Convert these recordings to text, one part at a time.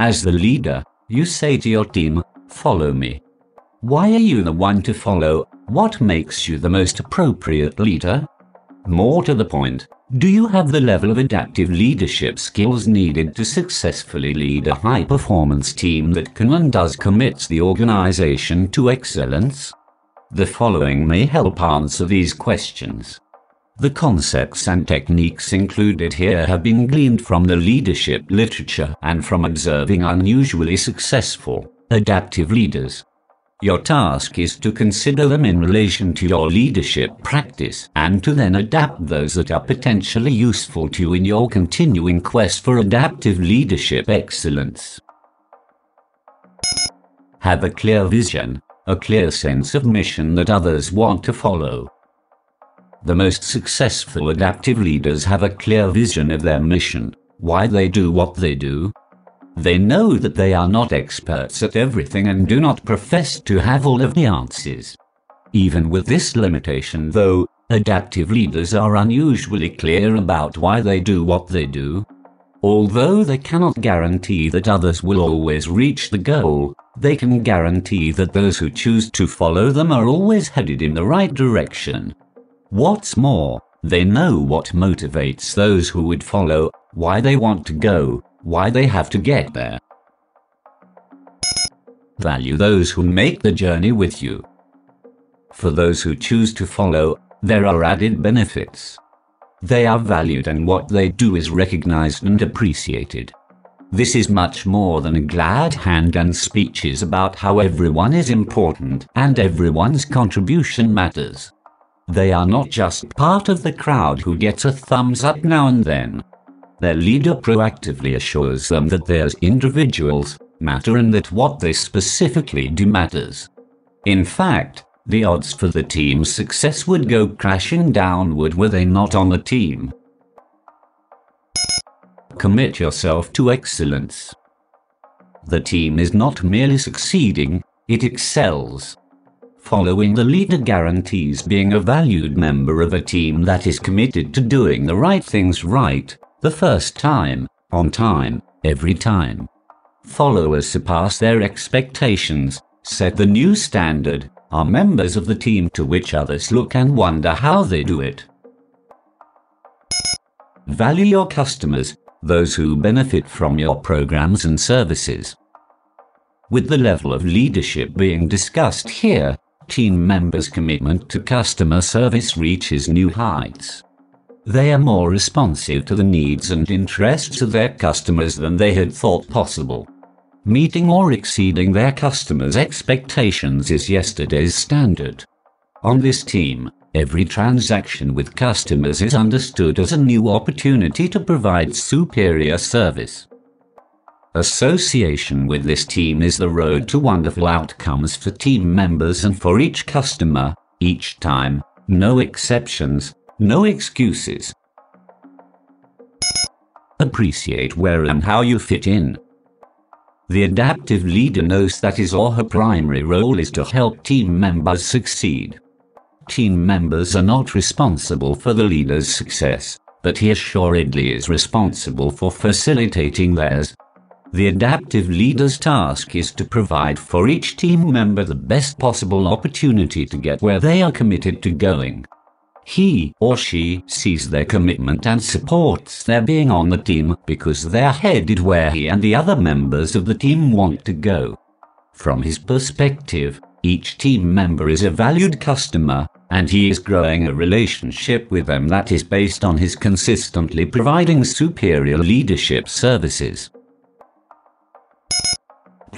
As the leader, you say to your team, follow me. Why are you the one to follow? What makes you the most appropriate leader? More to the point, do you have the level of adaptive leadership skills needed to successfully lead a high performance team that can and does commits the organization to excellence? The following may help answer these questions. The concepts and techniques included here have been gleaned from the leadership literature and from observing unusually successful, adaptive leaders. Your task is to consider them in relation to your leadership practice and to then adapt those that are potentially useful to you in your continuing quest for adaptive leadership excellence. Have a clear vision, a clear sense of mission that others want to follow. The most successful adaptive leaders have a clear vision of their mission, why they do what they do, they know that they are not experts at everything and do not profess to have all of the answers. Even with this limitation, though, adaptive leaders are unusually clear about why they do what they do. Although they cannot guarantee that others will always reach the goal, they can guarantee that those who choose to follow them are always headed in the right direction. What's more, they know what motivates those who would follow, why they want to go, why they have to get there. Value those who make the journey with you. For those who choose to follow, there are added benefits. They are valued and what they do is recognized and appreciated. This is much more than a glad hand and speeches about how everyone is important and everyone's contribution matters. They are not just part of the crowd who gets a thumbs up now and then. Their leader proactively assures them that they as individuals matter and that what they specifically do matters. In fact, the odds for the team's success would go crashing downward were they not on the team. Commit yourself to excellence. The team is not merely succeeding, it excels. Following the leader guarantees being a valued member of a team that is committed to doing the right things right the first time, on time, every time. Followers surpass their expectations, set the new standard, are members of the team to which others look and wonder how they do it. Value your customers, those who benefit from your programs and services. With the level of leadership being discussed here, team members' commitment to customer service reaches new heights. They are more responsive to the needs and interests of their customers than they had thought possible. Meeting or exceeding their customers' expectations is yesterday's standard. On this team, every transaction with customers is understood as a new opportunity to provide superior service. Association with this team is the road to wonderful outcomes for team members and for each customer, each time, no exceptions, no excuses. Appreciate where and how you fit in. The adaptive leader knows that his or her primary role is to help team members succeed. Team members are not responsible for the leader's success, but he assuredly is responsible for facilitating theirs. The adaptive leader's task is to provide for each team member the best possible opportunity to get where they are committed to going. He or she sees their commitment and supports their being on the team because they're headed where he and the other members of the team want to go. From his perspective, each team member is a valued customer, and he is growing a relationship with them that is based on his consistently providing superior leadership services.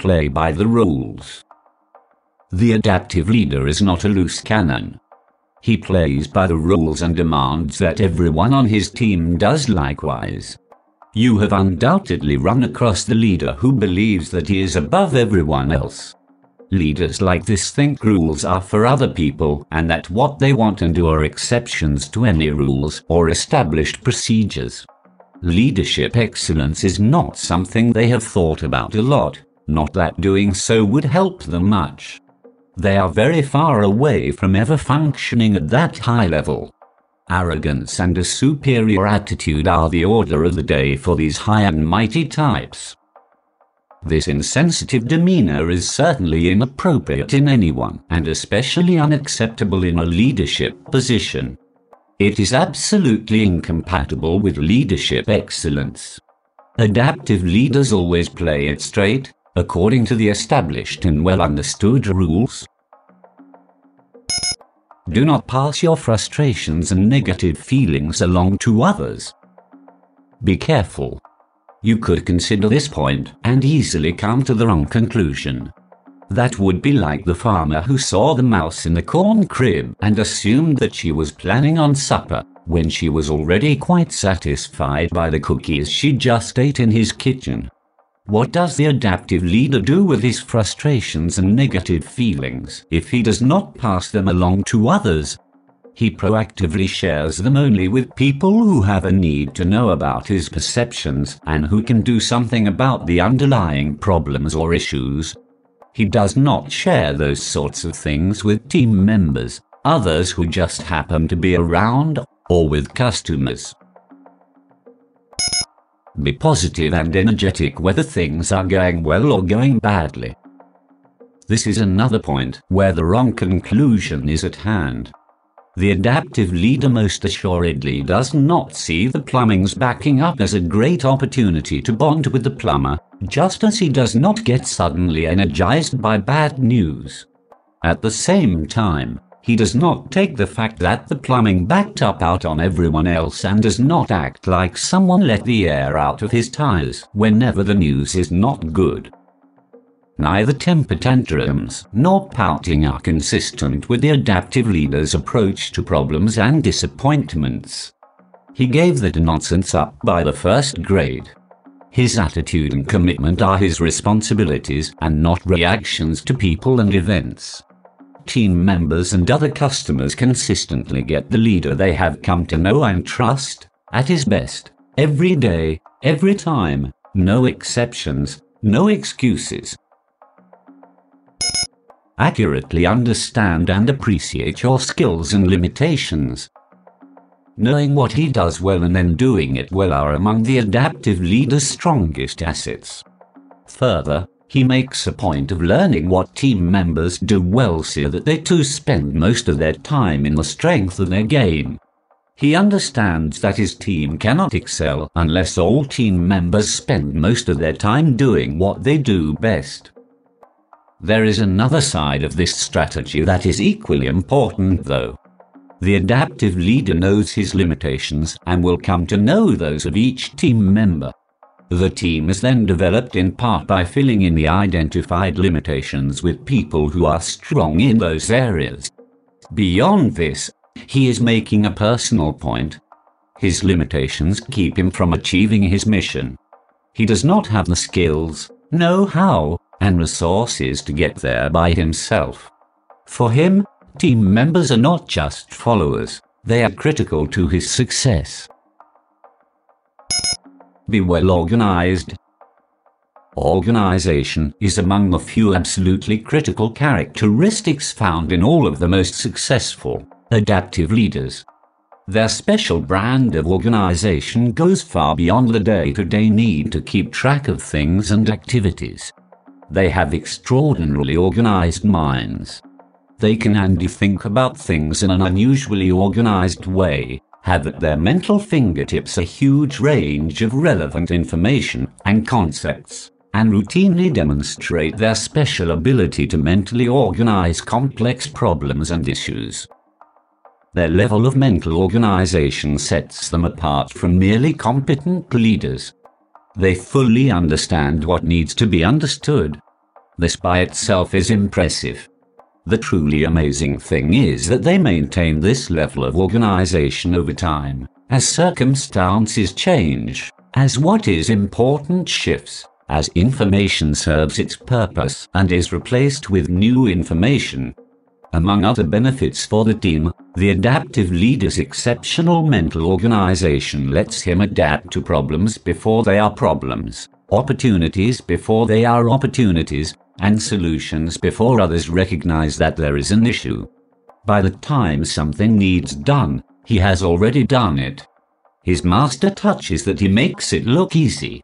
Play by the rules. The adaptive leader is not a loose cannon. He plays by the rules and demands that everyone on his team does likewise. You have undoubtedly run across the leader who believes that he is above everyone else. Leaders like this think rules are for other people and that what they want and do are exceptions to any rules or established procedures. Leadership excellence is not something they have thought about a lot, not that doing so would help them much. They are very far away from ever functioning at that high level. Arrogance and a superior attitude are the order of the day for these high and mighty types. This insensitive demeanor is certainly inappropriate in anyone, and especially unacceptable in a leadership position. It is absolutely incompatible with leadership excellence. Adaptive leaders always play it straight, according to the established and well understood rules. Do not pass your frustrations and negative feelings along to others. Be careful. You could consider this point and easily come to the wrong conclusion. That would be like the farmer who saw the mouse in the corn crib and assumed that she was planning on supper when she was already quite satisfied by the cookies she just ate in his kitchen. What does the adaptive leader do with his frustrations and negative feelings if he does not pass them along to others? He proactively shares them only with people who have a need to know about his perceptions and who can do something about the underlying problems or issues. He does not share those sorts of things with team members, others who just happen to be around, or with customers. Be positive and energetic whether things are going well or going badly. This is another point where the wrong conclusion is at hand. The adaptive leader most assuredly does not see the plumbing's backing up as a great opportunity to bond with the plumber, just as he does not get suddenly energized by bad news. At the same time, he does not take the fact that the plumbing backed up out on everyone else and does not act like someone let the air out of his tires whenever the news is not good. Neither temper tantrums nor pouting are consistent with the adaptive leader's approach to problems and disappointments. He gave that nonsense up by the first grade. His attitude and commitment are his responsibilities and not reactions to people and events. Team members and other customers consistently get the leader they have come to know and trust at his best, every day, every time, no exceptions, no excuses, accurately understand and appreciate your skills and limitations. Knowing what he does well and then doing it well are among the adaptive leader's strongest assets. Further, he makes a point of learning what team members do well so that they too spend most of their time in the strength of their game. He understands that his team cannot excel unless all team members spend most of their time doing what they do best. There is another side of this strategy that is equally important though. The adaptive leader knows his limitations and will come to know those of each team member. The team is then developed in part by filling in the identified limitations with people who are strong in those areas. Beyond this, he is making a personal point. His limitations keep him from achieving his mission. He does not have the skills, know how, and resources to get there by himself. For him, team members are not just followers, they are critical to his success. Be well organized. Organization is among the few absolutely critical characteristics found in all of the most successful, adaptive leaders. Their special brand of organization goes far beyond the day to day need to keep track of things and activities. They have extraordinarily organized minds. They can and think about things in an unusually organized way, have at their mental fingertips a huge range of relevant information and concepts, and routinely demonstrate their special ability to mentally organize complex problems and issues. Their level of mental organization sets them apart from merely competent leaders. They fully understand what needs to be understood this by itself is impressive. The truly amazing thing is that they maintain this level of organization over time, as circumstances change, as what is important shifts, as information serves its purpose and is replaced with new information. Among other benefits for the team, the adaptive leader's exceptional mental organization lets him adapt to problems before they are problems, opportunities before they are opportunities, and solutions before others recognize that there is an issue. By the time something needs done, he has already done it. His master touch is that he makes it look easy.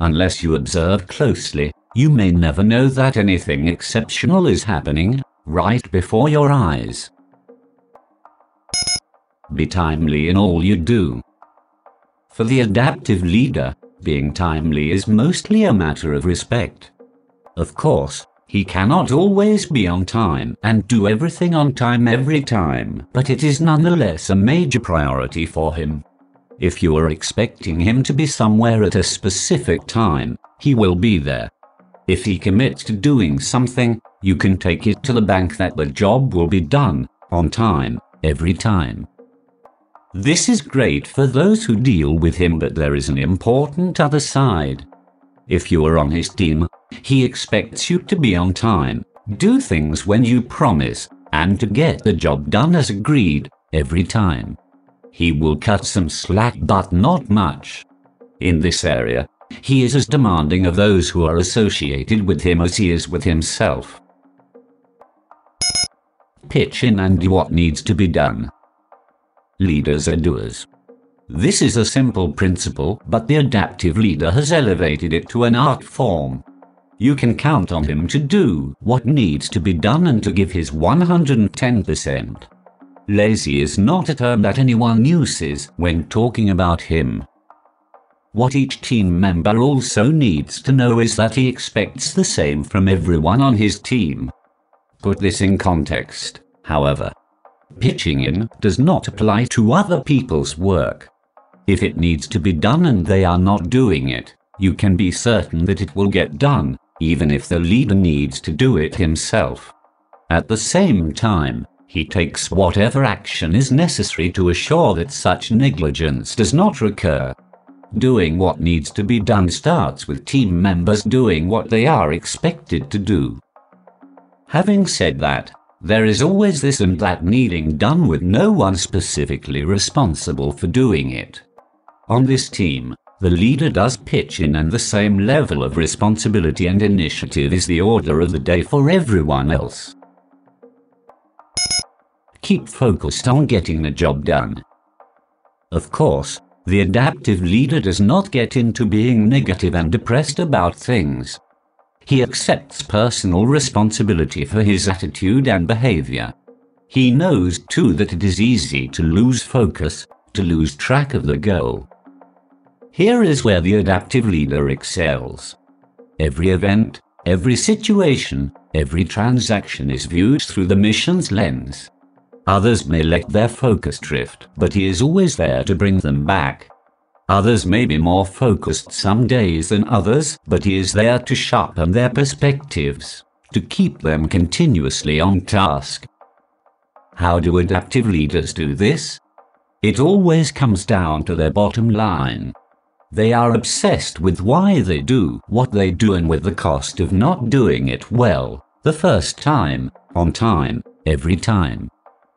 Unless you observe closely, you may never know that anything exceptional is happening right before your eyes. Be timely in all you do. For the adaptive leader, being timely is mostly a matter of respect. Of course, he cannot always be on time and do everything on time every time, but it is nonetheless a major priority for him. If you are expecting him to be somewhere at a specific time, he will be there. If he commits to doing something, you can take it to the bank that the job will be done on time every time. This is great for those who deal with him, but there is an important other side. If you are on his team, he expects you to be on time, do things when you promise, and to get the job done as agreed every time. He will cut some slack, but not much. In this area, he is as demanding of those who are associated with him as he is with himself. Pitch in and do what needs to be done. Leaders are doers. This is a simple principle, but the adaptive leader has elevated it to an art form. You can count on him to do what needs to be done and to give his 110%. Lazy is not a term that anyone uses when talking about him. What each team member also needs to know is that he expects the same from everyone on his team. Put this in context, however. Pitching in does not apply to other people's work. If it needs to be done and they are not doing it, you can be certain that it will get done, even if the leader needs to do it himself. At the same time, he takes whatever action is necessary to assure that such negligence does not recur. Doing what needs to be done starts with team members doing what they are expected to do. Having said that, there is always this and that needing done with no one specifically responsible for doing it. On this team, the leader does pitch in and the same level of responsibility and initiative is the order of the day for everyone else. Keep focused on getting the job done. Of course, the adaptive leader does not get into being negative and depressed about things. He accepts personal responsibility for his attitude and behavior. He knows too that it is easy to lose focus, to lose track of the goal. Here is where the adaptive leader excels. Every event, every situation, every transaction is viewed through the mission's lens. Others may let their focus drift, but he is always there to bring them back. Others may be more focused some days than others, but he is there to sharpen their perspectives, to keep them continuously on task. How do adaptive leaders do this? It always comes down to their bottom line. They are obsessed with why they do what they do and with the cost of not doing it well, the first time, on time, every time.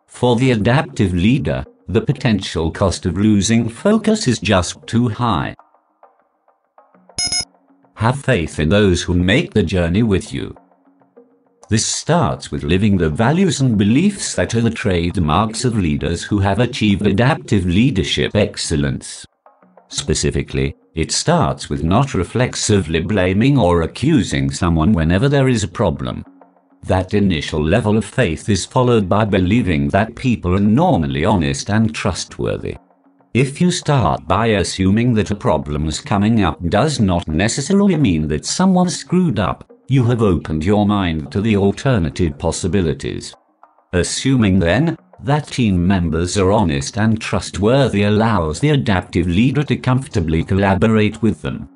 For the adaptive leader, the potential cost of losing focus is just too high. Have faith in those who make the journey with you. This starts with living the values and beliefs that are the trademarks of leaders who have achieved adaptive leadership excellence. Specifically, it starts with not reflexively blaming or accusing someone whenever there is a problem. That initial level of faith is followed by believing that people are normally honest and trustworthy. If you start by assuming that a problem is coming up does not necessarily mean that someone screwed up, you have opened your mind to the alternative possibilities. Assuming then that team members are honest and trustworthy allows the adaptive leader to comfortably collaborate with them.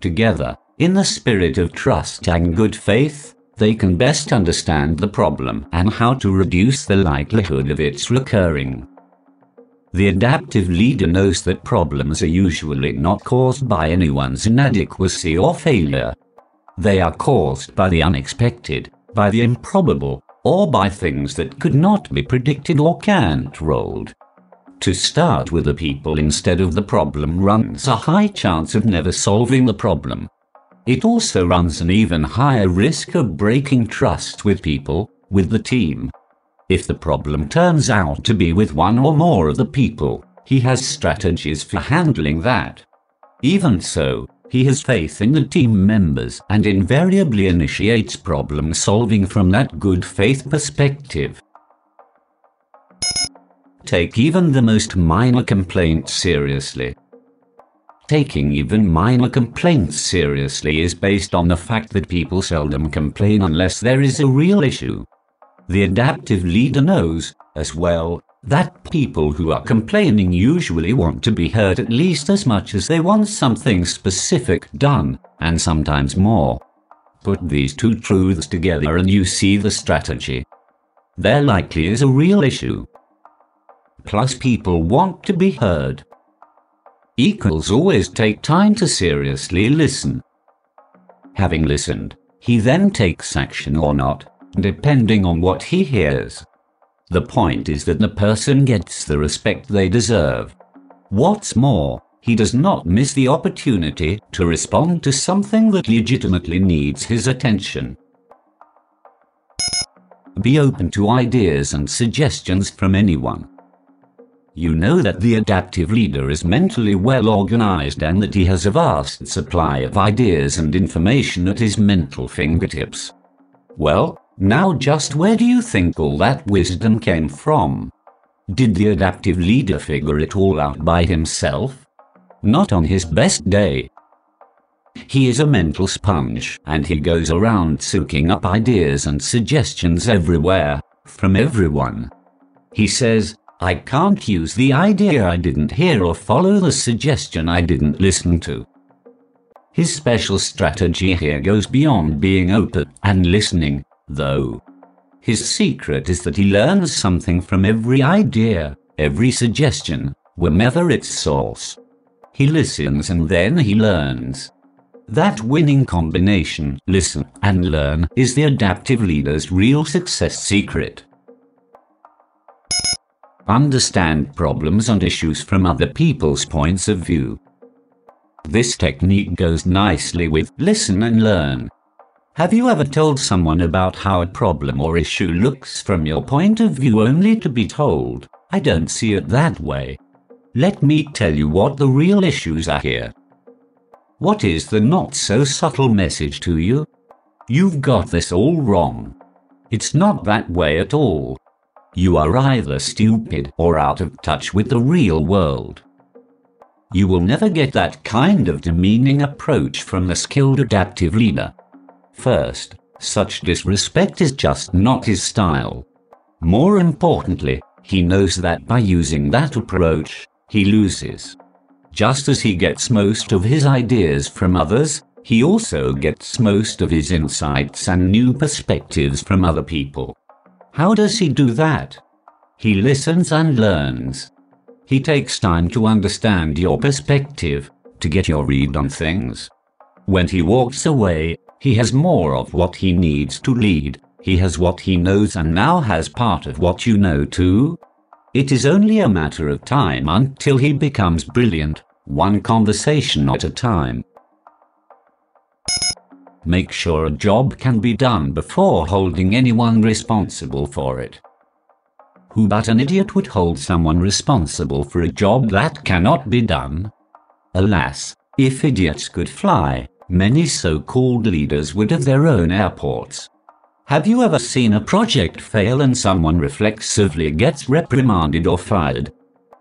Together, in the spirit of trust and good faith, they can best understand the problem and how to reduce the likelihood of its recurring. The adaptive leader knows that problems are usually not caused by anyone's inadequacy or failure. They are caused by the unexpected, by the improbable, or by things that could not be predicted or can't controlled. To start with the people instead of the problem runs a high chance of never solving the problem it also runs an even higher risk of breaking trust with people, with the team. If the problem turns out to be with one or more of the people, he has strategies for handling that. Even so, He has faith in the team members and invariably initiates problem solving from that good faith perspective. Take even the most minor complaint seriously. Taking even minor complaints seriously is based on the fact that people seldom complain unless there is a real issue. The adaptive leader knows, as well, that people who are complaining usually want to be heard at least as much as they want something specific done, and sometimes more. Put these two truths together and you see the strategy. There likely is a real issue. Plus people want to be heard equals always take time to seriously listen. Having listened, he then takes action or not, depending on what he hears. The point is that the person gets the respect they deserve. What's more, he does not miss the opportunity to respond to something that legitimately needs his attention. Be open to ideas and suggestions from anyone you know that the adaptive leader is mentally well organized and that he has a vast supply of ideas and information at his mental fingertips. Well, now just where do you think all that wisdom came from? Did the adaptive leader figure it all out by himself? Not on his best day. He is a mental sponge, and he goes around soaking up ideas and suggestions everywhere, from everyone. He says, I can't use the idea I didn't hear or follow the suggestion I didn't listen to. His special strategy here goes beyond being open and listening, though. His secret is that he learns something from every idea, every suggestion, wherever its source. He listens and then he learns. That winning combination, listen and learn, is the adaptive leader's real success secret understand problems and issues from other people's points of view. This technique goes nicely with listen and learn. Have you ever told someone about how a problem or issue looks from your point of view only to be told, I don't see it that way? Let me tell you what the real issues are here. What is the not so subtle message to you? You've got this all wrong. It's not that way at all you are either stupid or out of touch with the real world. You will never get that kind of demeaning approach from the skilled adaptive leader. First, such disrespect is just not his style. More importantly, he knows that by using that approach, he loses. Just as he gets most of his ideas from others, he also gets most of his insights and new perspectives from other people. How does he do that? He listens and learns. He takes time to understand your perspective, to get your read on things. When he walks away, he has more of what he needs to lead. He has what he knows and now has part of what you know too. It is only a matter of time until he becomes brilliant, one conversation at a time. Make sure a job can be done before holding anyone responsible for it. Who but an idiot would hold someone responsible for a job that cannot be done? Alas, if idiots could fly, many so-called leaders would have their own airports. Have you ever seen a project fail and someone reflexively gets reprimanded or fired?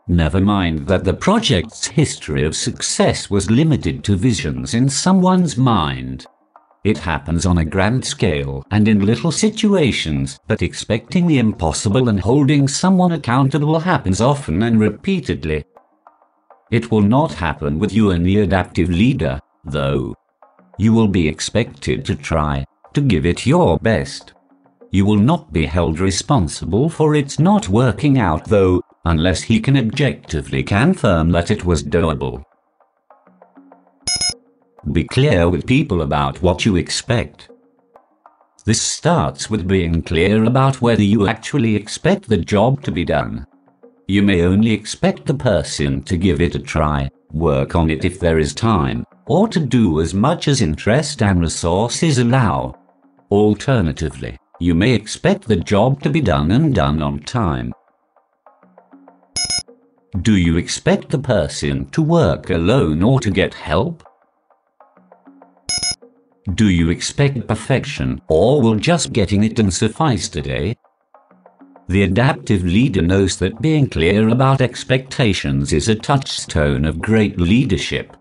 Never mind that the project's history of success was limited to visions in someone's mind. It happens on a grand scale and in little situations, but expecting the impossible and holding someone accountable happens often and repeatedly. It will not happen with you and the adaptive leader, though. You will be expected to try, to give it your best. You will not be held responsible for its not working out though, unless he can objectively confirm that it was doable. Be clear with people about what you expect. This starts with being clear about whether you actually expect the job to be done. You may only expect the person to give it a try, work on it if there is time, or to do as much as interest and resources allow. Alternatively, you may expect the job to be done and done on time. Do you expect the person to work alone or to get help? Do you expect perfection, or will just getting it done suffice today? The adaptive leader knows that being clear about expectations is a touchstone of great leadership.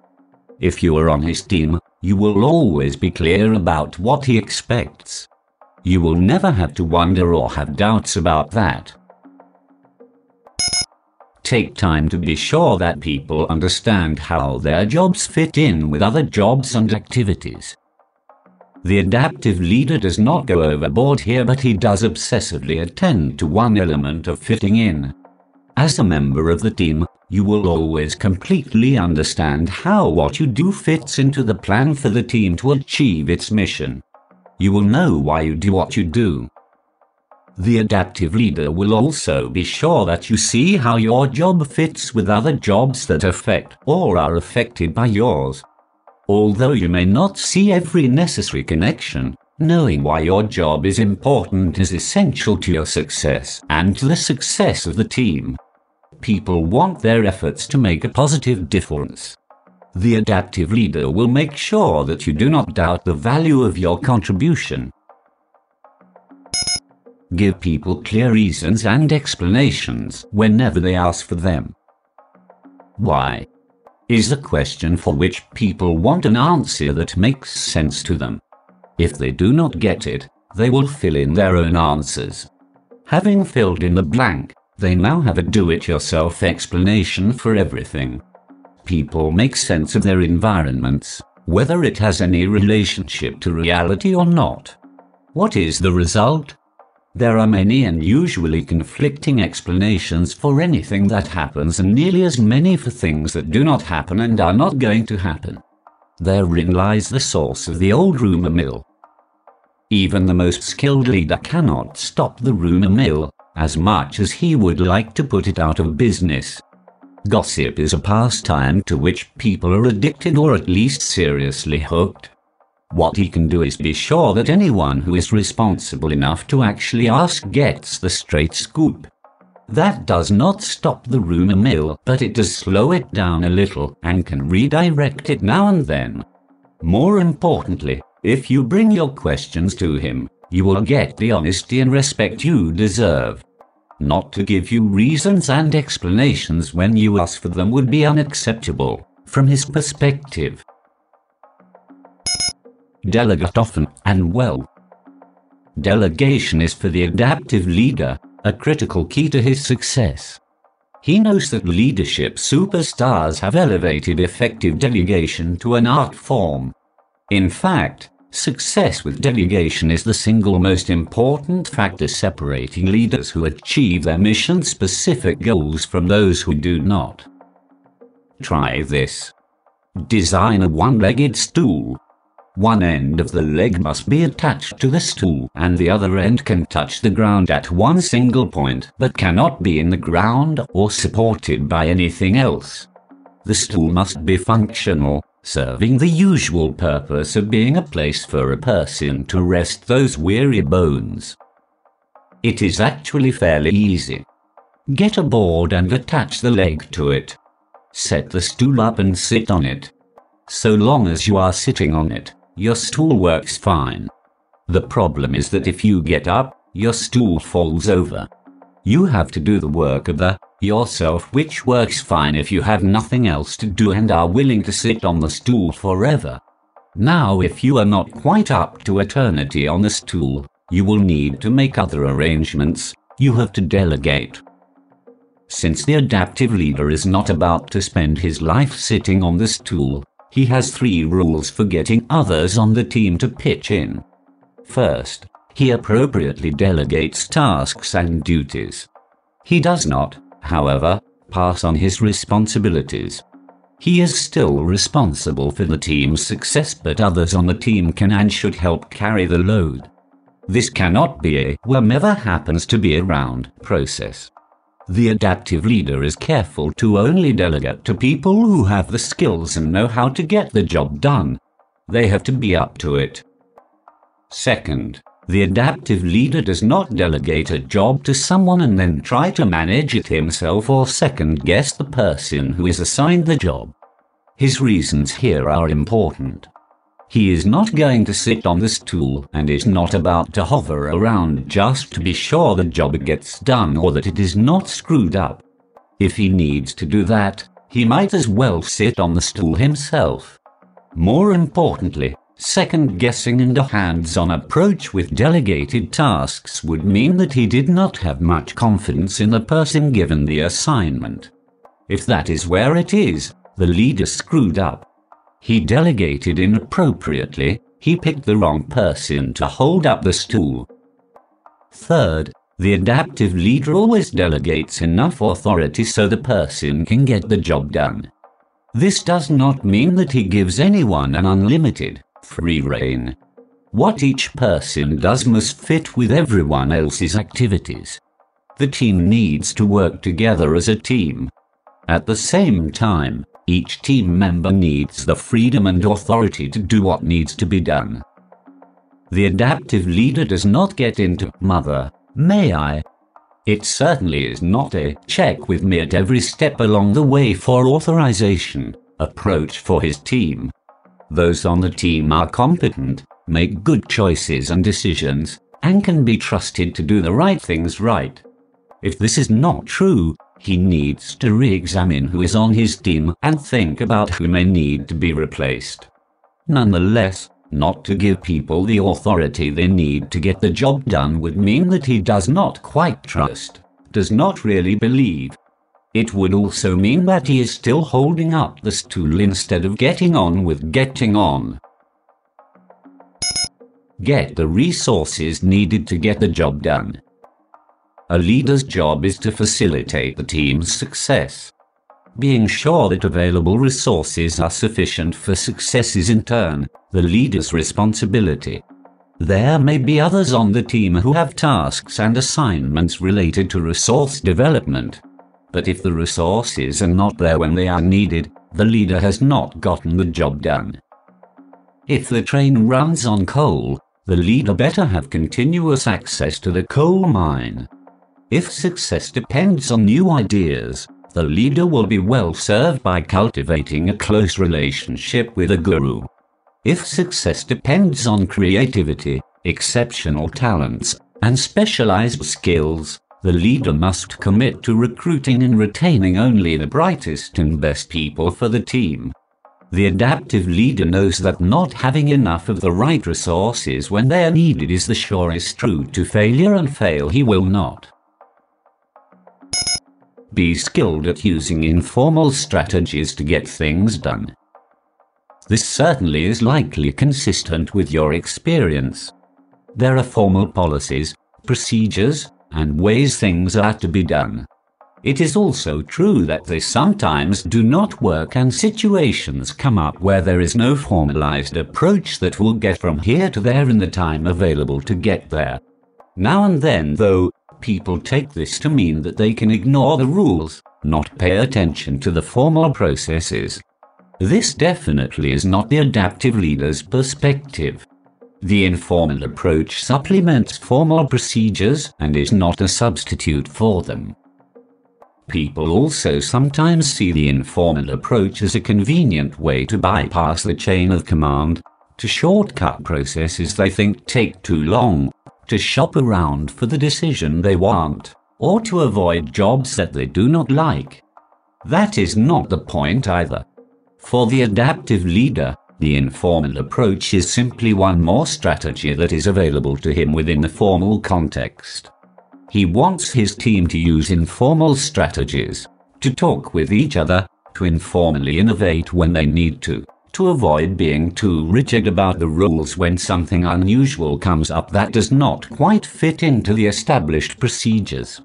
If you are on his team, you will always be clear about what he expects. You will never have to wonder or have doubts about that. Take time to be sure that people understand how their jobs fit in with other jobs and activities. The adaptive leader does not go overboard here, but he does obsessively attend to one element of fitting in. As a member of the team, you will always completely understand how what you do fits into the plan for the team to achieve its mission. You will know why you do what you do. The adaptive leader will also be sure that you see how your job fits with other jobs that affect or are affected by yours. Although you may not see every necessary connection, knowing why your job is important is essential to your success and to the success of the team. People want their efforts to make a positive difference. The adaptive leader will make sure that you do not doubt the value of your contribution Give people clear reasons and explanations whenever they ask for them. Why? Is the question for which people want an answer that makes sense to them. If they do not get it, they will fill in their own answers. Having filled in the blank, they now have a do-it-yourself explanation for everything. People make sense of their environments, whether it has any relationship to reality or not. What is the result? There are many and usually conflicting explanations for anything that happens and nearly as many for things that do not happen and are not going to happen. Therein lies the source of the old rumour mill. Even the most skilled leader cannot stop the rumour mill, as much as he would like to put it out of business. Gossip is a pastime to which people are addicted or at least seriously hooked. What he can do is be sure that anyone who is responsible enough to actually ask gets the straight scoop. That does not stop the rumour mill, but it does slow it down a little and can redirect it now and then. More importantly, if you bring your questions to him, you will get the honesty and respect you deserve. Not to give you reasons and explanations when you ask for them would be unacceptable, from his perspective delegate often and well. Delegation is for the adaptive leader a critical key to his success. He knows that leadership superstars have elevated effective delegation to an art form. In fact, success with delegation is the single most important factor separating leaders who achieve their mission specific goals from those who do not. Try this. Design a one legged stool one end of the leg must be attached to the stool and the other end can touch the ground at one single point but cannot be in the ground or supported by anything else. The stool must be functional, serving the usual purpose of being a place for a person to rest those weary bones. It is actually fairly easy. Get a board and attach the leg to it. Set the stool up and sit on it. So long as you are sitting on it, your stool works fine. The problem is that if you get up, your stool falls over. You have to do the work of the yourself which works fine if you have nothing else to do and are willing to sit on the stool forever. Now if you are not quite up to eternity on the stool, you will need to make other arrangements, you have to delegate. Since the adaptive leader is not about to spend his life sitting on the stool, he has three rules for getting others on the team to pitch in. First, he appropriately delegates tasks and duties. He does not, however, pass on his responsibilities. He is still responsible for the team's success, but others on the team can and should help carry the load. This cannot be a whatever happens to be around process. The adaptive leader is careful to only delegate to people who have the skills and know how to get the job done. They have to be up to it. Second, the adaptive leader does not delegate a job to someone and then try to manage it himself or second guess the person who is assigned the job. His reasons here are important. He is not going to sit on the stool and is not about to hover around just to be sure the job gets done or that it is not screwed up. If he needs to do that, he might as well sit on the stool himself. More importantly, second guessing and a hands on approach with delegated tasks would mean that he did not have much confidence in the person given the assignment. If that is where it is, the leader screwed up. He delegated inappropriately, he picked the wrong person to hold up the stool. Third, the adaptive leader always delegates enough authority so the person can get the job done. This does not mean that he gives anyone an unlimited, free reign. What each person does must fit with everyone else's activities. The team needs to work together as a team. At the same time, each team member needs the freedom and authority to do what needs to be done. The adaptive leader does not get into mother, may I? It certainly is not a check with me at every step along the way for authorization approach for his team. Those on the team are competent, make good choices and decisions, and can be trusted to do the right things right. If this is not true, he needs to re-examine who is on his team and think about who may need to be replaced. Nonetheless, not to give people the authority they need to get the job done would mean that he does not quite trust, does not really believe. It would also mean that he is still holding up the stool instead of getting on with getting on. Get the resources needed to get the job done. A leader's job is to facilitate the team's success. Being sure that available resources are sufficient for success is in turn the leader's responsibility. There may be others on the team who have tasks and assignments related to resource development. But if the resources are not there when they are needed, the leader has not gotten the job done. If the train runs on coal, the leader better have continuous access to the coal mine. If success depends on new ideas, the leader will be well served by cultivating a close relationship with a guru. If success depends on creativity, exceptional talents, and specialized skills, the leader must commit to recruiting and retaining only the brightest and best people for the team. The adaptive leader knows that not having enough of the right resources when they are needed is the surest route to failure and fail he will not. Be skilled at using informal strategies to get things done. This certainly is likely consistent with your experience. There are formal policies, procedures, and ways things are to be done. It is also true that they sometimes do not work and situations come up where there is no formalized approach that will get from here to there in the time available to get there. Now and then, though, people take this to mean that they can ignore the rules, not pay attention to the formal processes. This definitely is not the adaptive leader's perspective. The informal approach supplements formal procedures and is not a substitute for them. People also sometimes see the informal approach as a convenient way to bypass the chain of command, to shortcut processes they think take too long to shop around for the decision they want, or to avoid jobs that they do not like. That is not the point either. For the adaptive leader, the informal approach is simply one more strategy that is available to him within the formal context. He wants his team to use informal strategies, to talk with each other, to informally innovate when they need to to avoid being too rigid about the rules when something unusual comes up that does not quite fit into the established procedures.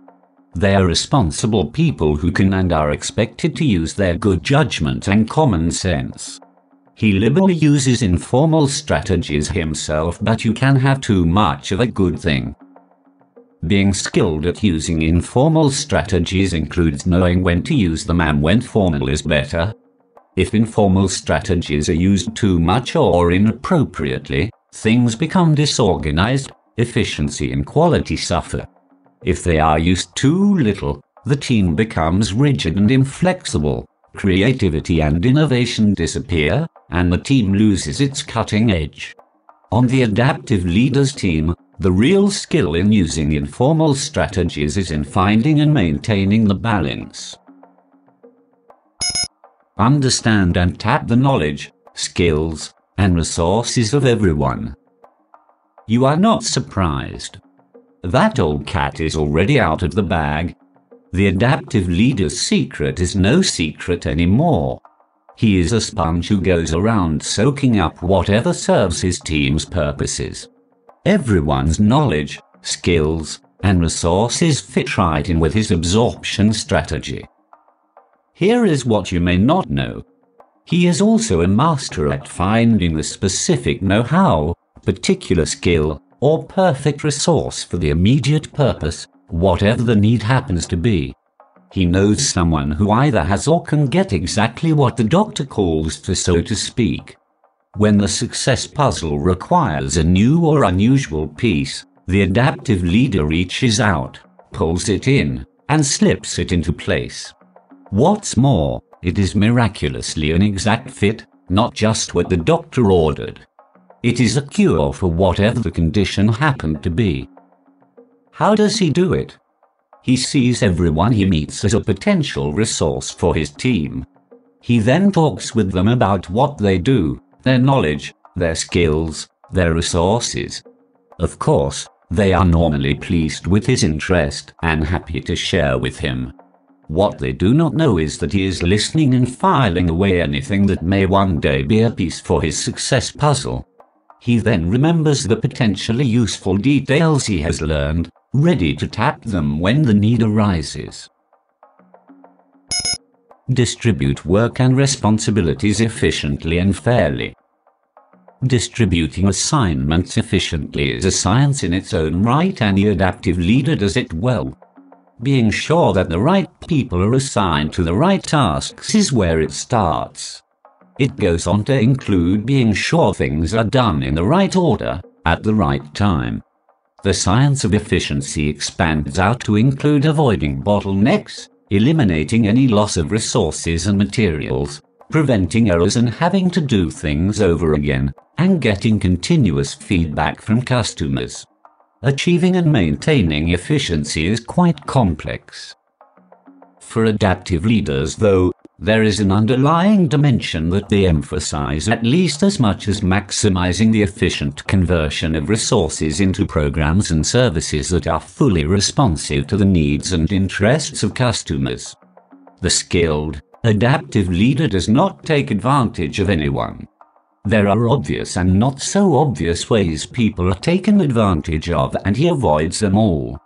They are responsible people who can and are expected to use their good judgment and common sense. He liberally uses informal strategies himself, but you can have too much of a good thing. Being skilled at using informal strategies includes knowing when to use them and when formal is better, if informal strategies are used too much or inappropriately, things become disorganized, efficiency and quality suffer. If they are used too little, the team becomes rigid and inflexible, creativity and innovation disappear, and the team loses its cutting edge. On the adaptive leaders team, the real skill in using informal strategies is in finding and maintaining the balance. Understand and tap the knowledge, skills, and resources of everyone. You are not surprised. That old cat is already out of the bag. The adaptive leader's secret is no secret anymore. He is a sponge who goes around soaking up whatever serves his team's purposes. Everyone's knowledge, skills, and resources fit right in with his absorption strategy. Here is what you may not know. He is also a master at finding the specific know-how, particular skill, or perfect resource for the immediate purpose, whatever the need happens to be. He knows someone who either has or can get exactly what the doctor calls for so to speak. When the success puzzle requires a new or unusual piece, the adaptive leader reaches out, pulls it in, and slips it into place. What's more, it is miraculously an exact fit, not just what the doctor ordered. It is a cure for whatever the condition happened to be. How does he do it? He sees everyone he meets as a potential resource for his team. He then talks with them about what they do, their knowledge, their skills, their resources. Of course, they are normally pleased with his interest and happy to share with him. What they do not know is that he is listening and filing away anything that may one day be a piece for his success puzzle. He then remembers the potentially useful details he has learned ready to tap them when the need arises. Distribute work and responsibilities efficiently and fairly. Distributing assignments efficiently is a science in its own right and the adaptive leader does it well. Being sure that the right people are assigned to the right tasks is where it starts. It goes on to include being sure things are done in the right order, at the right time. The science of efficiency expands out to include avoiding bottlenecks, eliminating any loss of resources and materials, preventing errors and having to do things over again, and getting continuous feedback from customers. Achieving and maintaining efficiency is quite complex. For adaptive leaders, though, there is an underlying dimension that they emphasize at least as much as maximizing the efficient conversion of resources into programs and services that are fully responsive to the needs and interests of customers. The skilled, adaptive leader does not take advantage of anyone. There are obvious and not so obvious ways people are taken advantage of and he avoids them all.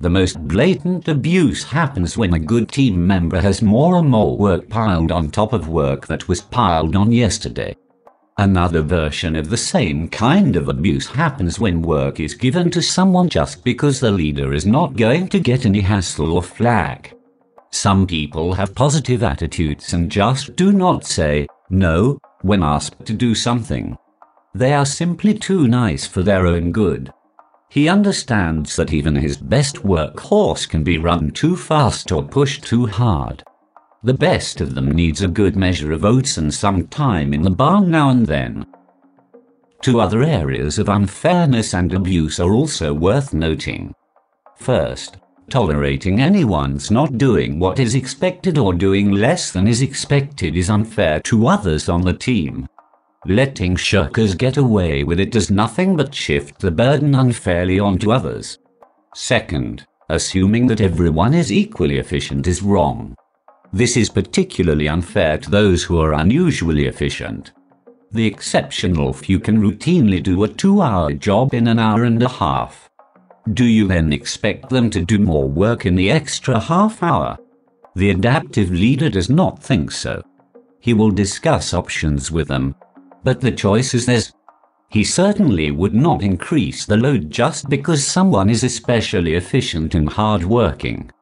The most blatant abuse happens when a good team member has more and more work piled on top of work that was piled on yesterday. Another version of the same kind of abuse happens when work is given to someone just because the leader is not going to get any hassle or flack. Some people have positive attitudes and just do not say no when asked to do something. They are simply too nice for their own good. He understands that even his best workhorse can be run too fast or pushed too hard. The best of them needs a good measure of oats and some time in the barn now and then. Two other areas of unfairness and abuse are also worth noting. First, tolerating anyone's not doing what is expected or doing less than is expected is unfair to others on the team. Letting shirkers get away with it does nothing but shift the burden unfairly onto others. Second, assuming that everyone is equally efficient is wrong. This is particularly unfair to those who are unusually efficient. The exceptional few can routinely do a two-hour job in an hour and a half. Do you then expect them to do more work in the extra half hour? The adaptive leader does not think so. He will discuss options with them, but the choice is theirs. He certainly would not increase the load just because someone is especially efficient and hard-working.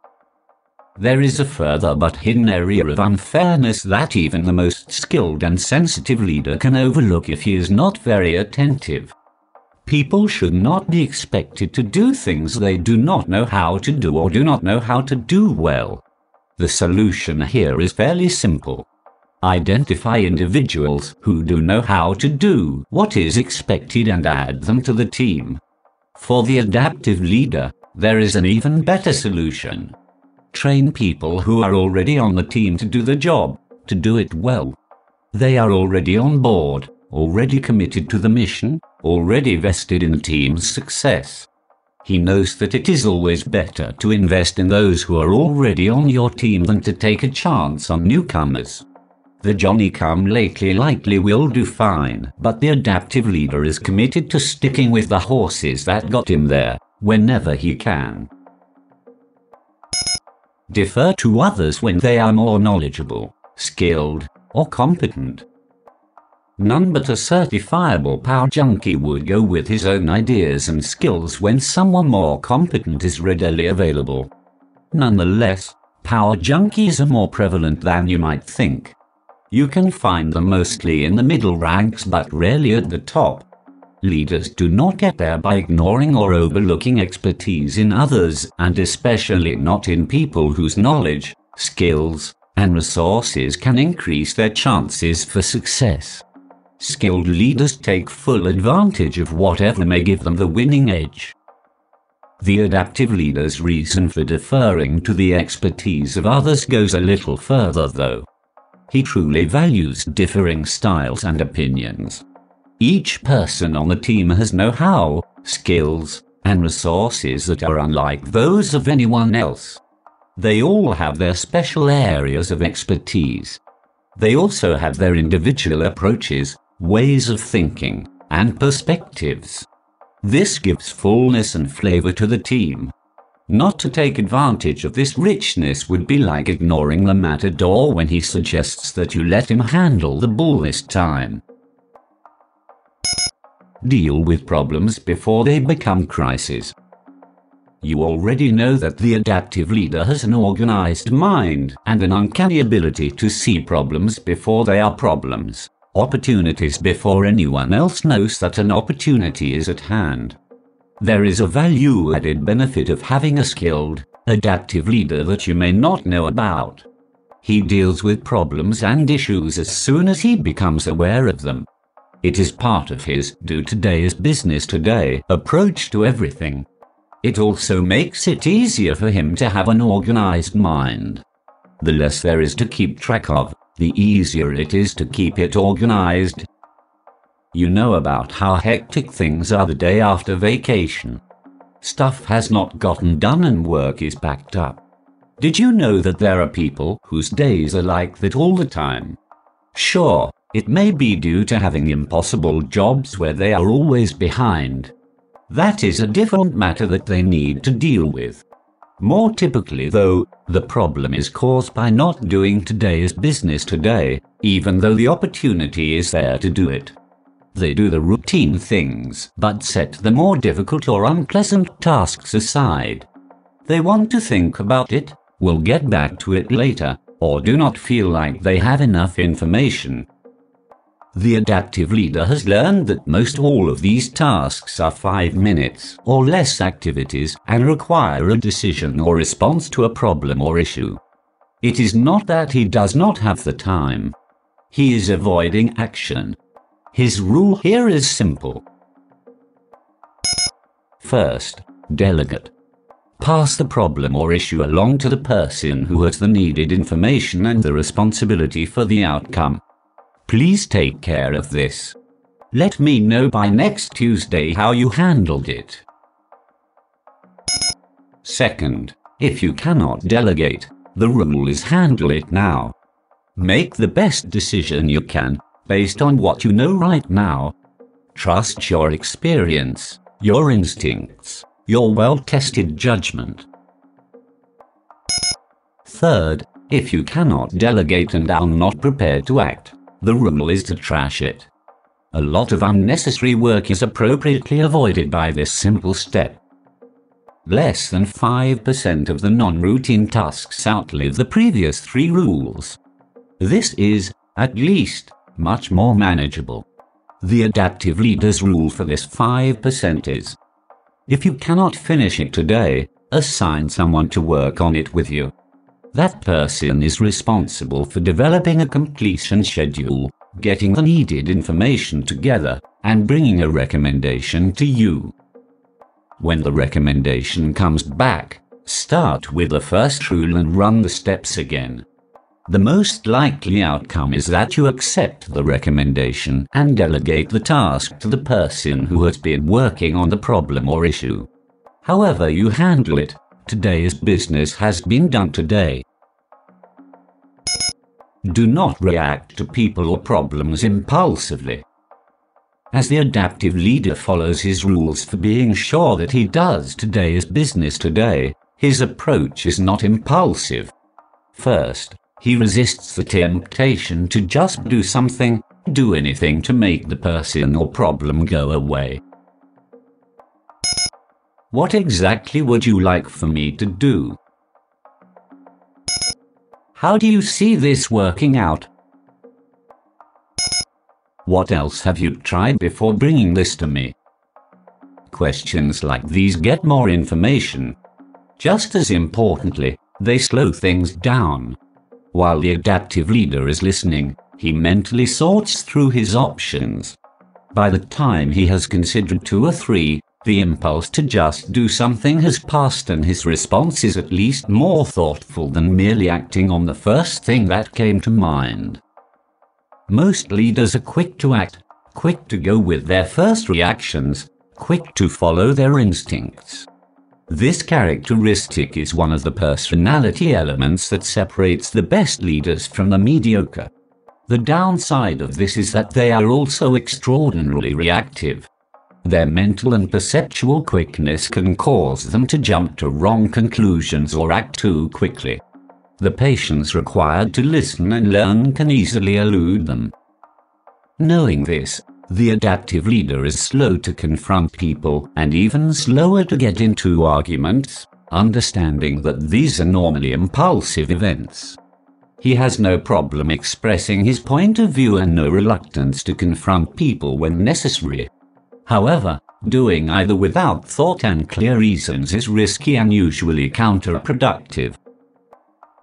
There is a further but hidden area of unfairness that even the most skilled and sensitive leader can overlook if he is not very attentive. People should not be expected to do things they do not know how to do or do not know how to do well. The solution here is fairly simple. Identify individuals who do know how to do what is expected and add them to the team. For the adaptive leader, there is an even better solution. Train people who are already on the team to do the job, to do it well. They are already on board, already committed to the mission, already vested in the team's success. He knows that it is always better to invest in those who are already on your team than to take a chance on newcomers. The Johnny come lately likely will do fine, but the adaptive leader is committed to sticking with the horses that got him there, whenever he can. Defer to others when they are more knowledgeable, skilled, or competent. None but a certifiable power junkie would go with his own ideas and skills when someone more competent is readily available. Nonetheless, power junkies are more prevalent than you might think. You can find them mostly in the middle ranks but rarely at the top. Leaders do not get there by ignoring or overlooking expertise in others, and especially not in people whose knowledge, skills, and resources can increase their chances for success. Skilled leaders take full advantage of whatever may give them the winning edge. The adaptive leader's reason for deferring to the expertise of others goes a little further though. He truly values differing styles and opinions. Each person on the team has know-how, skills, and resources that are unlike those of anyone else. They all have their special areas of expertise. They also have their individual approaches, ways of thinking, and perspectives. This gives fullness and flavor to the team. Not to take advantage of this richness would be like ignoring the matador when he suggests that you let him handle the bull this time. Deal with problems before they become crises. You already know that the adaptive leader has an organized mind and an uncanny ability to see problems before they are problems, opportunities before anyone else knows that an opportunity is at hand. There is a value added benefit of having a skilled, adaptive leader that you may not know about. He deals with problems and issues as soon as he becomes aware of them. It is part of his do today's business today approach to everything. It also makes it easier for him to have an organized mind. The less there is to keep track of, the easier it is to keep it organized you know about how hectic things are the day after vacation. Stuff has not gotten done and work is backed up. Did you know that there are people whose days are like that all the time? Sure, it may be due to having impossible jobs where they are always behind. That is a different matter that they need to deal with. More typically, though, the problem is caused by not doing today's business today, even though the opportunity is there to do it. They do the routine things, but set the more difficult or unpleasant tasks aside. They want to think about it, will get back to it later, or do not feel like they have enough information. The adaptive leader has learned that most all of these tasks are five minutes or less activities and require a decision or response to a problem or issue. It is not that he does not have the time. He is avoiding action his rule here is simple. First, delegate. Pass the problem or issue along to the person who has the needed information and the responsibility for the outcome. Please take care of this. Let me know by next Tuesday how you handled it. Second, if you cannot delegate, the rule is handle it now. Make the best decision you can based on what you know right now. Trust your experience, your instincts, your well-tested judgment. Third, if you cannot delegate and are not prepared to act, the rule is to trash it. A lot of unnecessary work is appropriately avoided by this simple step. Less than 5% of the non-routine tasks outlive the previous three rules. This is, at least, much more manageable. The adaptive leader's rule for this 5% is if you cannot finish it today, assign someone to work on it with you. That person is responsible for developing a completion schedule, getting the needed information together, and bringing a recommendation to you. When the recommendation comes back, start with the first rule and run the steps again. The most likely outcome is that you accept the recommendation and delegate the task to the person who has been working on the problem or issue. However you handle it, today's business has been done today. Do not react to people or problems impulsively. As the adaptive leader follows his rules for being sure that he does today's business today, his approach is not impulsive. First, he resists the temptation to just do something, do anything to make the person or problem go away. What exactly would you like for me to do? How do you see this working out? What else have you tried before bringing this to me? Questions like these get more information. Just as importantly, they slow things down. While the adaptive leader is listening, he mentally sorts through his options. By the time he has considered two or three, the impulse to just do something has passed and his response is at least more thoughtful than merely acting on the first thing that came to mind. Most leaders are quick to act, quick to go with their first reactions, quick to follow their instincts. This characteristic is one of the personality elements that separates the best leaders from the mediocre. The downside of this is that they are also extraordinarily reactive. Their mental and perceptual quickness can cause them to jump to wrong conclusions or act too quickly. The patience required to listen and learn can easily elude them. Knowing this, the adaptive leader is slow to confront people and even slower to get into arguments, understanding that these are normally impulsive events. He has no problem expressing his point of view and no reluctance to confront people when necessary. However, doing either without thought and clear reasons is risky and usually counterproductive.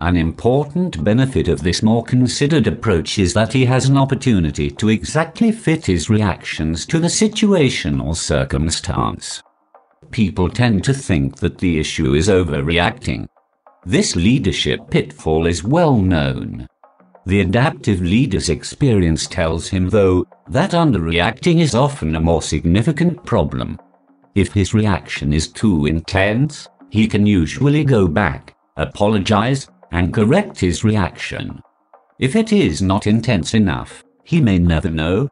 An important benefit of this more considered approach is that he has an opportunity to exactly fit his reactions to the situation or circumstance. People tend to think that the issue is overreacting. This leadership pitfall is well known. The adaptive leader's experience tells him, though, that underreacting is often a more significant problem. If his reaction is too intense, he can usually go back, apologize, and correct his reaction. If it is not intense enough, he may never know.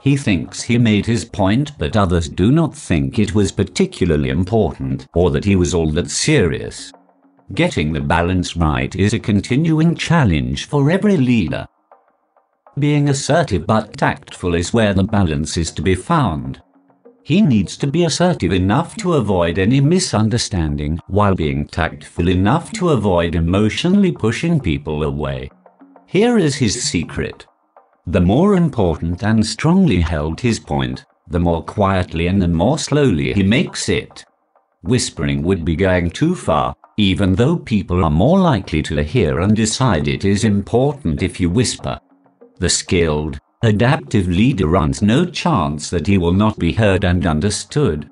He thinks he made his point, but others do not think it was particularly important or that he was all that serious. Getting the balance right is a continuing challenge for every leader. Being assertive but tactful is where the balance is to be found. He needs to be assertive enough to avoid any misunderstanding while being tactful enough to avoid emotionally pushing people away. Here is his secret. The more important and strongly held his point, the more quietly and the more slowly he makes it. Whispering would be going too far, even though people are more likely to hear and decide it is important if you whisper. The skilled, adaptive leader runs no chance that he will not be heard and understood.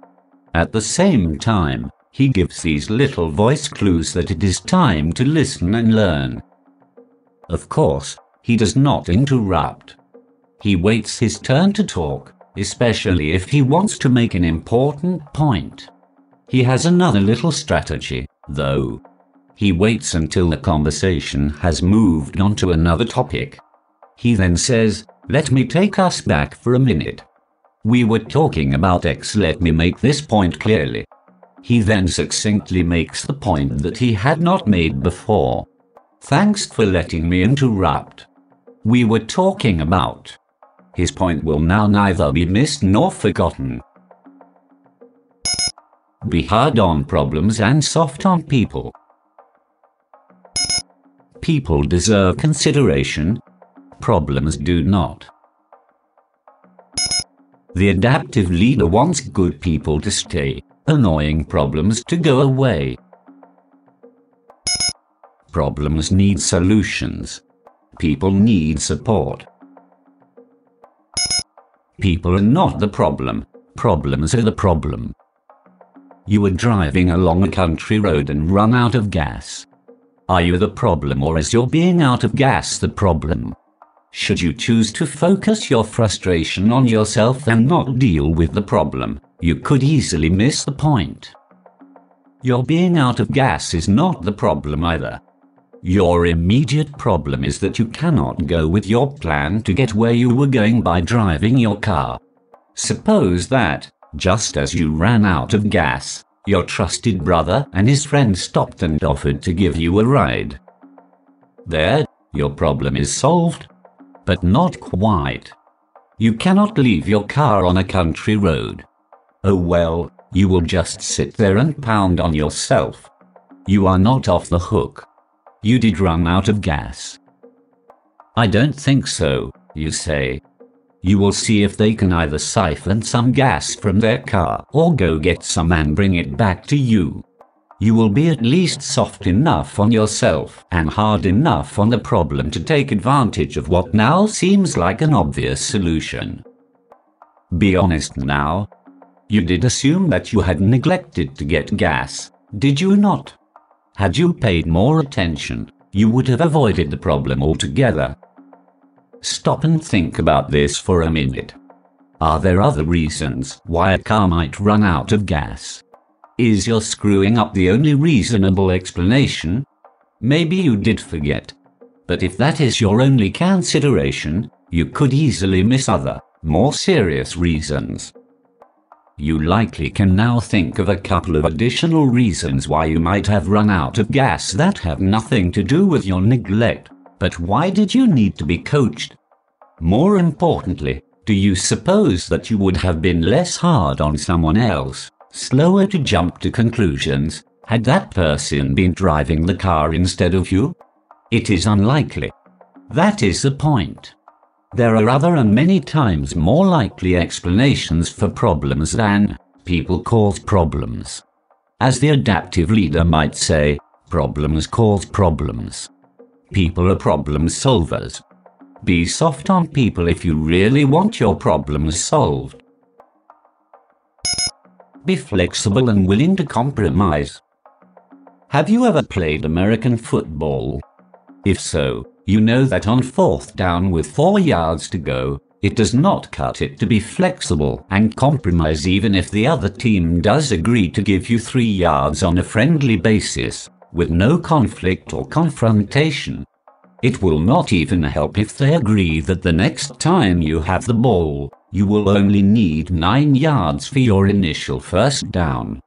At the same time, he gives these little voice clues that it is time to listen and learn. Of course, he does not interrupt. He waits his turn to talk, especially if he wants to make an important point. He has another little strategy, though. He waits until the conversation has moved on to another topic. He then says, let me take us back for a minute. We were talking about X. Let me make this point clearly. He then succinctly makes the point that he had not made before. Thanks for letting me interrupt. We were talking about. His point will now neither be missed nor forgotten. Be hard on problems and soft on people. People deserve consideration, Problems do not. The adaptive leader wants good people to stay, annoying problems to go away. Problems need solutions. People need support. People are not the problem. Problems are the problem. You are driving along a country road and run out of gas. Are you the problem or is your being out of gas the problem? Should you choose to focus your frustration on yourself and not deal with the problem, you could easily miss the point. Your being out of gas is not the problem either. Your immediate problem is that you cannot go with your plan to get where you were going by driving your car. Suppose that, just as you ran out of gas, your trusted brother and his friend stopped and offered to give you a ride. There, your problem is solved, but not quite. You cannot leave your car on a country road. Oh well, you will just sit there and pound on yourself. You are not off the hook. You did run out of gas. I don't think so, you say. You will see if they can either siphon some gas from their car or go get some and bring it back to you. You will be at least soft enough on yourself and hard enough on the problem to take advantage of what now seems like an obvious solution. Be honest now. You did assume that you had neglected to get gas, did you not? Had you paid more attention, you would have avoided the problem altogether. Stop and think about this for a minute. Are there other reasons why a car might run out of gas? Is your screwing up the only reasonable explanation? Maybe you did forget. But if that is your only consideration, you could easily miss other, more serious reasons. You likely can now think of a couple of additional reasons why you might have run out of gas that have nothing to do with your neglect. But why did you need to be coached? More importantly, do you suppose that you would have been less hard on someone else, slower to jump to conclusions, had that person been driving the car instead of you? It is unlikely. That is the point. There are other and many times more likely explanations for problems than people cause problems. As the adaptive leader might say, problems cause problems. People are problem solvers. Be soft on people if you really want your problems solved. Be flexible and willing to compromise. Have you ever played American football? If so, you know that on fourth down with four yards to go, it does not cut it to be flexible and compromise even if the other team does agree to give you three yards on a friendly basis, with no conflict or confrontation. It will not even help if they agree that the next time you have the ball, you will only need nine yards for your initial first down.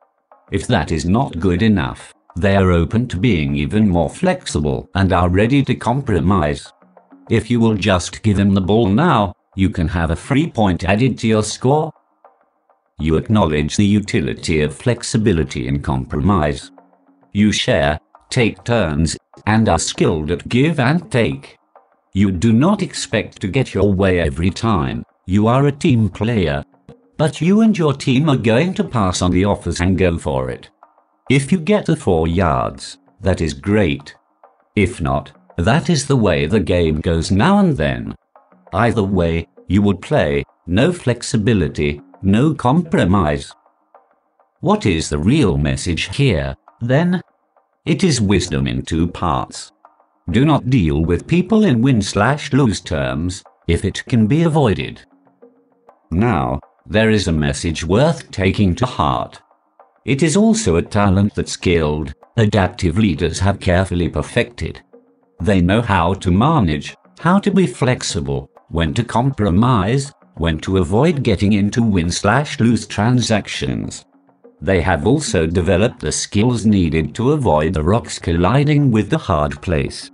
If that is not good enough, they are open to being even more flexible and are ready to compromise. If you will just give them the ball now, you can have a free point added to your score. You acknowledge the utility of flexibility and compromise. You share, take turns, and are skilled at give and take. You do not expect to get your way every time. You are a team player. But you and your team are going to pass on the offers and go for it. If you get the four yards, that is great. If not, that is the way the game goes now and then. Either way, you would play, no flexibility, no compromise. What is the real message here, then? It is wisdom in two parts. Do not deal with people in win slash lose terms, if it can be avoided. Now, there is a message worth taking to heart. It is also a talent that skilled, adaptive leaders have carefully perfected. They know how to manage, how to be flexible, when to compromise, when to avoid getting into win slash lose transactions. They have also developed the skills needed to avoid the rocks colliding with the hard place.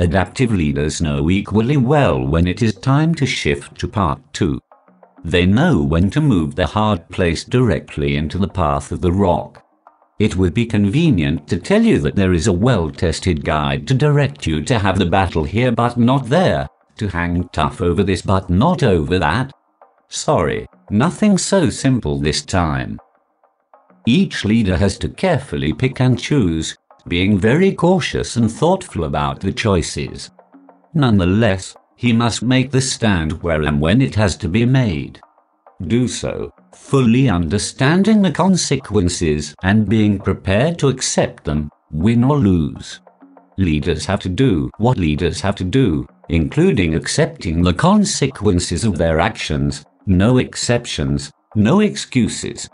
Adaptive leaders know equally well when it is time to shift to part 2. They know when to move the hard place directly into the path of the rock. It would be convenient to tell you that there is a well-tested guide to direct you to have the battle here but not there, to hang tough over this but not over that. Sorry, nothing so simple this time. Each leader has to carefully pick and choose, being very cautious and thoughtful about the choices. Nonetheless, he must make the stand where and when it has to be made. Do so, fully understanding the consequences and being prepared to accept them, win or lose. Leaders have to do what leaders have to do, including accepting the consequences of their actions, no exceptions, no excuses.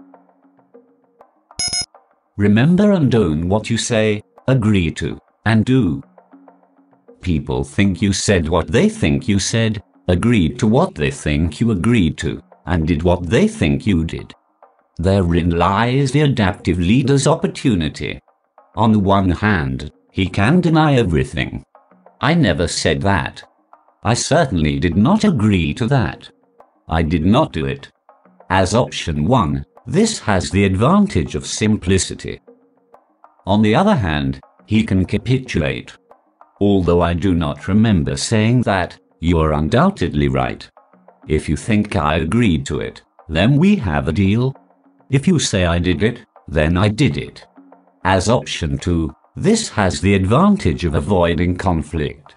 Remember and own what you say, agree to, and do. People think you said what they think you said, agreed to what they think you agreed to, and did what they think you did. Therein lies the adaptive leader's opportunity. On the one hand, he can deny everything. I never said that. I certainly did not agree to that. I did not do it. As option 1, this has the advantage of simplicity. On the other hand, he can capitulate. Although I do not remember saying that, you are undoubtedly right. If you think I agreed to it, then we have a deal. If you say I did it, then I did it. As option 2, this has the advantage of avoiding conflict.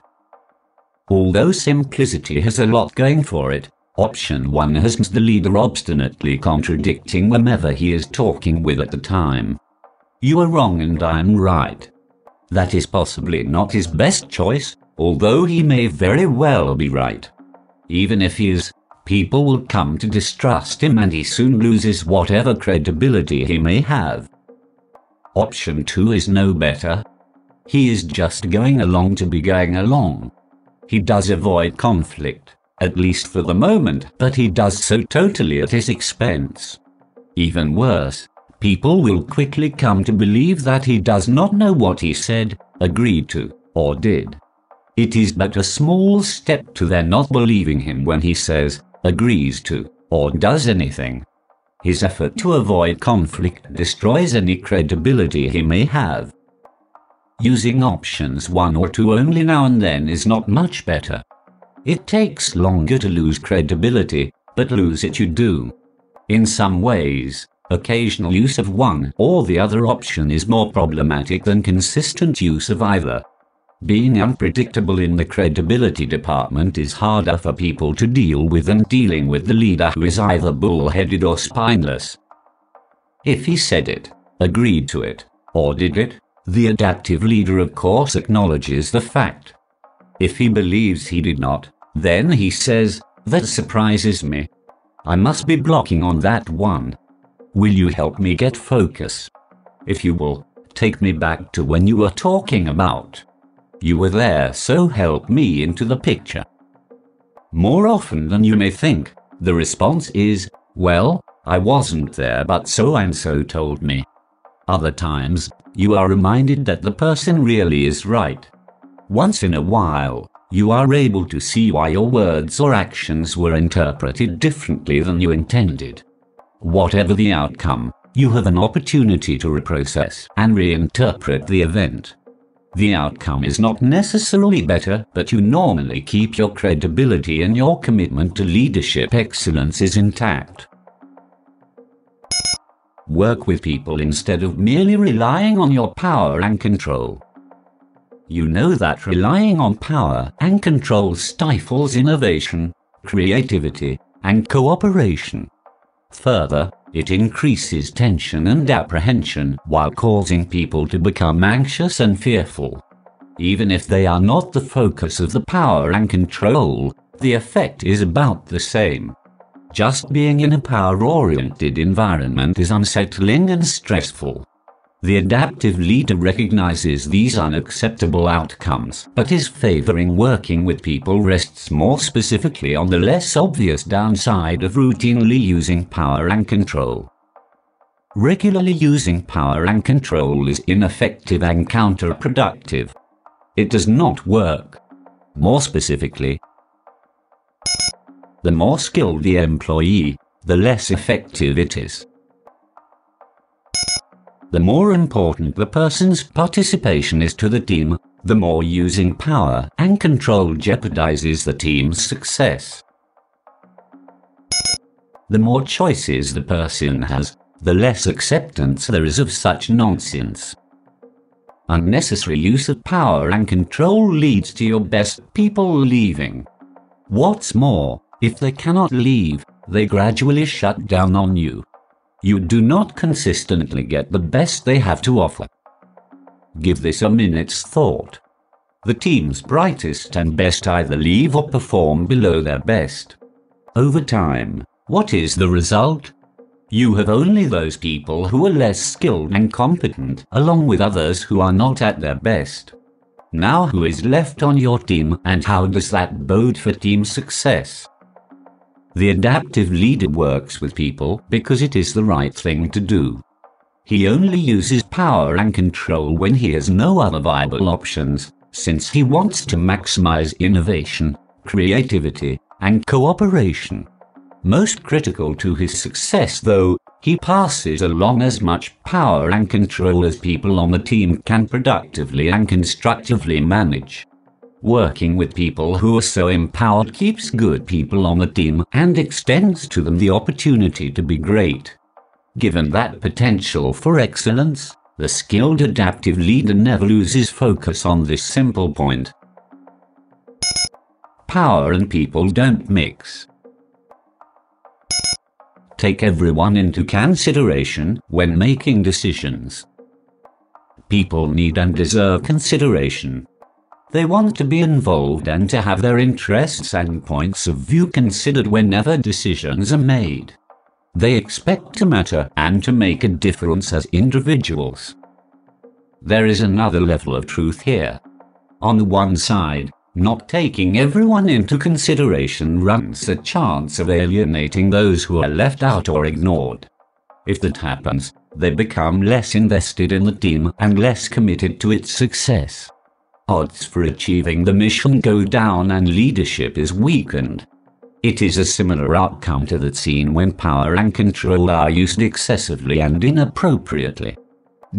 Although simplicity has a lot going for it, option 1 has the leader obstinately contradicting whomever he is talking with at the time. You are wrong and I am right. That is possibly not his best choice, although he may very well be right. Even if he is, people will come to distrust him and he soon loses whatever credibility he may have. Option 2 is no better. He is just going along to be going along. He does avoid conflict, at least for the moment, but he does so totally at his expense. Even worse, people will quickly come to believe that he does not know what he said, agreed to, or did. It is but a small step to their not believing him when he says, agrees to, or does anything. His effort to avoid conflict destroys any credibility he may have. Using options 1 or 2 only now and then is not much better. It takes longer to lose credibility, but lose it you do. In some ways, occasional use of one or the other option is more problematic than consistent use of either. Being unpredictable in the credibility department is harder for people to deal with than dealing with the leader who is either bullheaded or spineless. If he said it, agreed to it, or did it, the adaptive leader of course acknowledges the fact. If he believes he did not, then he says, that surprises me. I must be blocking on that one. Will you help me get focus? If you will, take me back to when you were talking about. You were there, so help me into the picture. More often than you may think, the response is, well, I wasn't there but so and so told me. Other times, you are reminded that the person really is right. Once in a while, you are able to see why your words or actions were interpreted differently than you intended. Whatever the outcome, you have an opportunity to reprocess and reinterpret the event. The outcome is not necessarily better, but you normally keep your credibility and your commitment to leadership excellence is intact. Work with people instead of merely relying on your power and control. You know that relying on power and control stifles innovation, creativity, and cooperation. Further, it increases tension and apprehension while causing people to become anxious and fearful. Even if they are not the focus of the power and control, the effect is about the same. Just being in a power-oriented environment is unsettling and stressful. The adaptive leader recognizes these unacceptable outcomes, but his favoring working with people rests more specifically on the less obvious downside of routinely using power and control. Regularly using power and control is ineffective and counterproductive. It does not work. More specifically, the more skilled the employee, the less effective it is the more important the person's participation is to the team, the more using power and control jeopardizes the team's success. The more choices the person has, the less acceptance there is of such nonsense. Unnecessary use of power and control leads to your best people leaving. What's more, if they cannot leave, they gradually shut down on you. You do not consistently get the best they have to offer. Give this a minute's thought. The team's brightest and best either leave or perform below their best. Over time, what is the result? You have only those people who are less skilled and competent, along with others who are not at their best. Now who is left on your team and how does that bode for team success? The adaptive leader works with people because it is the right thing to do. He only uses power and control when he has no other viable options, since he wants to maximize innovation, creativity, and cooperation. Most critical to his success, though, he passes along as much power and control as people on the team can productively and constructively manage. Working with people who are so empowered keeps good people on the team and extends to them the opportunity to be great. Given that potential for excellence, the skilled adaptive leader never loses focus on this simple point. Power and people don't mix take everyone into consideration when making decisions. People need and deserve consideration. They want to be involved and to have their interests and points of view considered whenever decisions are made. They expect to matter and to make a difference as individuals. There is another level of truth here. On the one side, not taking everyone into consideration runs a chance of alienating those who are left out or ignored. If that happens, they become less invested in the team and less committed to its success. Odds for achieving the mission go down and leadership is weakened. It is a similar outcome to that seen when power and control are used excessively and inappropriately.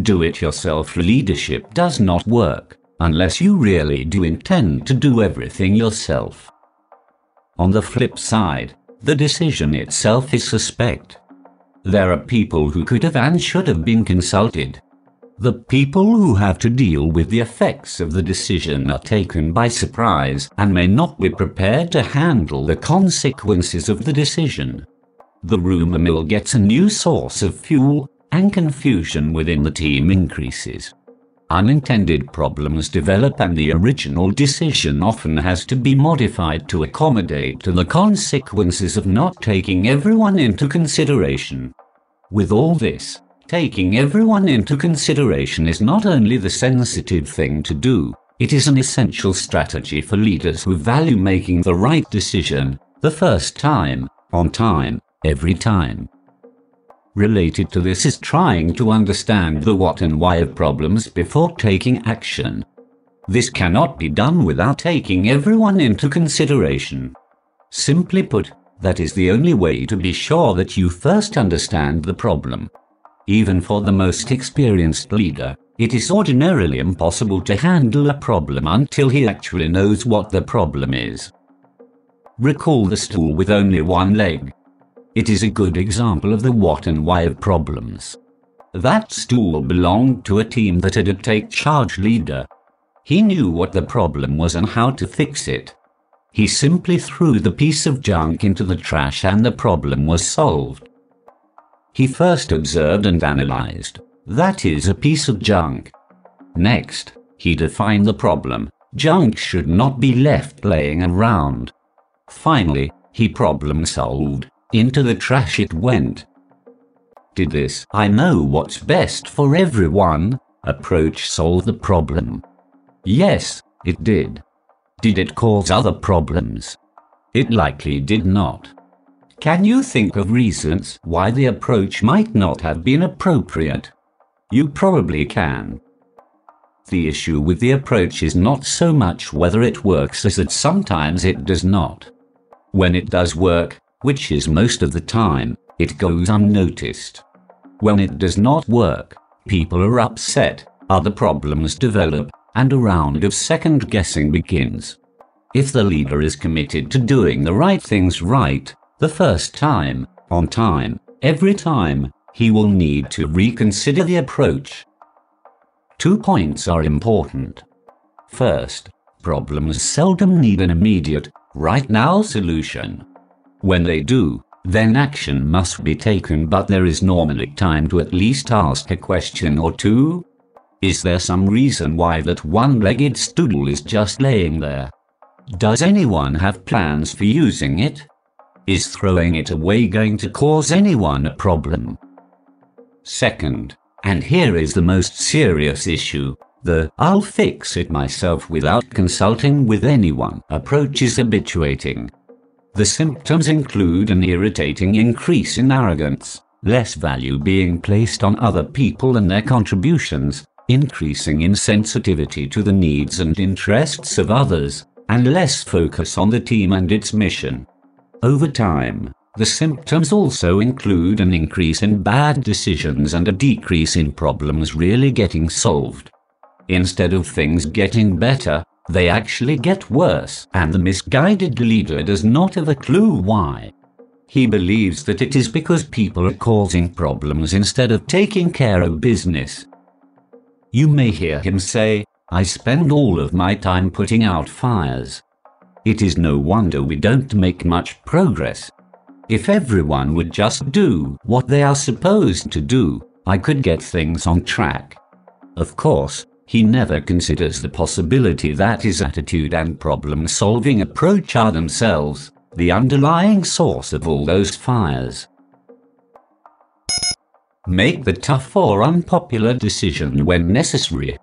Do it yourself leadership does not work unless you really do intend to do everything yourself. On the flip side, the decision itself is suspect. There are people who could have and should have been consulted. The people who have to deal with the effects of the decision are taken by surprise and may not be prepared to handle the consequences of the decision. The rumor mill gets a new source of fuel and confusion within the team increases unintended problems develop and the original decision often has to be modified to accommodate to the consequences of not taking everyone into consideration. With all this, taking everyone into consideration is not only the sensitive thing to do, it is an essential strategy for leaders who value making the right decision, the first time, on time, every time. Related to this is trying to understand the what and why of problems before taking action. This cannot be done without taking everyone into consideration. Simply put, that is the only way to be sure that you first understand the problem. Even for the most experienced leader, it is ordinarily impossible to handle a problem until he actually knows what the problem is. Recall the stool with only one leg. It is a good example of the what and why of problems. That stool belonged to a team that had a take charge leader. He knew what the problem was and how to fix it. He simply threw the piece of junk into the trash and the problem was solved. He first observed and analyzed. That is a piece of junk. Next, he defined the problem. Junk should not be left laying around. Finally, he problem solved. Into the trash it went. Did this I know what's best for everyone approach solve the problem? Yes, it did. Did it cause other problems? It likely did not. Can you think of reasons why the approach might not have been appropriate? You probably can. The issue with the approach is not so much whether it works as that sometimes it does not. When it does work, which is most of the time, it goes unnoticed. When it does not work, people are upset, other problems develop, and a round of second guessing begins. If the leader is committed to doing the right things right, the first time, on time, every time, he will need to reconsider the approach. Two points are important. First, problems seldom need an immediate, right now solution. When they do, then action must be taken, but there is normally time to at least ask a question or two. Is there some reason why that one legged stool is just laying there? Does anyone have plans for using it? Is throwing it away going to cause anyone a problem? Second, and here is the most serious issue, the I'll fix it myself without consulting with anyone approach is habituating. The symptoms include an irritating increase in arrogance, less value being placed on other people and their contributions, increasing insensitivity to the needs and interests of others, and less focus on the team and its mission. Over time, the symptoms also include an increase in bad decisions and a decrease in problems really getting solved. Instead of things getting better, they actually get worse, and the misguided leader does not have a clue why. He believes that it is because people are causing problems instead of taking care of business. You may hear him say, I spend all of my time putting out fires. It is no wonder we don't make much progress. If everyone would just do what they are supposed to do, I could get things on track. Of course, he never considers the possibility that his attitude and problem solving approach are themselves the underlying source of all those fires. Make the tough or unpopular decision when necessary.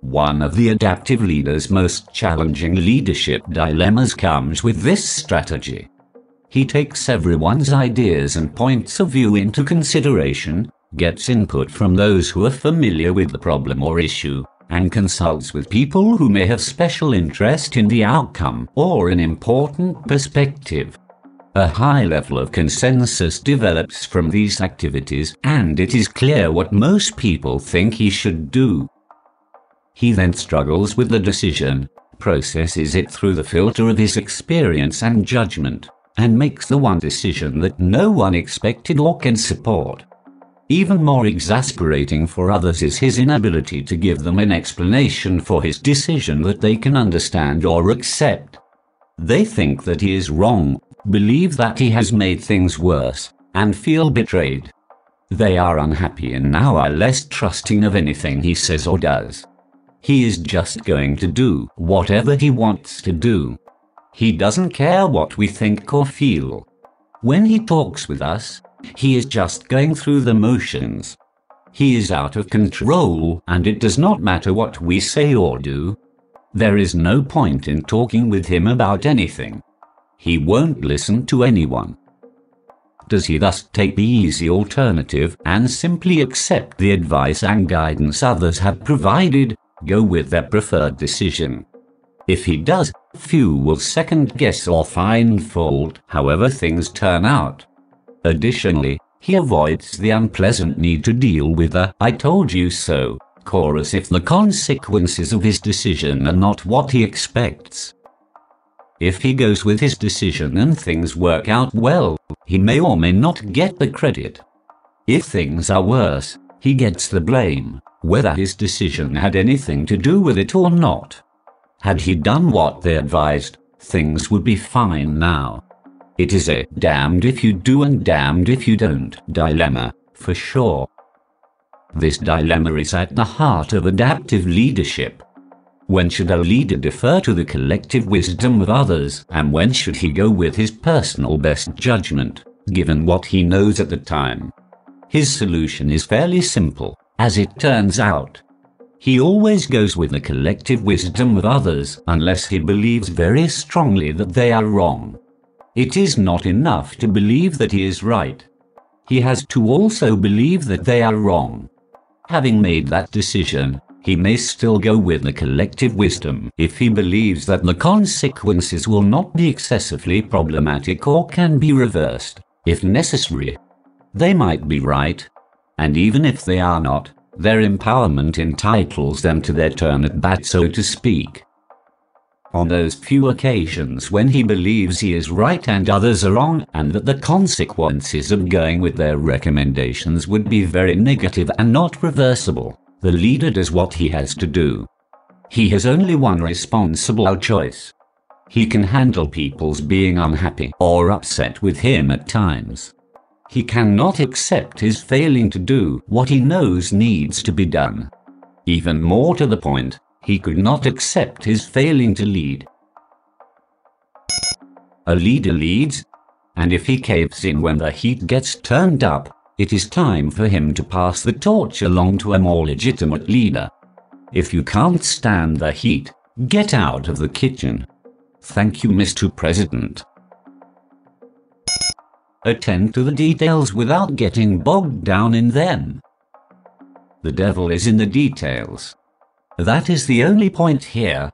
One of the adaptive leader's most challenging leadership dilemmas comes with this strategy. He takes everyone's ideas and points of view into consideration gets input from those who are familiar with the problem or issue, and consults with people who may have special interest in the outcome or an important perspective. A high level of consensus develops from these activities, and it is clear what most people think he should do. He then struggles with the decision, processes it through the filter of his experience and judgment, and makes the one decision that no one expected or can support. Even more exasperating for others is his inability to give them an explanation for his decision that they can understand or accept. They think that he is wrong, believe that he has made things worse, and feel betrayed. They are unhappy and now are less trusting of anything he says or does. He is just going to do whatever he wants to do. He doesn't care what we think or feel. When he talks with us, he is just going through the motions. He is out of control, and it does not matter what we say or do. There is no point in talking with him about anything. He won't listen to anyone. Does he thus take the easy alternative and simply accept the advice and guidance others have provided, go with their preferred decision? If he does, few will second guess or find fault however things turn out. Additionally, he avoids the unpleasant need to deal with the I told you so chorus if the consequences of his decision are not what he expects. If he goes with his decision and things work out well, he may or may not get the credit. If things are worse, he gets the blame, whether his decision had anything to do with it or not. Had he done what they advised, things would be fine now. It is a damned if you do and damned if you don't dilemma, for sure. This dilemma is at the heart of adaptive leadership. When should a leader defer to the collective wisdom of others, and when should he go with his personal best judgment, given what he knows at the time? His solution is fairly simple, as it turns out. He always goes with the collective wisdom of others unless he believes very strongly that they are wrong. It is not enough to believe that he is right. He has to also believe that they are wrong. Having made that decision, he may still go with the collective wisdom if he believes that the consequences will not be excessively problematic or can be reversed, if necessary. They might be right, and even if they are not, their empowerment entitles them to their turn at bat, so to speak. On those few occasions when he believes he is right and others are wrong, and that the consequences of going with their recommendations would be very negative and not reversible, The leader does what he has to do. He has only one responsible choice. He can handle people's being unhappy or upset with him at times. He cannot accept his failing to do what he knows needs to be done. Even more to the point, he could not accept his failing to lead. A leader leads, and if he caves in when the heat gets turned up, it is time for him to pass the torch along to a more legitimate leader. If you can't stand the heat, get out of the kitchen. Thank you, Mr. President. Attend to the details without getting bogged down in them. The devil is in the details. That is the only point here.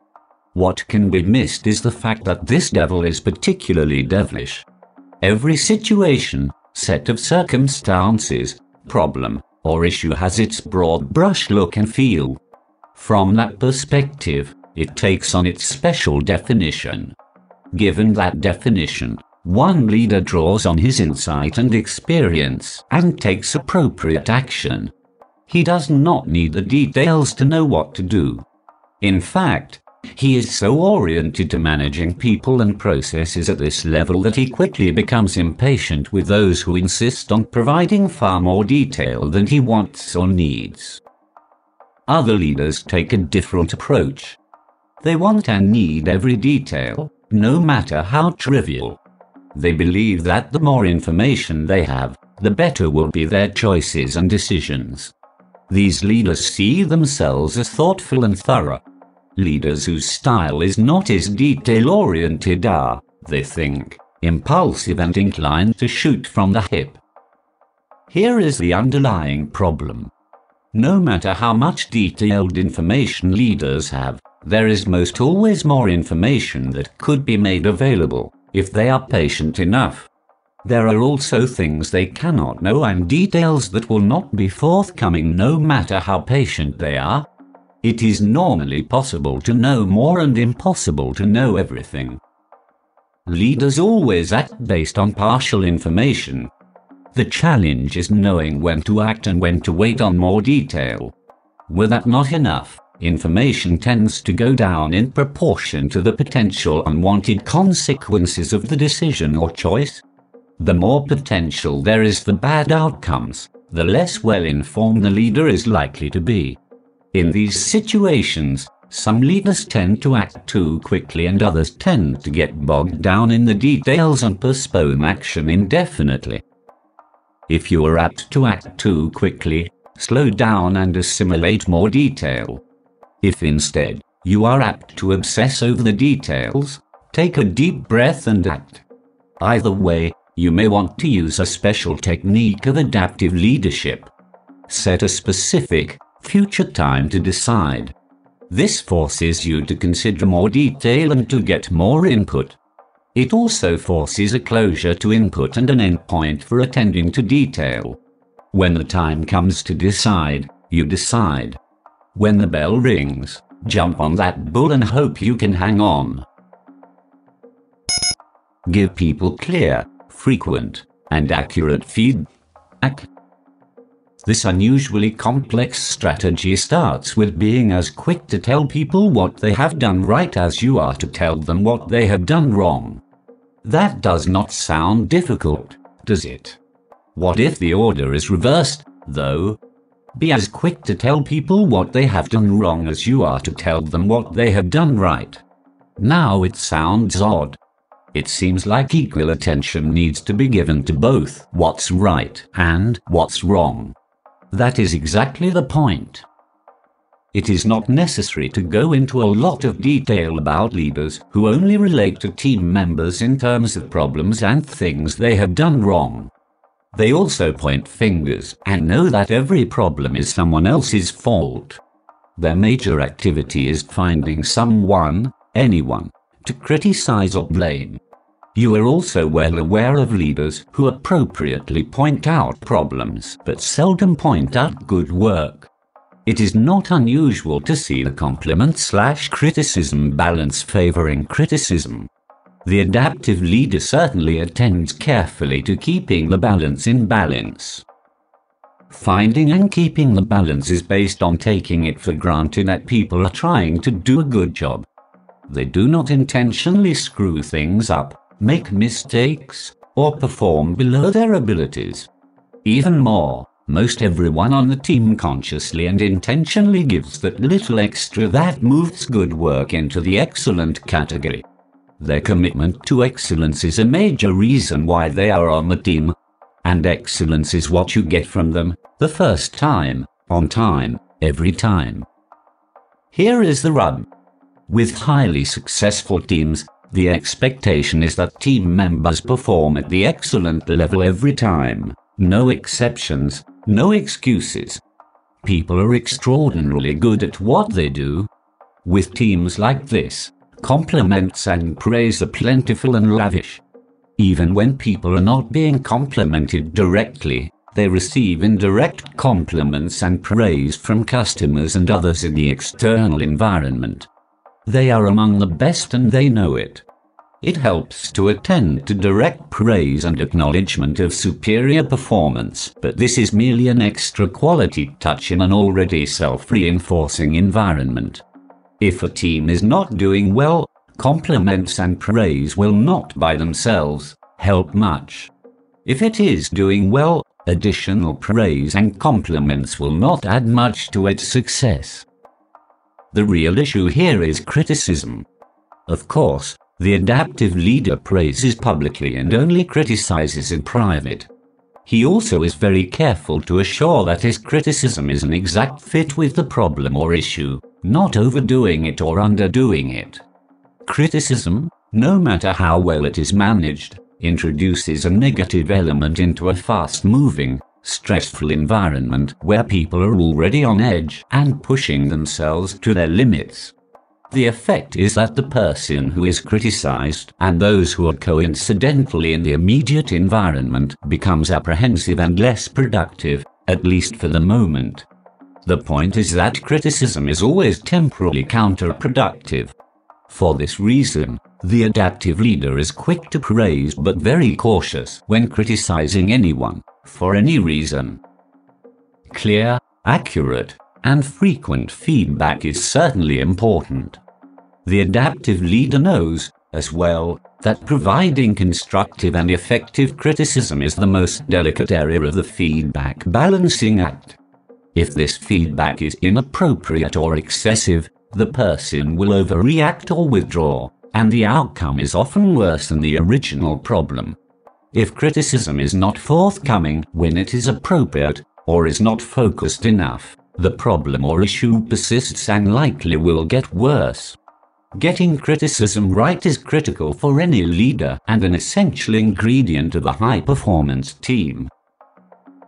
What can be missed is the fact that this devil is particularly devilish. Every situation, set of circumstances, problem, or issue has its broad brush look and feel. From that perspective, it takes on its special definition. Given that definition, one leader draws on his insight and experience and takes appropriate action. He does not need the details to know what to do. In fact, he is so oriented to managing people and processes at this level that he quickly becomes impatient with those who insist on providing far more detail than he wants or needs. Other leaders take a different approach. They want and need every detail, no matter how trivial. They believe that the more information they have, the better will be their choices and decisions. These leaders see themselves as thoughtful and thorough. Leaders whose style is not as detail oriented are, they think, impulsive and inclined to shoot from the hip. Here is the underlying problem. No matter how much detailed information leaders have, there is most always more information that could be made available if they are patient enough. There are also things they cannot know and details that will not be forthcoming no matter how patient they are. It is normally possible to know more and impossible to know everything. Leaders always act based on partial information. The challenge is knowing when to act and when to wait on more detail. Were that not enough, information tends to go down in proportion to the potential unwanted consequences of the decision or choice. The more potential there is for bad outcomes, the less well informed the leader is likely to be. In these situations, some leaders tend to act too quickly and others tend to get bogged down in the details and postpone action indefinitely. If you are apt to act too quickly, slow down and assimilate more detail. If instead, you are apt to obsess over the details, take a deep breath and act. Either way, you may want to use a special technique of adaptive leadership. Set a specific, future time to decide. This forces you to consider more detail and to get more input. It also forces a closure to input and an endpoint for attending to detail. When the time comes to decide, you decide. When the bell rings, jump on that bull and hope you can hang on. Give people clear, frequent, and accurate feedback. This unusually complex strategy starts with being as quick to tell people what they have done right as you are to tell them what they have done wrong. That does not sound difficult, does it? What if the order is reversed, though? Be as quick to tell people what they have done wrong as you are to tell them what they have done right. Now it sounds odd. It seems like equal attention needs to be given to both what's right and what's wrong. That is exactly the point. It is not necessary to go into a lot of detail about leaders who only relate to team members in terms of problems and things they have done wrong. They also point fingers and know that every problem is someone else's fault. Their major activity is finding someone, anyone, to criticize or blame. You are also well aware of leaders who appropriately point out problems but seldom point out good work. It is not unusual to see the compliment slash criticism balance favoring criticism. The adaptive leader certainly attends carefully to keeping the balance in balance. Finding and keeping the balance is based on taking it for granted that people are trying to do a good job. They do not intentionally screw things up, make mistakes, or perform below their abilities. Even more, most everyone on the team consciously and intentionally gives that little extra that moves good work into the excellent category. Their commitment to excellence is a major reason why they are on the team. And excellence is what you get from them, the first time, on time, every time. Here is the rub. With highly successful teams, the expectation is that team members perform at the excellent level every time. No exceptions, no excuses. People are extraordinarily good at what they do. With teams like this, compliments and praise are plentiful and lavish. Even when people are not being complimented directly, they receive indirect compliments and praise from customers and others in the external environment. They are among the best and they know it. It helps to attend to direct praise and acknowledgement of superior performance, but this is merely an extra quality touch in an already self-reinforcing environment. If a team is not doing well, compliments and praise will not by themselves help much. If it is doing well, additional praise and compliments will not add much to its success. The real issue here is criticism. Of course, the adaptive leader praises publicly and only criticizes in private. He also is very careful to assure that his criticism is an exact fit with the problem or issue, not overdoing it or underdoing it. Criticism, no matter how well it is managed, introduces a negative element into a fast-moving, stressful environment where people are already on edge and pushing themselves to their limits. The effect is that the person who is criticized and those who are coincidentally in the immediate environment becomes apprehensive and less productive, at least for the moment. The point is that criticism is always temporally counterproductive. For this reason, the adaptive leader is quick to praise but very cautious when criticizing anyone, for any reason. Clear, accurate, and frequent feedback is certainly important. The adaptive leader knows, as well, that providing constructive and effective criticism is the most delicate area of the feedback balancing act. If this feedback is inappropriate or excessive, the person will overreact or withdraw, and the outcome is often worse than the original problem. If criticism is not forthcoming when it is appropriate, or is not focused enough, the problem or issue persists and likely will get worse. Getting criticism right is critical for any leader and an essential ingredient of a high-performance team.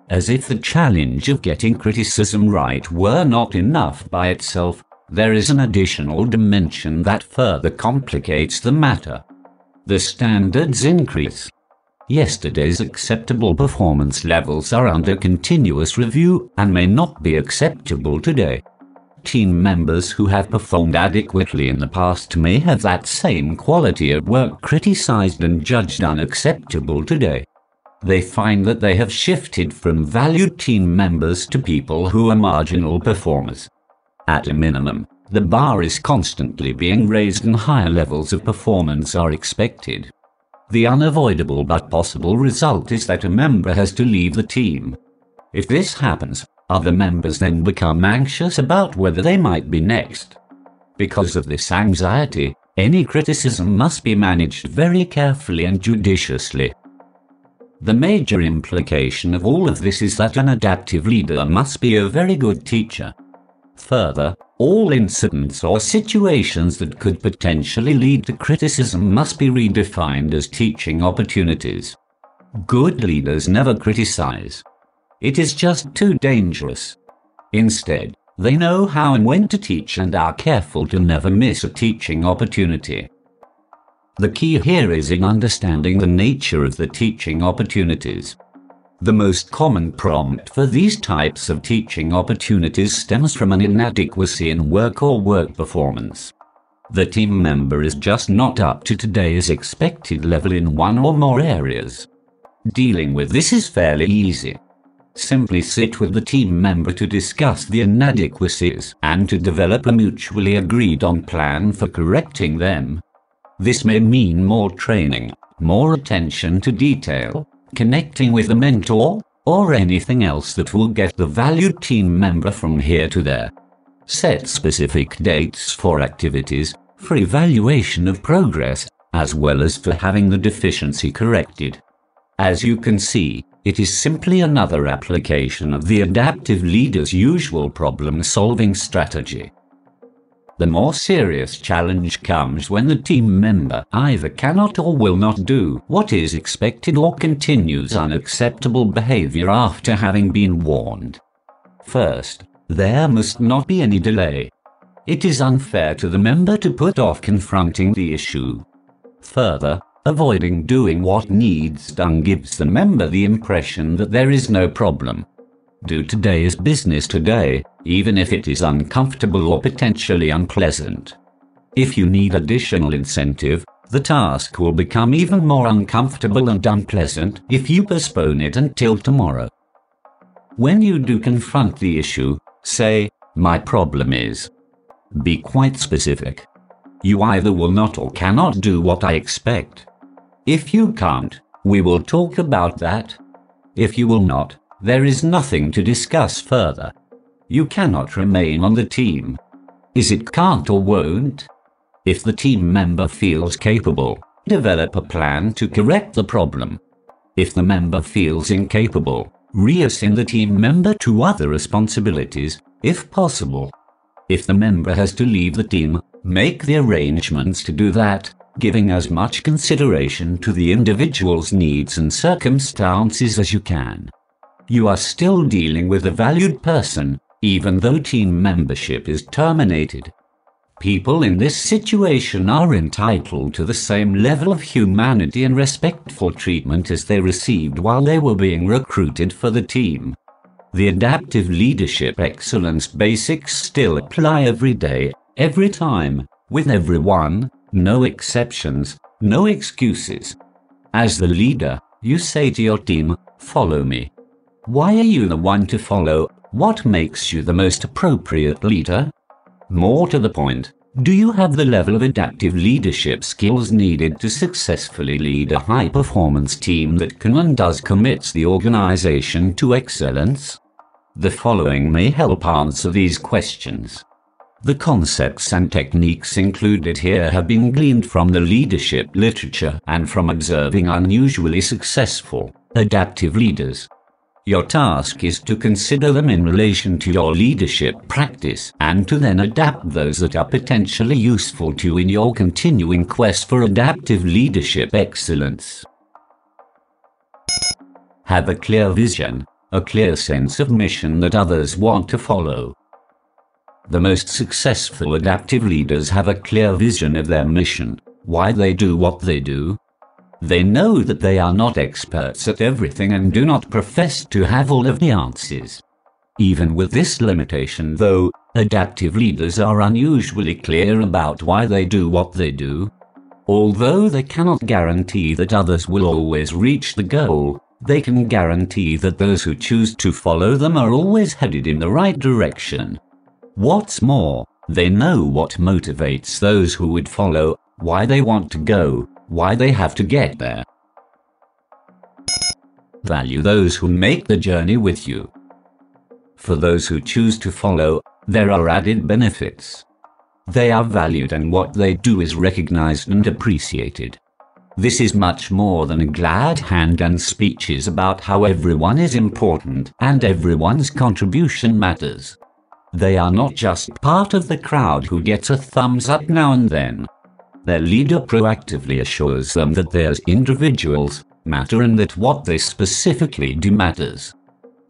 As if the challenge of getting criticism right were not enough by itself, there is an additional dimension that further complicates the matter. The standards increase. Yesterday's acceptable performance levels are under continuous review and may not be acceptable today team members who have performed adequately in the past may have that same quality of work criticized and judged unacceptable today. They find that they have shifted from valued team members to people who are marginal performers. At a minimum, the bar is constantly being raised and higher levels of performance are expected. The unavoidable but possible result is that a member has to leave the team. If this happens, other members then become anxious about whether they might be next. Because of this anxiety, any criticism must be managed very carefully and judiciously. The major implication of all of this is that an adaptive leader must be a very good teacher. Further, all incidents or situations that could potentially lead to criticism must be redefined as teaching opportunities. Good leaders never criticize. It is just too dangerous. Instead, they know how and when to teach and are careful to never miss a teaching opportunity. The key here is in understanding the nature of the teaching opportunities. The most common prompt for these types of teaching opportunities stems from an inadequacy in work or work performance. The team member is just not up to today's expected level in one or more areas. Dealing with this is fairly easy. Simply sit with the team member to discuss the inadequacies and to develop a mutually agreed on plan for correcting them. This may mean more training, more attention to detail, connecting with the mentor, or anything else that will get the valued team member from here to there. Set specific dates for activities, for evaluation of progress, as well as for having the deficiency corrected. As you can see, it is simply another application of the adaptive leader's usual problem-solving strategy. The more serious challenge comes when the team member either cannot or will not do what is expected or continues unacceptable behavior after having been warned. First, there must not be any delay. It is unfair to the member to put off confronting the issue. Further, avoiding doing what needs done gives the member the impression that there is no problem. Do today's business today, even if it is uncomfortable or potentially unpleasant. If you need additional incentive, the task will become even more uncomfortable and unpleasant if you postpone it until tomorrow. When you do confront the issue, say, My problem is. Be quite specific. You either will not or cannot do what I expect. If you can't, we will talk about that. If you will not, there is nothing to discuss further. You cannot remain on the team. Is it can't or won't? If the team member feels capable, develop a plan to correct the problem. If the member feels incapable, reassign the team member to other responsibilities, if possible. If the member has to leave the team, make the arrangements to do that, giving as much consideration to the individual's needs and circumstances as you can. You are still dealing with a valued person even though team membership is terminated. People in this situation are entitled to the same level of humanity and respectful treatment as they received while they were being recruited for the team. The adaptive leadership excellence basics still apply every day, every time, with everyone, no exceptions, no excuses. As the leader, you say to your team, follow me. Why are you the one to follow what makes you the most appropriate leader? More to the point, do you have the level of adaptive leadership skills needed to successfully lead a high performance team that can and does commits the organization to excellence? The following may help answer these questions. The concepts and techniques included here have been gleaned from the leadership literature and from observing unusually successful, adaptive leaders. Your task is to consider them in relation to your leadership practice and to then adapt those that are potentially useful to you in your continuing quest for adaptive leadership excellence. Have a clear vision, a clear sense of mission that others want to follow. The most successful adaptive leaders have a clear vision of their mission, why they do what they do, they know that they are not experts at everything and do not profess to have all of the answers. Even with this limitation, though, adaptive leaders are unusually clear about why they do what they do. Although they cannot guarantee that others will always reach the goal, they can guarantee that those who choose to follow them are always headed in the right direction. What's more, they know what motivates those who would follow, why they want to go, why they have to get there. Value those who make the journey with you. For those who choose to follow, there are added benefits. They are valued and what they do is recognized and appreciated. This is much more than a glad hand and speeches about how everyone is important and everyone's contribution matters. They are not just part of the crowd who gets a thumbs up now and then. Their leader proactively assures them that they as individuals matter and that what they specifically do matters.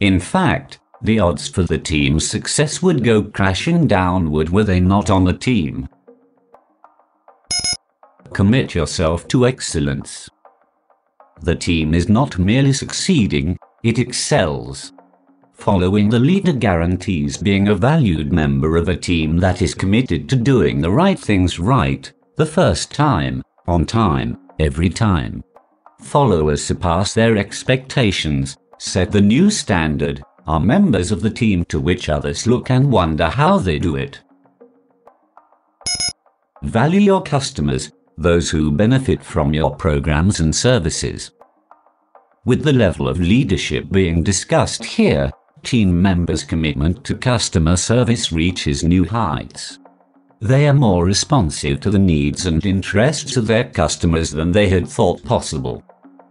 In fact, the odds for the team's success would go crashing downward were they not on the team. Commit yourself to excellence. The team is not merely succeeding, it excels. Following the leader guarantees being a valued member of a team that is committed to doing the right things right the first time, on time, every time. Followers surpass their expectations, set the new standard, are members of the team to which others look and wonder how they do it. Value your customers, those who benefit from your programs and services. With the level of leadership being discussed here, team members' commitment to customer service reaches new heights. They are more responsive to the needs and interests of their customers than they had thought possible.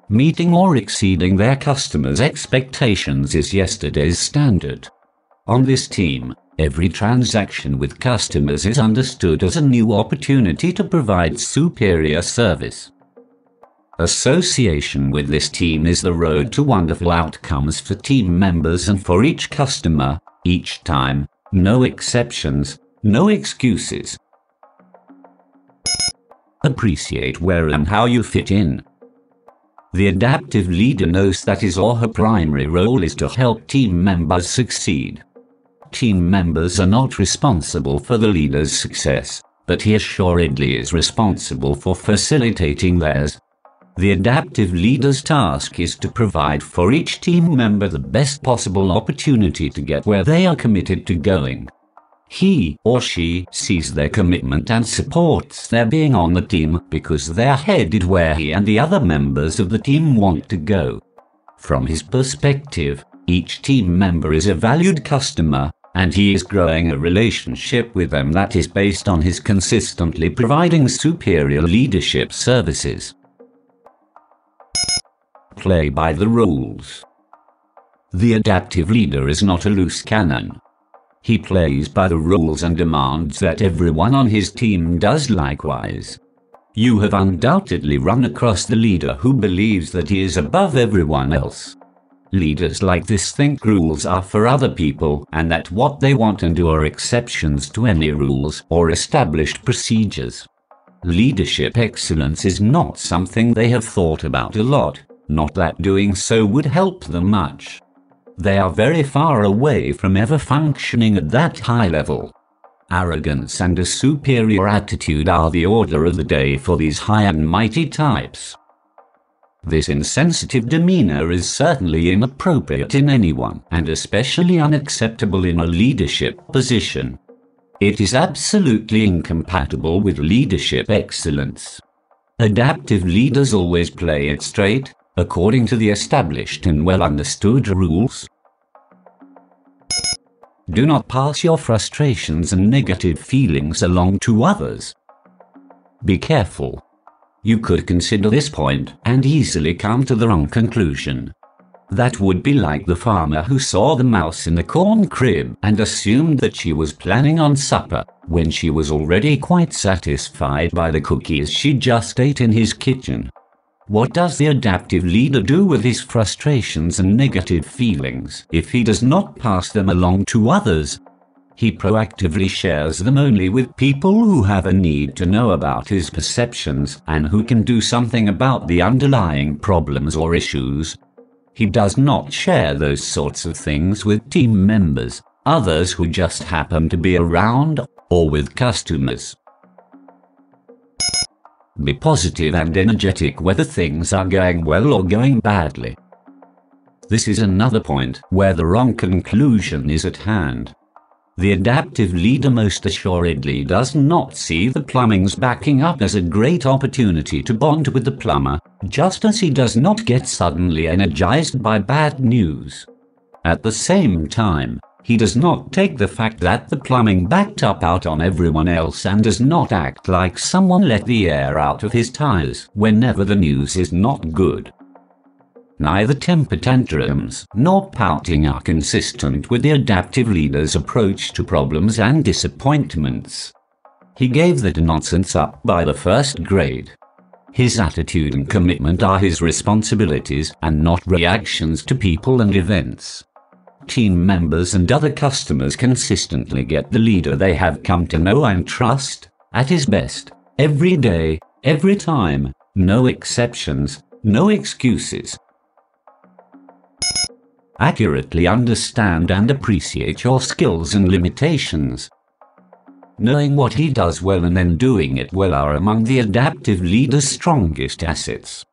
Meeting or exceeding their customers' expectations is yesterday's standard. On this team, every transaction with customers is understood as a new opportunity to provide superior service. Association with this team is the road to wonderful outcomes for team members and for each customer, each time, no exceptions, no excuses. Appreciate where and how you fit in. The adaptive leader knows that his or her primary role is to help team members succeed. Team members are not responsible for the leader's success, but he assuredly is responsible for facilitating theirs. The adaptive leader's task is to provide for each team member the best possible opportunity to get where they are committed to going. He or she sees their commitment and supports their being on the team because they're headed where he and the other members of the team want to go. From his perspective, each team member is a valued customer, and he is growing a relationship with them that is based on his consistently providing superior leadership services play by the rules. The adaptive leader is not a loose cannon. He plays by the rules and demands that everyone on his team does likewise. You have undoubtedly run across the leader who believes that he is above everyone else. Leaders like this think rules are for other people and that what they want and do are exceptions to any rules or established procedures. Leadership excellence is not something they have thought about a lot. Not that doing so would help them much. They are very far away from ever functioning at that high level. Arrogance and a superior attitude are the order of the day for these high and mighty types. This insensitive demeanor is certainly inappropriate in anyone, and especially unacceptable in a leadership position. It is absolutely incompatible with leadership excellence. Adaptive leaders always play it straight, according to the established and well understood rules. Do not pass your frustrations and negative feelings along to others. Be careful. You could consider this point and easily come to the wrong conclusion. That would be like the farmer who saw the mouse in the corn crib and assumed that she was planning on supper when she was already quite satisfied by the cookies she just ate in his kitchen. What does the adaptive leader do with his frustrations and negative feelings if he does not pass them along to others? He proactively shares them only with people who have a need to know about his perceptions and who can do something about the underlying problems or issues. He does not share those sorts of things with team members, others who just happen to be around, or with customers. Be positive and energetic whether things are going well or going badly. This is another point where the wrong conclusion is at hand. The adaptive leader most assuredly does not see the plumbing's backing up as a great opportunity to bond with the plumber, just as he does not get suddenly energized by bad news. At the same time, he does not take the fact that the plumbing backed up out on everyone else and does not act like someone let the air out of his tires whenever the news is not good. Neither temper tantrums nor pouting are consistent with the adaptive leader's approach to problems and disappointments. He gave the nonsense up by the first grade. His attitude and commitment are his responsibilities and not reactions to people and events team members and other customers consistently get the leader they have come to know and trust, at his best, every day, every time, no exceptions, no excuses. Accurately understand and appreciate your skills and limitations. Knowing what he does well and then doing it well are among the adaptive leader's strongest assets.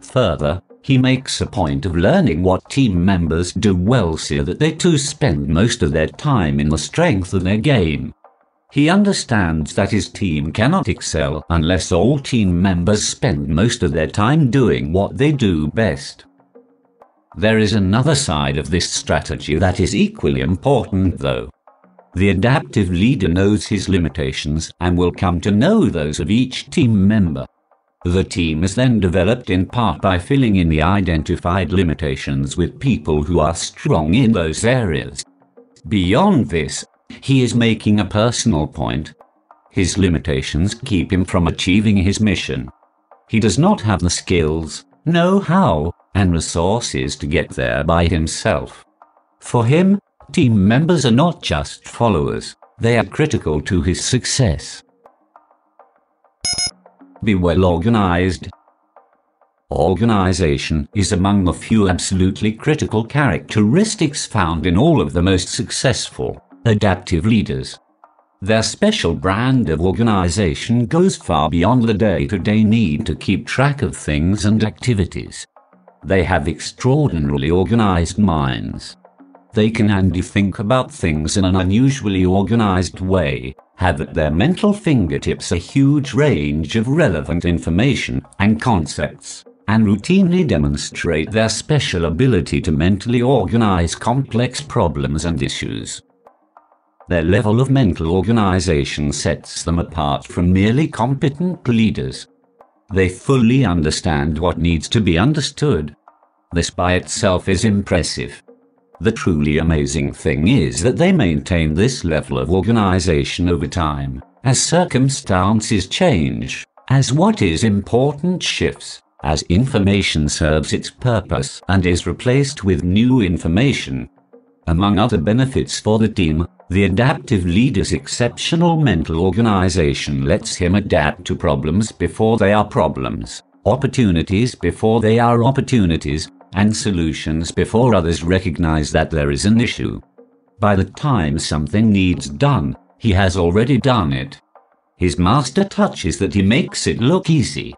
Further, He makes a point of learning what team members do well so that they too spend most of their time in the strength of their game. He understands that his team cannot excel unless all team members spend most of their time doing what they do best. There is another side of this strategy that is equally important though. The adaptive leader knows his limitations and will come to know those of each team member. The team is then developed in part by filling in the identified limitations with people who are strong in those areas. Beyond this, he is making a personal point. His limitations keep him from achieving his mission. He does not have the skills, know-how, and resources to get there by himself. For him, team members are not just followers, they are critical to his success. Be well organized. Organization is among the few absolutely critical characteristics found in all of the most successful adaptive leaders. Their special brand of organization goes far beyond the day-to-day need to keep track of things and activities. They have extraordinarily organized minds. They can and think about things in an unusually organized way, have at their mental fingertips a huge range of relevant information and concepts, and routinely demonstrate their special ability to mentally organize complex problems and issues. Their level of mental organization sets them apart from merely competent leaders. They fully understand what needs to be understood. This by itself is impressive. The truly amazing thing is that they maintain this level of organization over time, as circumstances change, as what is important shifts, as information serves its purpose and is replaced with new information. Among other benefits for the team, the adaptive leader's exceptional mental organization lets him adapt to problems before they are problems, opportunities before they are opportunities, and solutions before others recognize that there is an issue. By the time something needs done, he has already done it. His master touch is that he makes it look easy.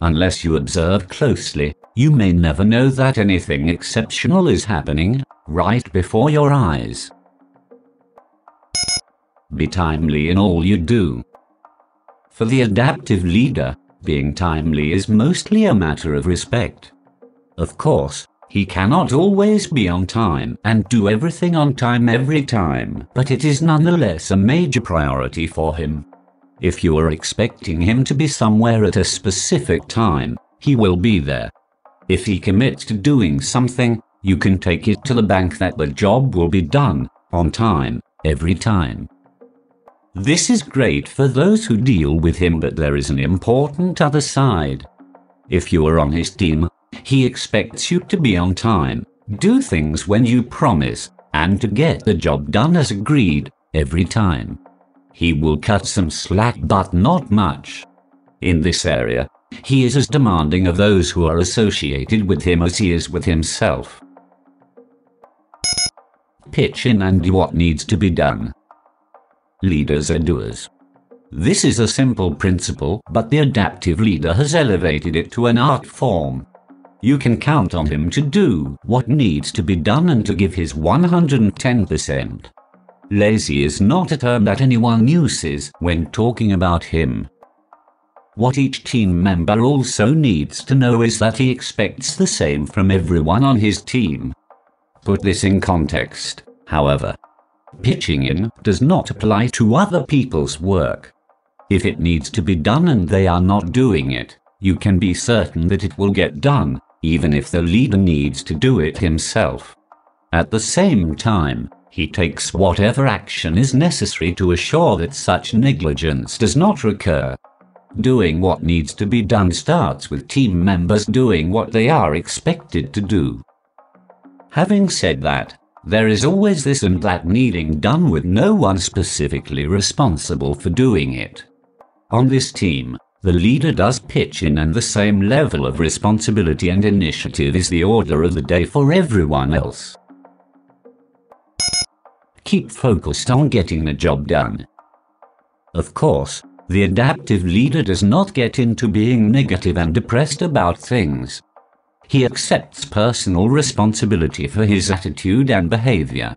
Unless you observe closely, you may never know that anything exceptional is happening right before your eyes. Be timely in all you do. For the adaptive leader, being timely is mostly a matter of respect. Of course, he cannot always be on time and do everything on time every time, but it is nonetheless a major priority for him. If you are expecting him to be somewhere at a specific time, he will be there. If he commits to doing something, you can take it to the bank that the job will be done on time every time. This is great for those who deal with him, but there is an important other side. If you are on his team, he expects you to be on time, do things when you promise, and to get the job done as agreed every time. He will cut some slack, but not much. In this area, he is as demanding of those who are associated with him as he is with himself. Pitch in and do what needs to be done leaders are doers. This is a simple principle, but the adaptive leader has elevated it to an art form. You can count on him to do what needs to be done and to give his 110%. Lazy is not a term that anyone uses when talking about him. What each team member also needs to know is that he expects the same from everyone on his team. Put this in context, however. Pitching in does not apply to other people's work. If it needs to be done and they are not doing it, you can be certain that it will get done, even if the leader needs to do it himself. At the same time, he takes whatever action is necessary to assure that such negligence does not recur. Doing what needs to be done starts with team members doing what they are expected to do. Having said that, there is always this and that needing done with no one specifically responsible for doing it. On this team, the leader does pitch in and the same level of responsibility and initiative is the order of the day for everyone else. Keep focused on getting the job done. Of course, the adaptive leader does not get into being negative and depressed about things. He accepts personal responsibility for his attitude and behavior.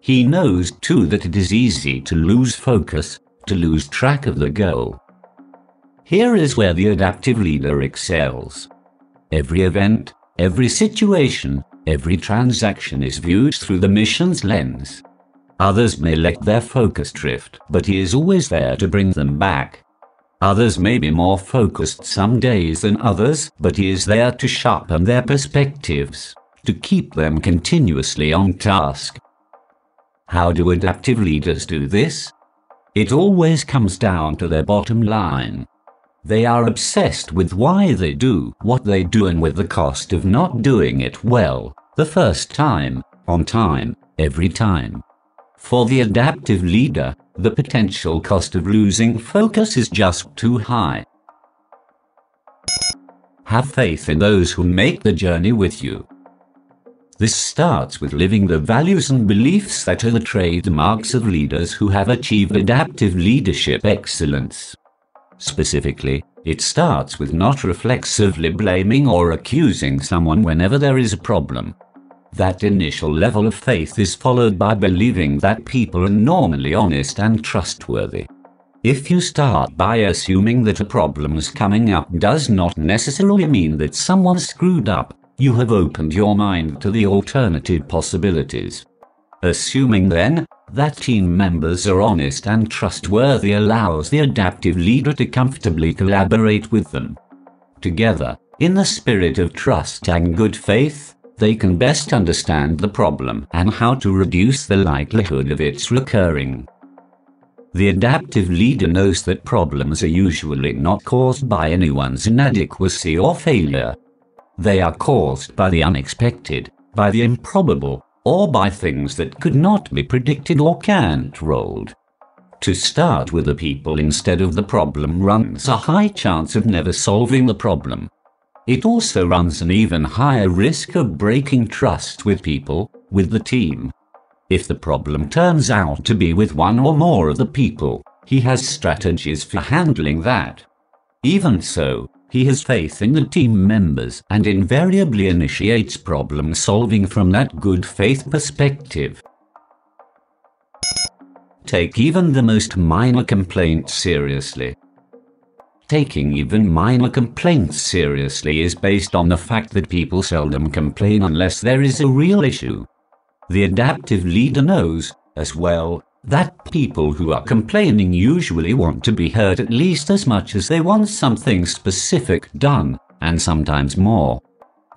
He knows too that it is easy to lose focus, to lose track of the goal. Here is where the adaptive leader excels. Every event, every situation, every transaction is viewed through the mission's lens. Others may let their focus drift, but he is always there to bring them back. Others may be more focused some days than others, but he is there to sharpen their perspectives, to keep them continuously on task. How do adaptive leaders do this? It always comes down to their bottom line. They are obsessed with why they do what they do and with the cost of not doing it well, the first time, on time, every time. For the adaptive leader, the potential cost of losing focus is just too high. Have faith in those who make the journey with you. This starts with living the values and beliefs that are the trademarks of leaders who have achieved adaptive leadership excellence. Specifically, it starts with not reflexively blaming or accusing someone whenever there is a problem. That initial level of faith is followed by believing that people are normally honest and trustworthy. If you start by assuming that a problem is coming up does not necessarily mean that someone screwed up, you have opened your mind to the alternative possibilities. Assuming then that team members are honest and trustworthy allows the adaptive leader to comfortably collaborate with them. Together, in the spirit of trust and good faith, they can best understand the problem and how to reduce the likelihood of its recurring. The adaptive leader knows that problems are usually not caused by anyone's inadequacy or failure. They are caused by the unexpected, by the improbable, or by things that could not be predicted or controlled. To start with the people instead of the problem runs a high chance of never solving the problem. It also runs an even higher risk of breaking trust with people, with the team. If the problem turns out to be with one or more of the people, he has strategies for handling that. Even so, he has faith in the team members and invariably initiates problem solving from that good faith perspective. Take even the most minor complaint seriously. Taking even minor complaints seriously is based on the fact that people seldom complain unless there is a real issue. The adaptive leader knows, as well, that people who are complaining usually want to be heard at least as much as they want something specific done, and sometimes more.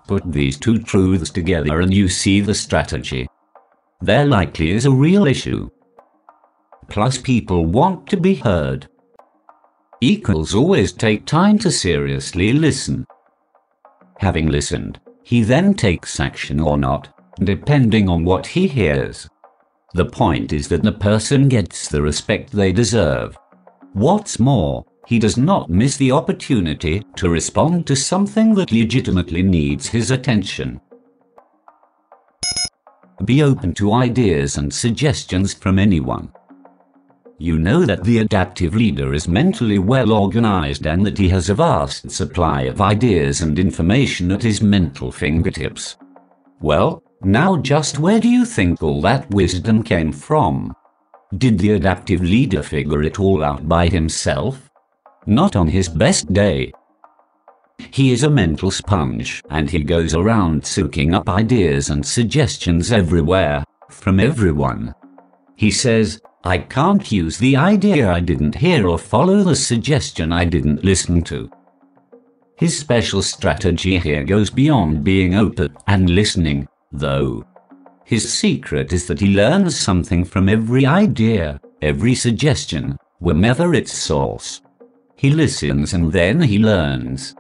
Put these two truths together and you see the strategy. There likely is a real issue. Plus people want to be heard equals always take time to seriously listen. Having listened, he then takes action or not, depending on what he hears. The point is that the person gets the respect they deserve. What's more, he does not miss the opportunity to respond to something that legitimately needs his attention. Be open to ideas and suggestions from anyone. You know that the adaptive leader is mentally well organized and that he has a vast supply of ideas and information at his mental fingertips. Well, now just where do you think all that wisdom came from? Did the adaptive leader figure it all out by himself? Not on his best day. He is a mental sponge and he goes around soaking up ideas and suggestions everywhere, from everyone. He says, I can't use the idea I didn't hear or follow the suggestion I didn't listen to. His special strategy here goes beyond being open and listening, though. His secret is that he learns something from every idea, every suggestion, wherever its source. He listens and then he learns.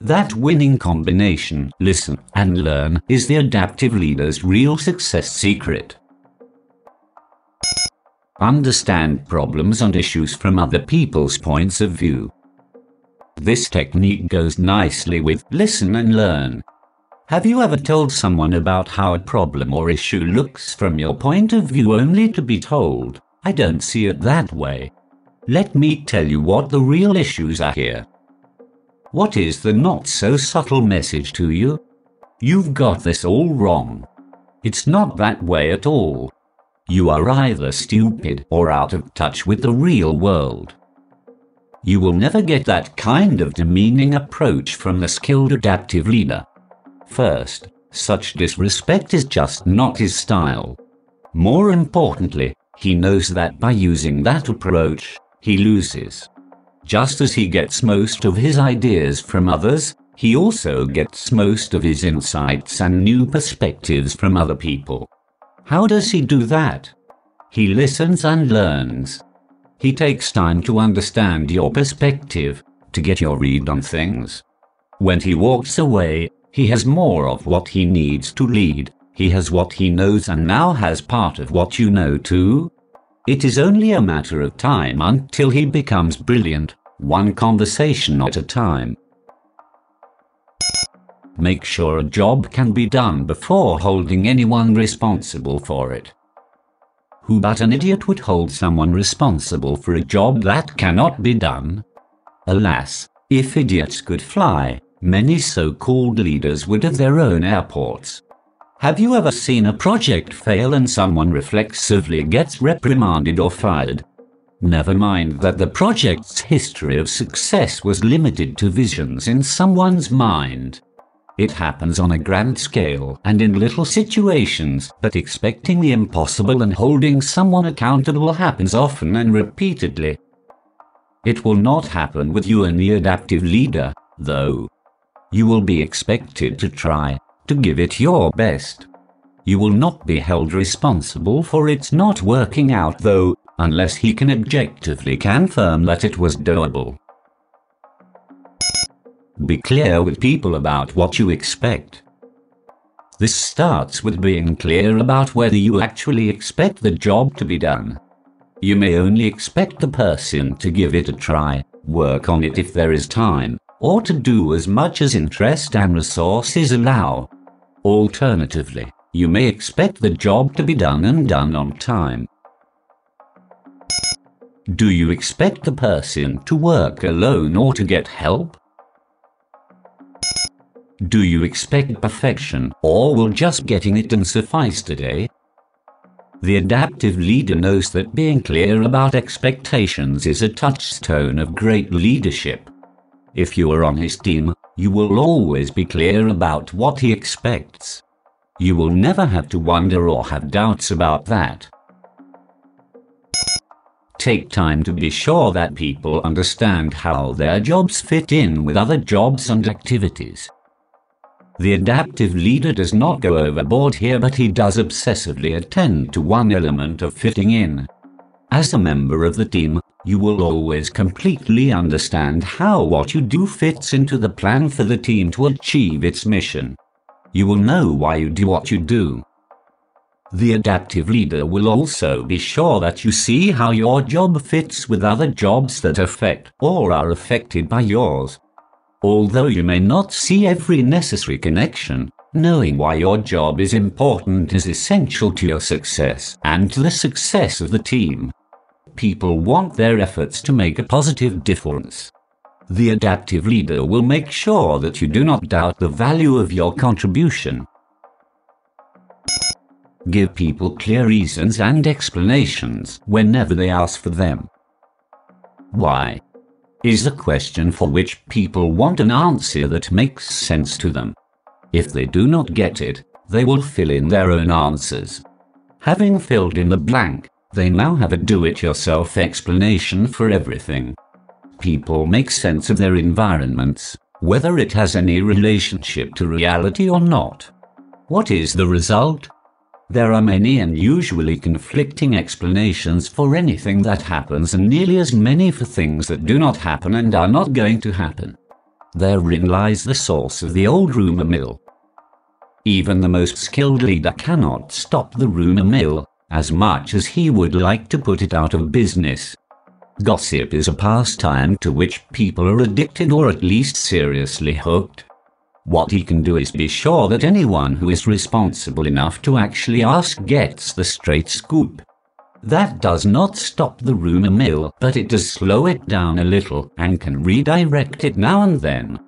That winning combination, listen and learn, is the adaptive leader's real success secret. Understand problems and issues from other people's points of view. This technique goes nicely with listen and learn. Have you ever told someone about how a problem or issue looks from your point of view only to be told, I don't see it that way? Let me tell you what the real issues are here. What is the not so subtle message to you? You've got this all wrong. It's not that way at all. You are either stupid or out of touch with the real world. You will never get that kind of demeaning approach from the skilled adaptive leader. First, such disrespect is just not his style. More importantly, he knows that by using that approach, he loses. Just as he gets most of his ideas from others, he also gets most of his insights and new perspectives from other people. How does he do that? He listens and learns. He takes time to understand your perspective, to get your read on things. When he walks away, he has more of what he needs to lead. He has what he knows and now has part of what you know too. It is only a matter of time until he becomes brilliant, one conversation at a time. Make sure a job can be done before holding anyone responsible for it. Who but an idiot would hold someone responsible for a job that cannot be done? Alas, if idiots could fly, many so-called leaders would have their own airports. Have you ever seen a project fail and someone reflexively gets reprimanded or fired? Never mind that the project's history of success was limited to visions in someone's mind. It happens on a grand scale and in little situations, but expecting the impossible and holding someone accountable happens often and repeatedly. It will not happen with you and the adaptive leader, though. You will be expected to try, to give it your best. You will not be held responsible for its not working out though, unless he can objectively confirm that it was doable. Be clear with people about what you expect. This starts with being clear about whether you actually expect the job to be done. You may only expect the person to give it a try, work on it if there is time, or to do as much as interest and resources allow. Alternatively, you may expect the job to be done and done on time. Do you expect the person to work alone or to get help? Do you expect perfection, or will just getting it done suffice today? The adaptive leader knows that being clear about expectations is a touchstone of great leadership. If you are on his team, you will always be clear about what he expects. You will never have to wonder or have doubts about that. Take time to be sure that people understand how their jobs fit in with other jobs and activities. The adaptive leader does not go overboard here but he does obsessively attend to one element of fitting in. As a member of the team, you will always completely understand how what you do fits into the plan for the team to achieve its mission. You will know why you do what you do. The adaptive leader will also be sure that you see how your job fits with other jobs that affect or are affected by yours. Although you may not see every necessary connection, knowing why your job is important is essential to your success and to the success of the team. People want their efforts to make a positive difference. The adaptive leader will make sure that you do not doubt the value of your contribution. Give people clear reasons and explanations whenever they ask for them. Why? is a question for which people want an answer that makes sense to them. If they do not get it, they will fill in their own answers. Having filled in the blank, they now have a do-it-yourself explanation for everything. People make sense of their environments, whether it has any relationship to reality or not. What is the result? There are many and usually conflicting explanations for anything that happens and nearly as many for things that do not happen and are not going to happen. Therein lies the source of the old rumour mill. Even the most skilled leader cannot stop the rumour mill, as much as he would like to put it out of business. Gossip is a pastime to which people are addicted or at least seriously hooked. What he can do is be sure that anyone who is responsible enough to actually ask gets the straight scoop. That does not stop the rumour mill, but it does slow it down a little and can redirect it now and then.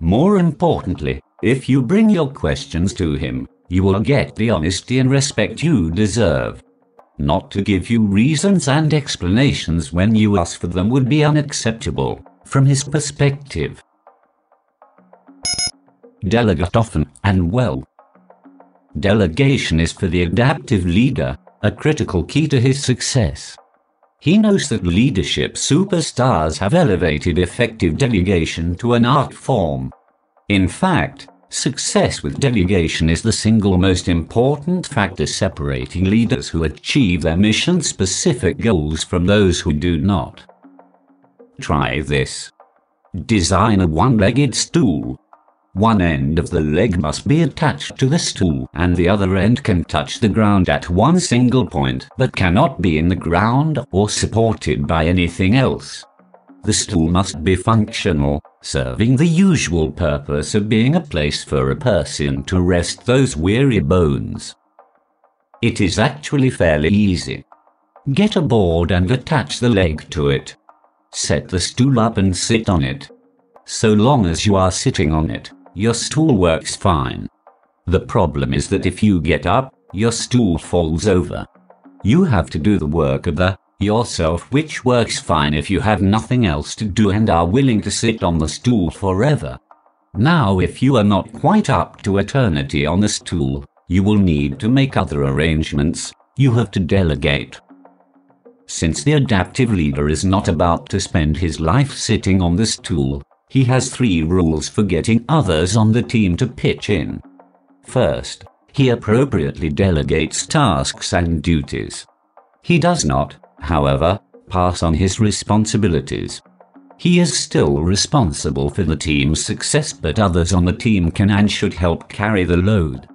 More importantly, If you bring your questions to him, you will get the honesty and respect you deserve. Not to give you reasons and explanations when you ask for them would be unacceptable, from his perspective. Delegate often and well. Delegation is for the adaptive leader, a critical key to his success. He knows that leadership superstars have elevated effective delegation to an art form. In fact, success with delegation is the single most important factor separating leaders who achieve their mission specific goals from those who do not. Try this. Design a one legged stool one end of the leg must be attached to the stool and the other end can touch the ground at one single point but cannot be in the ground or supported by anything else. The stool must be functional, serving the usual purpose of being a place for a person to rest those weary bones. It is actually fairly easy. Get a board and attach the leg to it. Set the stool up and sit on it. So long as you are sitting on it, your stool works fine. The problem is that if you get up, your stool falls over. You have to do the work of the yourself which works fine if you have nothing else to do and are willing to sit on the stool forever. Now if you are not quite up to eternity on the stool, you will need to make other arrangements, you have to delegate. Since the adaptive leader is not about to spend his life sitting on the stool, he has three rules for getting others on the team to pitch in. First, he appropriately delegates tasks and duties. He does not, however, pass on his responsibilities. He is still responsible for the team's success, but others on the team can and should help carry the load.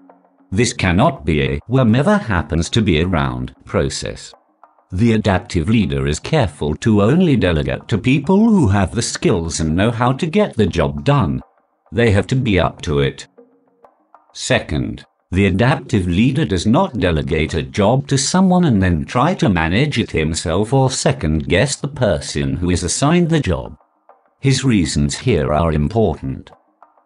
This cannot be a whatever happens to be around process. The adaptive leader is careful to only delegate to people who have the skills and know how to get the job done. They have to be up to it. Second, the adaptive leader does not delegate a job to someone and then try to manage it himself or second guess the person who is assigned the job. His reasons here are important.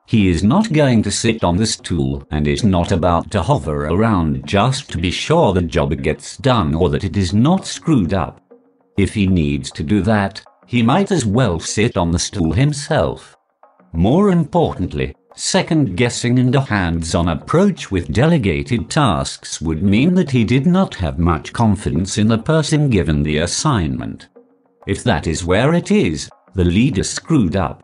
He is not going to sit on the stool and is not about to hover around just to be sure the job gets done or that it is not screwed up. If he needs to do that, he might as well sit on the stool himself. More importantly, second guessing and a hands on approach with delegated tasks would mean that he did not have much confidence in the person given the assignment. If that is where it is, the leader screwed up.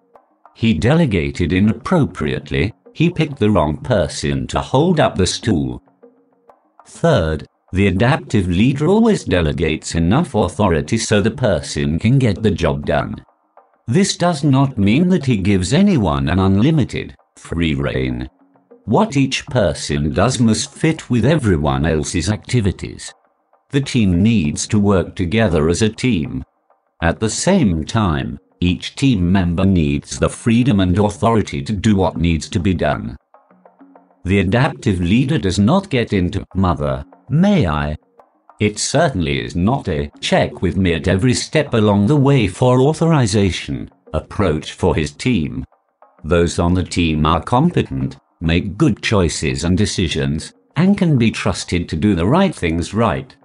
He delegated inappropriately, he picked the wrong person to hold up the stool. Third, the adaptive leader always delegates enough authority so the person can get the job done. This does not mean that he gives anyone an unlimited, free rein. What each person does must fit with everyone else's activities. The team needs to work together as a team. At the same time, each team member needs the freedom and authority to do what needs to be done. The adaptive leader does not get into, Mother, may I? It certainly is not a check with me at every step along the way for authorization approach for his team. Those on the team are competent, make good choices and decisions, and can be trusted to do the right things right.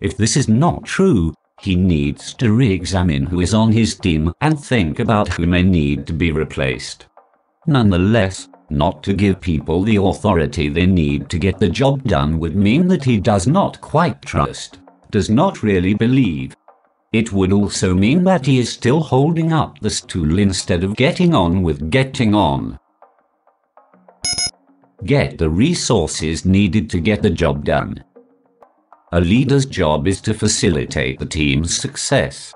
If this is not true, he needs to re-examine who is on his team and think about who may need to be replaced. Nonetheless, not to give people the authority they need to get the job done would mean that he does not quite trust, does not really believe. It would also mean that he is still holding up the stool instead of getting on with getting on. Get the resources needed to get the job done. A leader's job is to facilitate the team's success.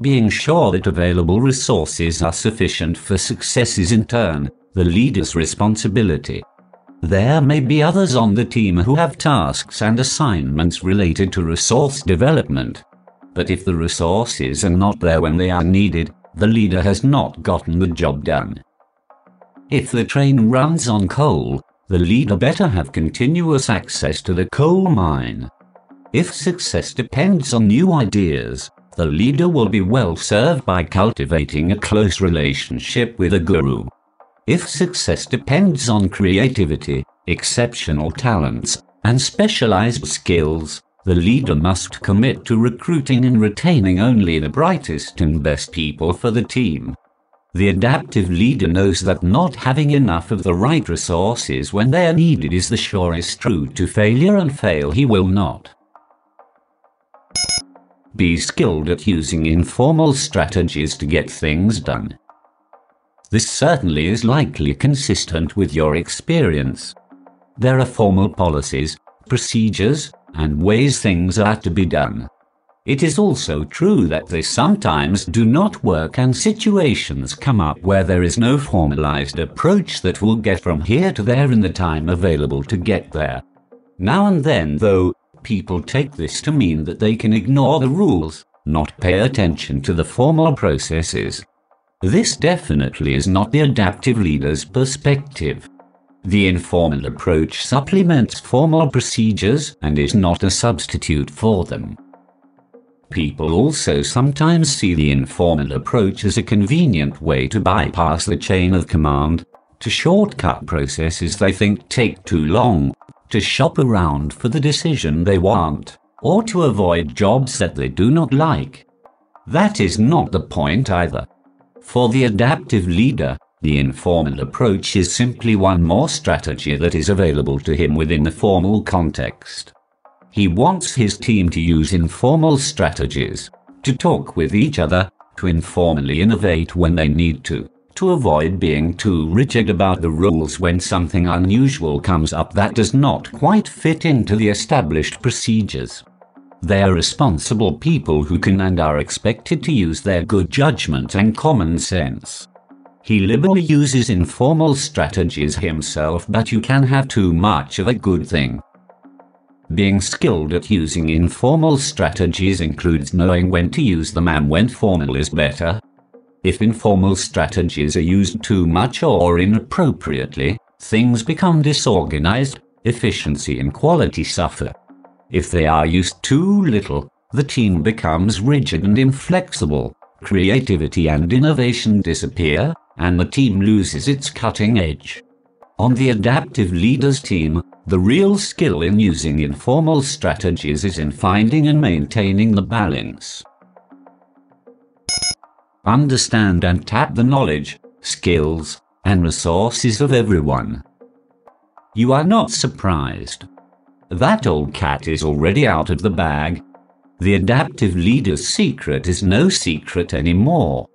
Being sure that available resources are sufficient for success is in turn the leader's responsibility. There may be others on the team who have tasks and assignments related to resource development. But if the resources are not there when they are needed, the leader has not gotten the job done. If the train runs on coal, the leader better have continuous access to the coal mine. If success depends on new ideas, the leader will be well served by cultivating a close relationship with a guru. If success depends on creativity, exceptional talents, and specialized skills, the leader must commit to recruiting and retaining only the brightest and best people for the team. The adaptive leader knows that not having enough of the right resources when they are needed is the surest route to failure and fail he will not. Be skilled at using informal strategies to get things done. This certainly is likely consistent with your experience. There are formal policies, procedures, and ways things are to be done. It is also true that they sometimes do not work and situations come up where there is no formalized approach that will get from here to there in the time available to get there. Now and then, though, people take this to mean that they can ignore the rules, not pay attention to the formal processes. This definitely is not the adaptive leader's perspective. The informal approach supplements formal procedures and is not a substitute for them. People also sometimes see the informal approach as a convenient way to bypass the chain of command, to shortcut processes they think take too long, to shop around for the decision they want, or to avoid jobs that they do not like. That is not the point either. For the adaptive leader, the informal approach is simply one more strategy that is available to him within the formal context. He wants his team to use informal strategies, to talk with each other, to informally innovate when they need to, to avoid being too rigid about the rules when something unusual comes up that does not quite fit into the established procedures. They are responsible people who can and are expected to use their good judgment and common sense. He liberally uses informal strategies himself, but you can have too much of a good thing. Being skilled at using informal strategies includes knowing when to use them and when formal is better. If informal strategies are used too much or inappropriately, things become disorganized, efficiency and quality suffer. If they are used too little, the team becomes rigid and inflexible, creativity and innovation disappear, and the team loses its cutting edge. On the adaptive leaders team, the real skill in using informal strategies is in finding and maintaining the balance. Understand and tap the knowledge, skills, and resources of everyone. You are not surprised. That old cat is already out of the bag. The adaptive leader's secret is no secret anymore.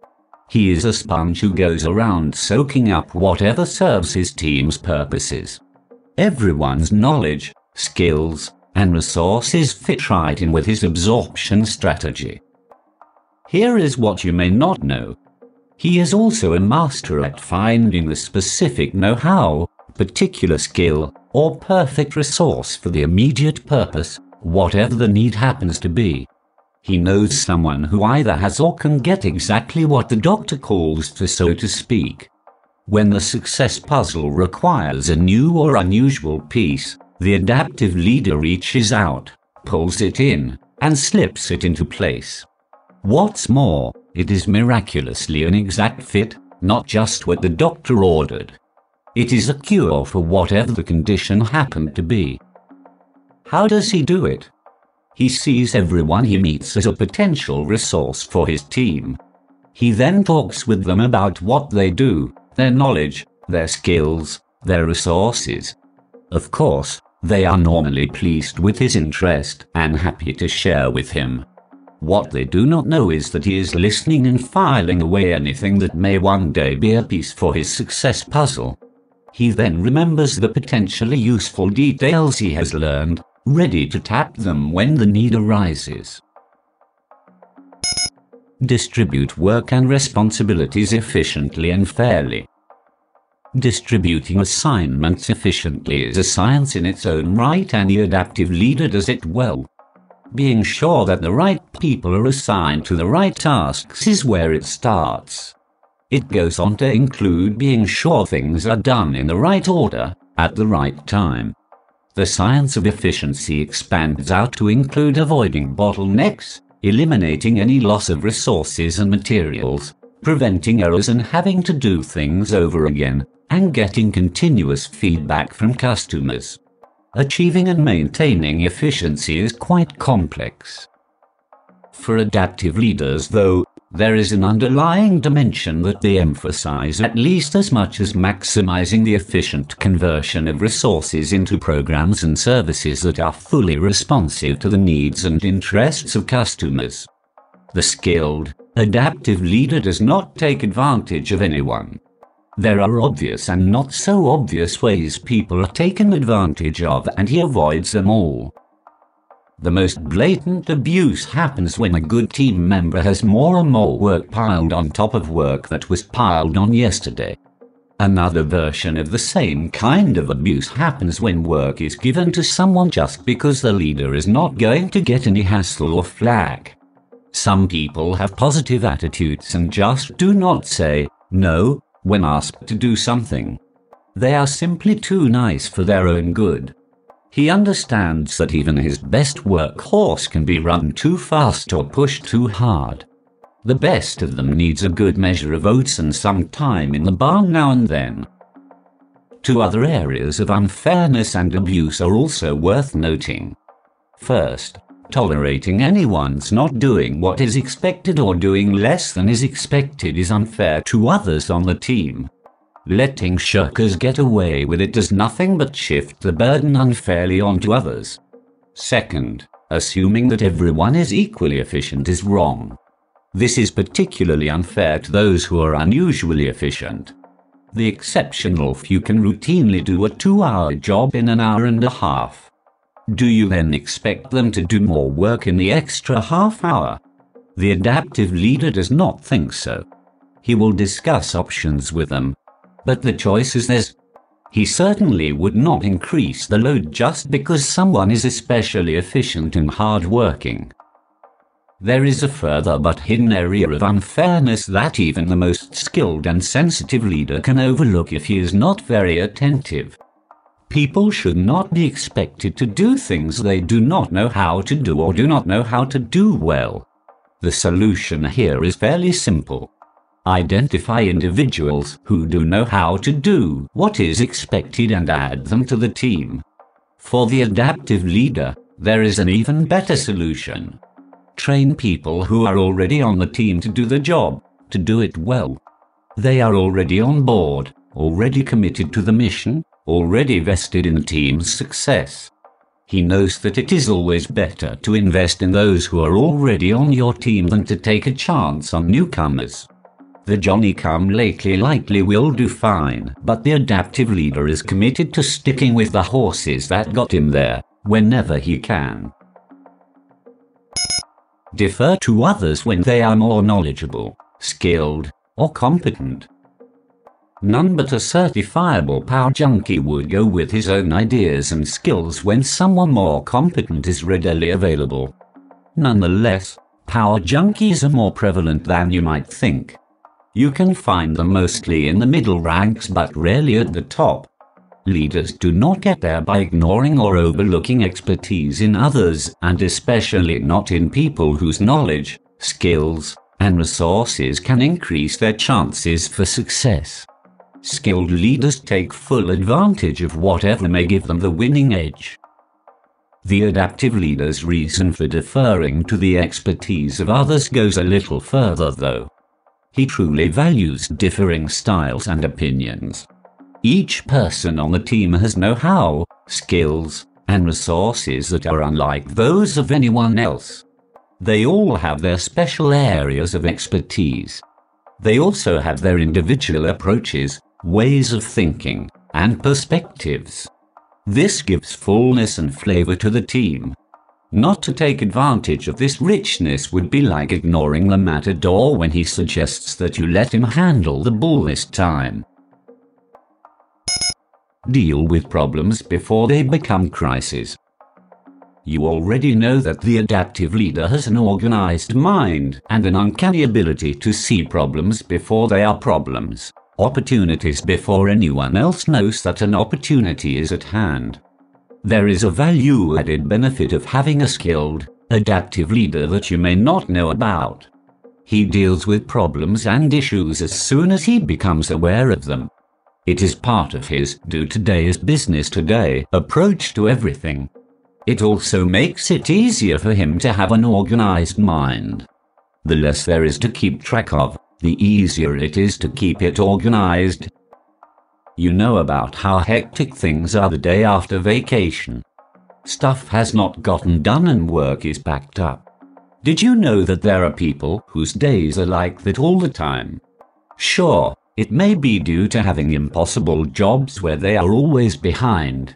He is a sponge who goes around soaking up whatever serves his team's purposes. Everyone's knowledge, skills, and resources fit right in with his absorption strategy. Here is what you may not know. He is also a master at finding the specific know-how, particular skill, or perfect resource for the immediate purpose, whatever the need happens to be. He knows someone who either has or can get exactly what the doctor calls for, so to speak. When the success puzzle requires a new or unusual piece, the adaptive leader reaches out, pulls it in, and slips it into place. What's more, it is miraculously an exact fit, not just what the doctor ordered. It is a cure for whatever the condition happened to be. How does he do it? He sees everyone he meets as a potential resource for his team. He then talks with them about what they do, their knowledge, their skills, their resources. Of course, they are normally pleased with his interest and happy to share with him. What they do not know is that he is listening and filing away anything that may one day be a piece for his success puzzle. He then remembers the potentially useful details he has learned ready to tap them when the need arises. Distribute work and responsibilities efficiently and fairly. Distributing assignments efficiently is a science in its own right and the adaptive leader does it well. Being sure that the right people are assigned to the right tasks is where it starts. It goes on to include being sure things are done in the right order, at the right time. The science of efficiency expands out to include avoiding bottlenecks, eliminating any loss of resources and materials, preventing errors and having to do things over again, and getting continuous feedback from customers. Achieving and maintaining efficiency is quite complex. For adaptive leaders, though, there is an underlying dimension that they emphasize at least as much as maximizing the efficient conversion of resources into programs and services that are fully responsive to the needs and interests of customers. The skilled, adaptive leader does not take advantage of anyone. There are obvious and not so obvious ways people are taken advantage of, and he avoids them all. The most blatant abuse happens when a good team member has more and more work piled on top of work that was piled on yesterday. Another version of the same kind of abuse happens when work is given to someone just because the leader is not going to get any hassle or flack. Some people have positive attitudes and just do not say no when asked to do something. They are simply too nice for their own good. He understands that even his best workhorse can be run too fast or pushed too hard. The best of them needs a good measure of oats and some time in the barn now and then. Two other areas of unfairness and abuse are also worth noting. First, Tolerating anyone's not doing what is expected or doing less than is expected is unfair to others on the team. Letting shirkers get away with it does nothing but shift the burden unfairly onto others. Second, assuming that everyone is equally efficient is wrong. This is particularly unfair to those who are unusually efficient. The exceptional few can routinely do a two hour job in an hour and a half. Do you then expect them to do more work in the extra half hour? The adaptive leader does not think so. He will discuss options with them. But the choice is theirs. He certainly would not increase the load just because someone is especially efficient and hard-working. There is a further but hidden area of unfairness that even the most skilled and sensitive leader can overlook if he is not very attentive. People should not be expected to do things they do not know how to do or do not know how to do well. The solution here is fairly simple. Identify individuals who do know how to do what is expected and add them to the team. For the adaptive leader, there is an even better solution. Train people who are already on the team to do the job, to do it well. They are already on board, already committed to the mission, already vested in the team's success. He knows that it is always better to invest in those who are already on your team than to take a chance on newcomers. The Johnny come lately likely will do fine, but the adaptive leader is committed to sticking with the horses that got him there, whenever he can. Defer to others when they are more knowledgeable, skilled, or competent. None but a certifiable power junkie would go with his own ideas and skills when someone more competent is readily available. Nonetheless, power junkies are more prevalent than you might think. You can find them mostly in the middle ranks but rarely at the top. Leaders do not get there by ignoring or overlooking expertise in others, and especially not in people whose knowledge, skills, and resources can increase their chances for success. Skilled leaders take full advantage of whatever may give them the winning edge. The adaptive leader's reason for deferring to the expertise of others goes a little further, though. He truly values differing styles and opinions. Each person on the team has know how, skills, and resources that are unlike those of anyone else. They all have their special areas of expertise. They also have their individual approaches ways of thinking, and perspectives. This gives fullness and flavor to the team. Not to take advantage of this richness would be like ignoring the matador when he suggests that you let him handle the bull this time. Deal with problems before they become crises. You already know that the adaptive leader has an organized mind and an uncanny ability to see problems before they are problems opportunities before anyone else knows that an opportunity is at hand. There is a value added benefit of having a skilled, adaptive leader that you may not know about. He deals with problems and issues as soon as he becomes aware of them. It is part of his do today is business today approach to everything. It also makes it easier for him to have an organized mind. The less there is to keep track of, the easier it is to keep it organized. You know about how hectic things are the day after vacation. Stuff has not gotten done and work is backed up. Did you know that there are people whose days are like that all the time? Sure, it may be due to having impossible jobs where they are always behind.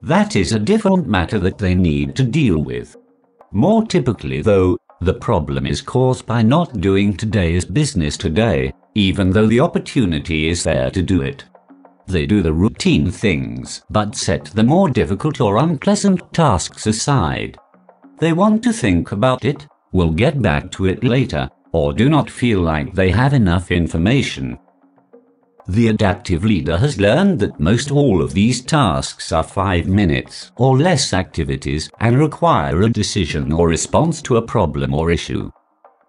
That is a different matter that they need to deal with. More typically, though, the problem is caused by not doing today's business today, even though the opportunity is there to do it. They do the routine things, but set the more difficult or unpleasant tasks aside. They want to think about it, will get back to it later, or do not feel like they have enough information the adaptive leader has learned that most all of these tasks are five minutes or less activities and require a decision or response to a problem or issue.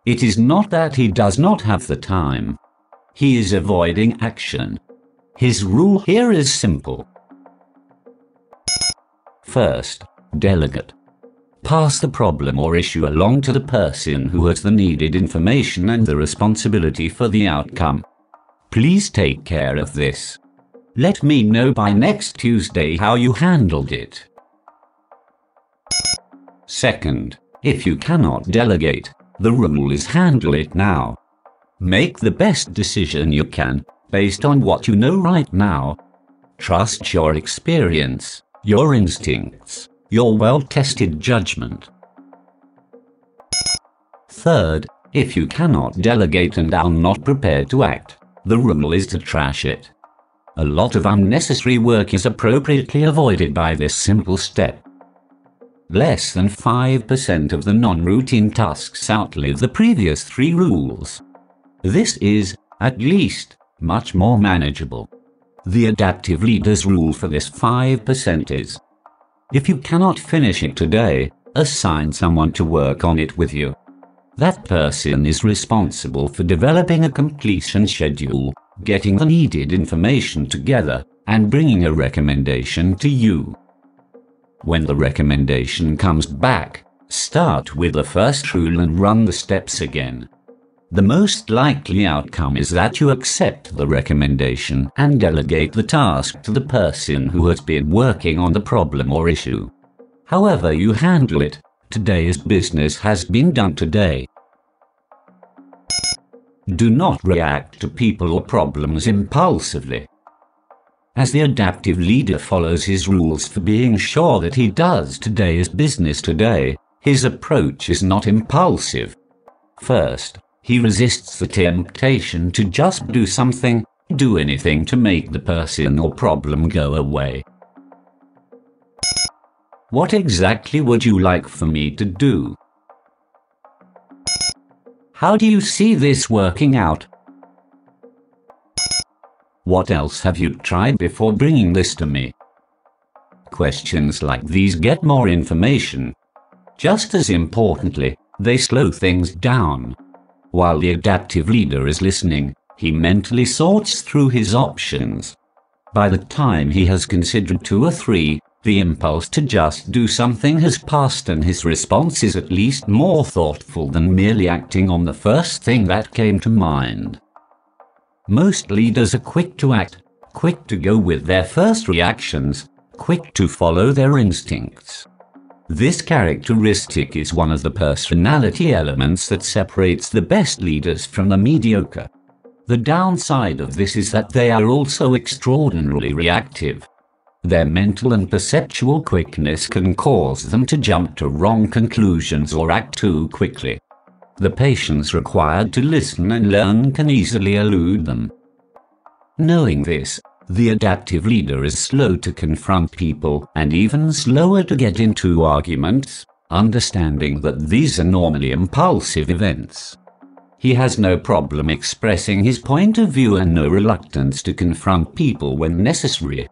It is not that he does not have the time. He is avoiding action. His rule here is simple. First, delegate. Pass the problem or issue along to the person who has the needed information and the responsibility for the outcome. Please take care of this. Let me know by next Tuesday how you handled it. Second, if you cannot delegate, the rule is handle it now. Make the best decision you can, based on what you know right now. Trust your experience, your instincts, your well-tested judgment. Third, if you cannot delegate and are not prepared to act, the rule is to trash it. A lot of unnecessary work is appropriately avoided by this simple step. Less than 5% of the non-routine tasks outlive the previous three rules. This is, at least, much more manageable. The adaptive leader's rule for this 5% is, if you cannot finish it today, assign someone to work on it with you. That person is responsible for developing a completion schedule, getting the needed information together, and bringing a recommendation to you. When the recommendation comes back, start with the first rule and run the steps again. The most likely outcome is that you accept the recommendation and delegate the task to the person who has been working on the problem or issue. However you handle it, Today's business has been done today. Do not react to people or problems impulsively. As the adaptive leader follows his rules for being sure that he does today's business today, his approach is not impulsive. First, he resists the temptation to just do something, do anything to make the person or problem go away. What exactly would you like for me to do? How do you see this working out? What else have you tried before bringing this to me? Questions like these get more information. Just as importantly, they slow things down. While the adaptive leader is listening, he mentally sorts through his options. By the time he has considered two or three, the impulse to just do something has passed and his response is at least more thoughtful than merely acting on the first thing that came to mind. Most leaders are quick to act, quick to go with their first reactions, quick to follow their instincts. This characteristic is one of the personality elements that separates the best leaders from the mediocre. The downside of this is that they are also extraordinarily reactive. Their mental and perceptual quickness can cause them to jump to wrong conclusions or act too quickly. The patience required to listen and learn can easily elude them. Knowing this, the adaptive leader is slow to confront people and even slower to get into arguments, understanding that these are normally impulsive events. He has no problem expressing his point of view and no reluctance to confront people when necessary.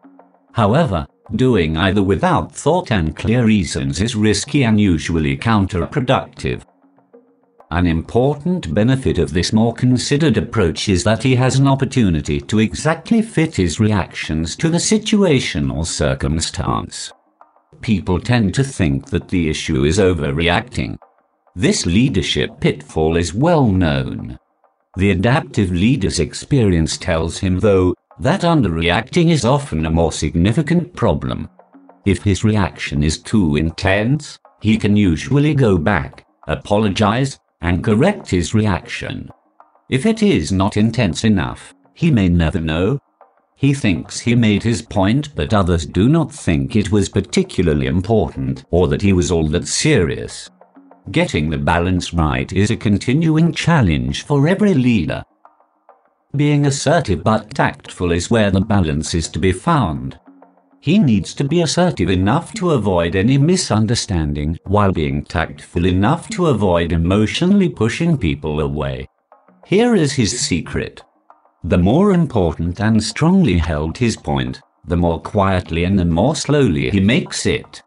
However, doing either without thought and clear reasons is risky and usually counterproductive. An important benefit of this more considered approach is that he has an opportunity to exactly fit his reactions to the situation or circumstance. People tend to think that the issue is overreacting. This leadership pitfall is well known. The adaptive leader's experience tells him, though, that underreacting is often a more significant problem. If his reaction is too intense, he can usually go back, apologize, and correct his reaction. If it is not intense enough, he may never know. He thinks he made his point, but others do not think it was particularly important or that he was all that serious. Getting the balance right is a continuing challenge for every leader. Being assertive but tactful is where the balance is to be found. He needs to be assertive enough to avoid any misunderstanding while being tactful enough to avoid emotionally pushing people away. Here is his secret. The more important and strongly held his point, the more quietly and the more slowly he makes it.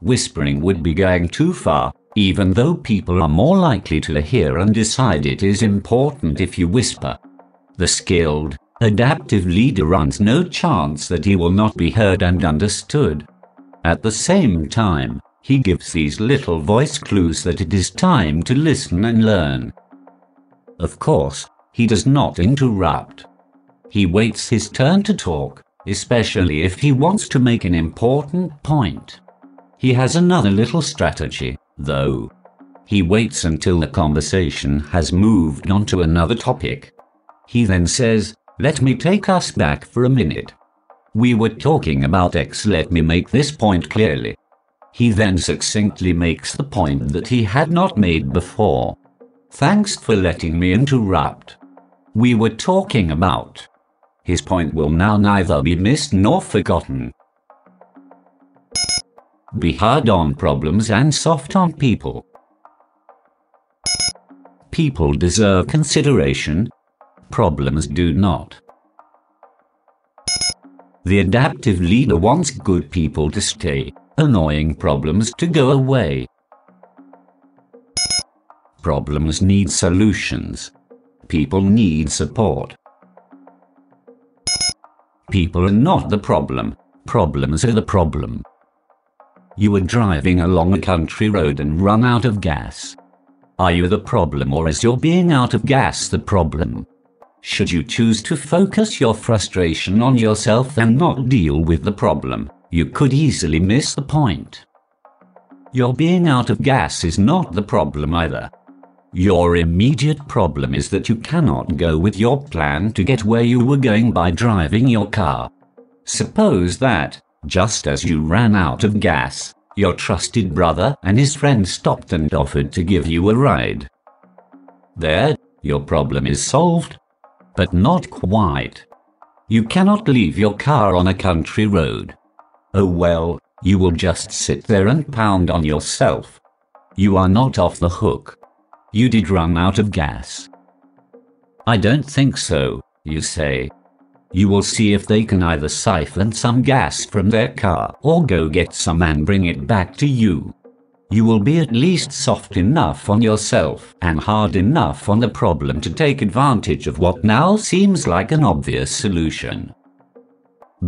Whispering would be going too far, even though people are more likely to hear and decide it is important if you whisper. The skilled, adaptive leader runs no chance that he will not be heard and understood. At the same time, he gives these little voice clues that it is time to listen and learn. Of course, he does not interrupt. He waits his turn to talk, especially if he wants to make an important point. He has another little strategy, though. He waits until the conversation has moved on to another topic. He then says, let me take us back for a minute. We were talking about X. Let me make this point clearly. He then succinctly makes the point that he had not made before. Thanks for letting me interrupt. We were talking about. His point will now neither be missed nor forgotten. Be hard on problems and soft on people. People deserve consideration, Problems do not. The adaptive leader wants good people to stay, annoying problems to go away. Problems need solutions. People need support. People are not the problem. Problems are the problem. You are driving along a country road and run out of gas. Are you the problem or is your being out of gas the problem? Should you choose to focus your frustration on yourself and not deal with the problem, you could easily miss the point. Your being out of gas is not the problem either. Your immediate problem is that you cannot go with your plan to get where you were going by driving your car. Suppose that, just as you ran out of gas, your trusted brother and his friend stopped and offered to give you a ride. There, your problem is solved, but not quite. You cannot leave your car on a country road. Oh well, you will just sit there and pound on yourself. You are not off the hook. You did run out of gas. I don't think so, you say. You will see if they can either siphon some gas from their car or go get some and bring it back to you you will be at least soft enough on yourself and hard enough on the problem to take advantage of what now seems like an obvious solution.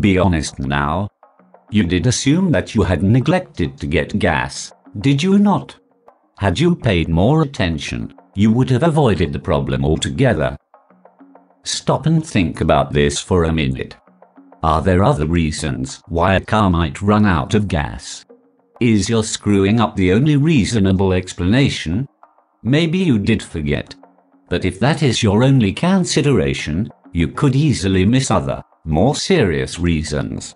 Be honest now. You did assume that you had neglected to get gas, did you not? Had you paid more attention, you would have avoided the problem altogether. Stop and think about this for a minute. Are there other reasons why a car might run out of gas? Is your screwing up the only reasonable explanation? Maybe you did forget. But if that is your only consideration, you could easily miss other, more serious reasons.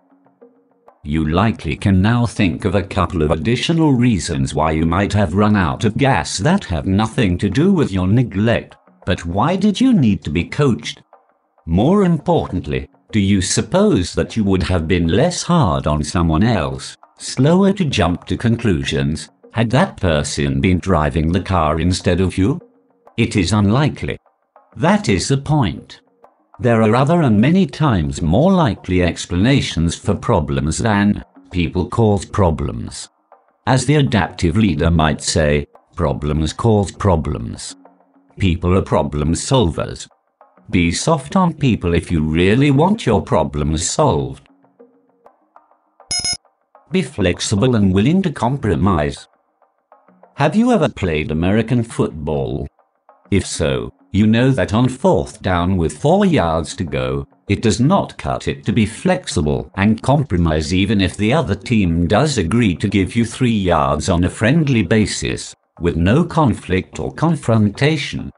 You likely can now think of a couple of additional reasons why you might have run out of gas that have nothing to do with your neglect. But why did you need to be coached? More importantly, do you suppose that you would have been less hard on someone else slower to jump to conclusions, had that person been driving the car instead of you? It is unlikely. That is the point. There are other and many times more likely explanations for problems than people cause problems. As the adaptive leader might say, problems cause problems. People are problem solvers. Be soft on people if you really want your problems solved. Be flexible and willing to compromise. Have you ever played American football? If so, you know that on fourth down with four yards to go, it does not cut it to be flexible and compromise even if the other team does agree to give you three yards on a friendly basis, with no conflict or confrontation.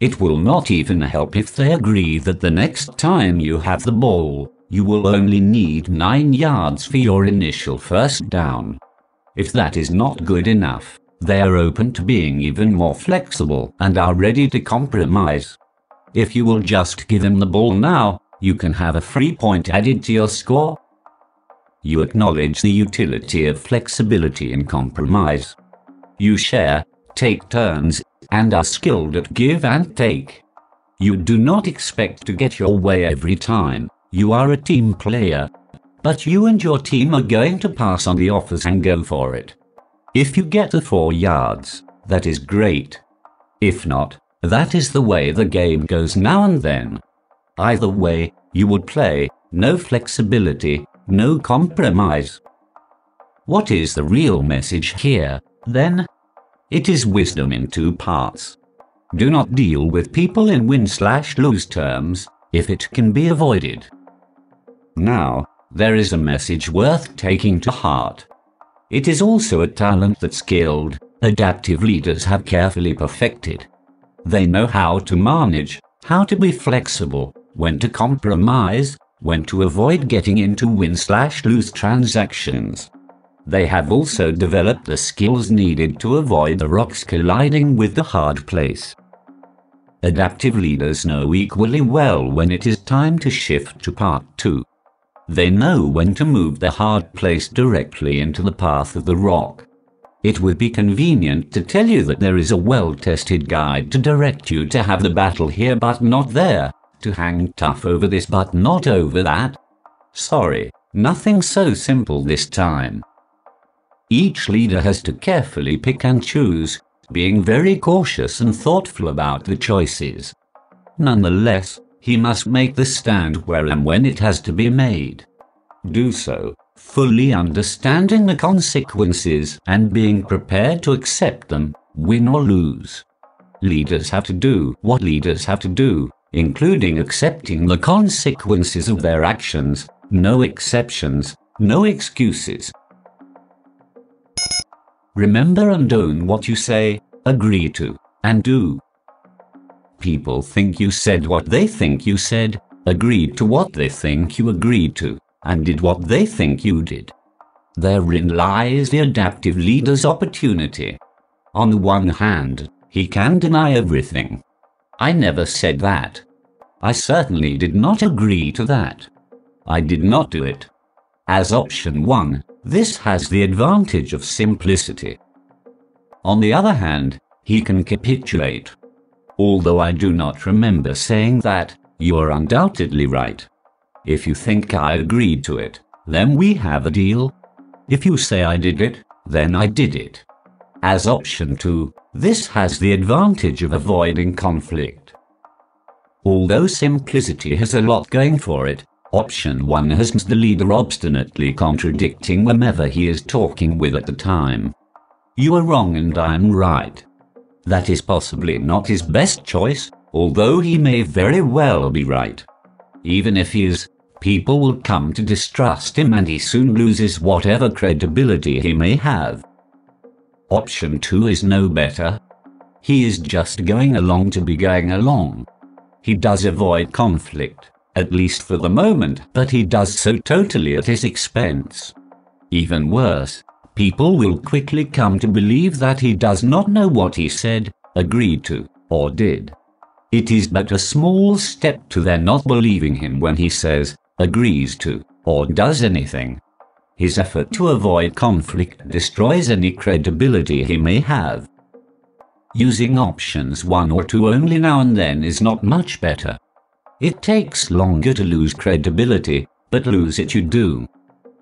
It will not even help if they agree that the next time you have the ball, you will only need nine yards for your initial first down. If that is not good enough, they are open to being even more flexible and are ready to compromise. If you will just give them the ball now, you can have a free point added to your score. You acknowledge the utility of flexibility and compromise. You share, take turns, and are skilled at give and take. You do not expect to get your way every time. You are a team player. But you and your team are going to pass on the offers and go for it. If you get the four yards, that is great. If not, that is the way the game goes now and then. Either way, you would play, no flexibility, no compromise. What is the real message here, then? It is wisdom in two parts. Do not deal with people in win slash lose terms, if it can be avoided. Now, there is a message worth taking to heart. It is also a talent that skilled, adaptive leaders have carefully perfected. They know how to manage, how to be flexible, when to compromise, when to avoid getting into win slash lose transactions. They have also developed the skills needed to avoid the rocks colliding with the hard place. Adaptive leaders know equally well when it is time to shift to part 2. They know when to move the hard place directly into the path of the rock. It would be convenient to tell you that there is a well-tested guide to direct you to have the battle here but not there, to hang tough over this but not over that. Sorry, nothing so simple this time. Each leader has to carefully pick and choose, being very cautious and thoughtful about the choices. Nonetheless, he must make the stand where and when it has to be made. Do so, fully understanding the consequences and being prepared to accept them, win or lose. Leaders have to do what leaders have to do, including accepting the consequences of their actions, no exceptions, no excuses. Remember and own what you say, agree to, and do people think you said what they think you said, agreed to what they think you agreed to, and did what they think you did. Therein lies the adaptive leader's opportunity. On the one hand, he can deny everything. I never said that. I certainly did not agree to that. I did not do it. As option 1, this has the advantage of simplicity. On the other hand, he can capitulate Although I do not remember saying that, you are undoubtedly right. If you think I agreed to it, then we have a deal. If you say I did it, then I did it. As option 2, this has the advantage of avoiding conflict. Although simplicity has a lot going for it, option 1 has the leader obstinately contradicting whomever he is talking with at the time. You are wrong and I am right. That is possibly not his best choice, although he may very well be right. Even if he is, people will come to distrust him and he soon loses whatever credibility he may have. Option 2 is no better. He is just going along to be going along. He does avoid conflict, at least for the moment, but he does so totally at his expense. Even worse, people will quickly come to believe that he does not know what he said, agreed to, or did. It is but a small step to their not believing him when he says, agrees to, or does anything. His effort to avoid conflict destroys any credibility he may have. Using options 1 or 2 only now and then is not much better. It takes longer to lose credibility, but lose it you do.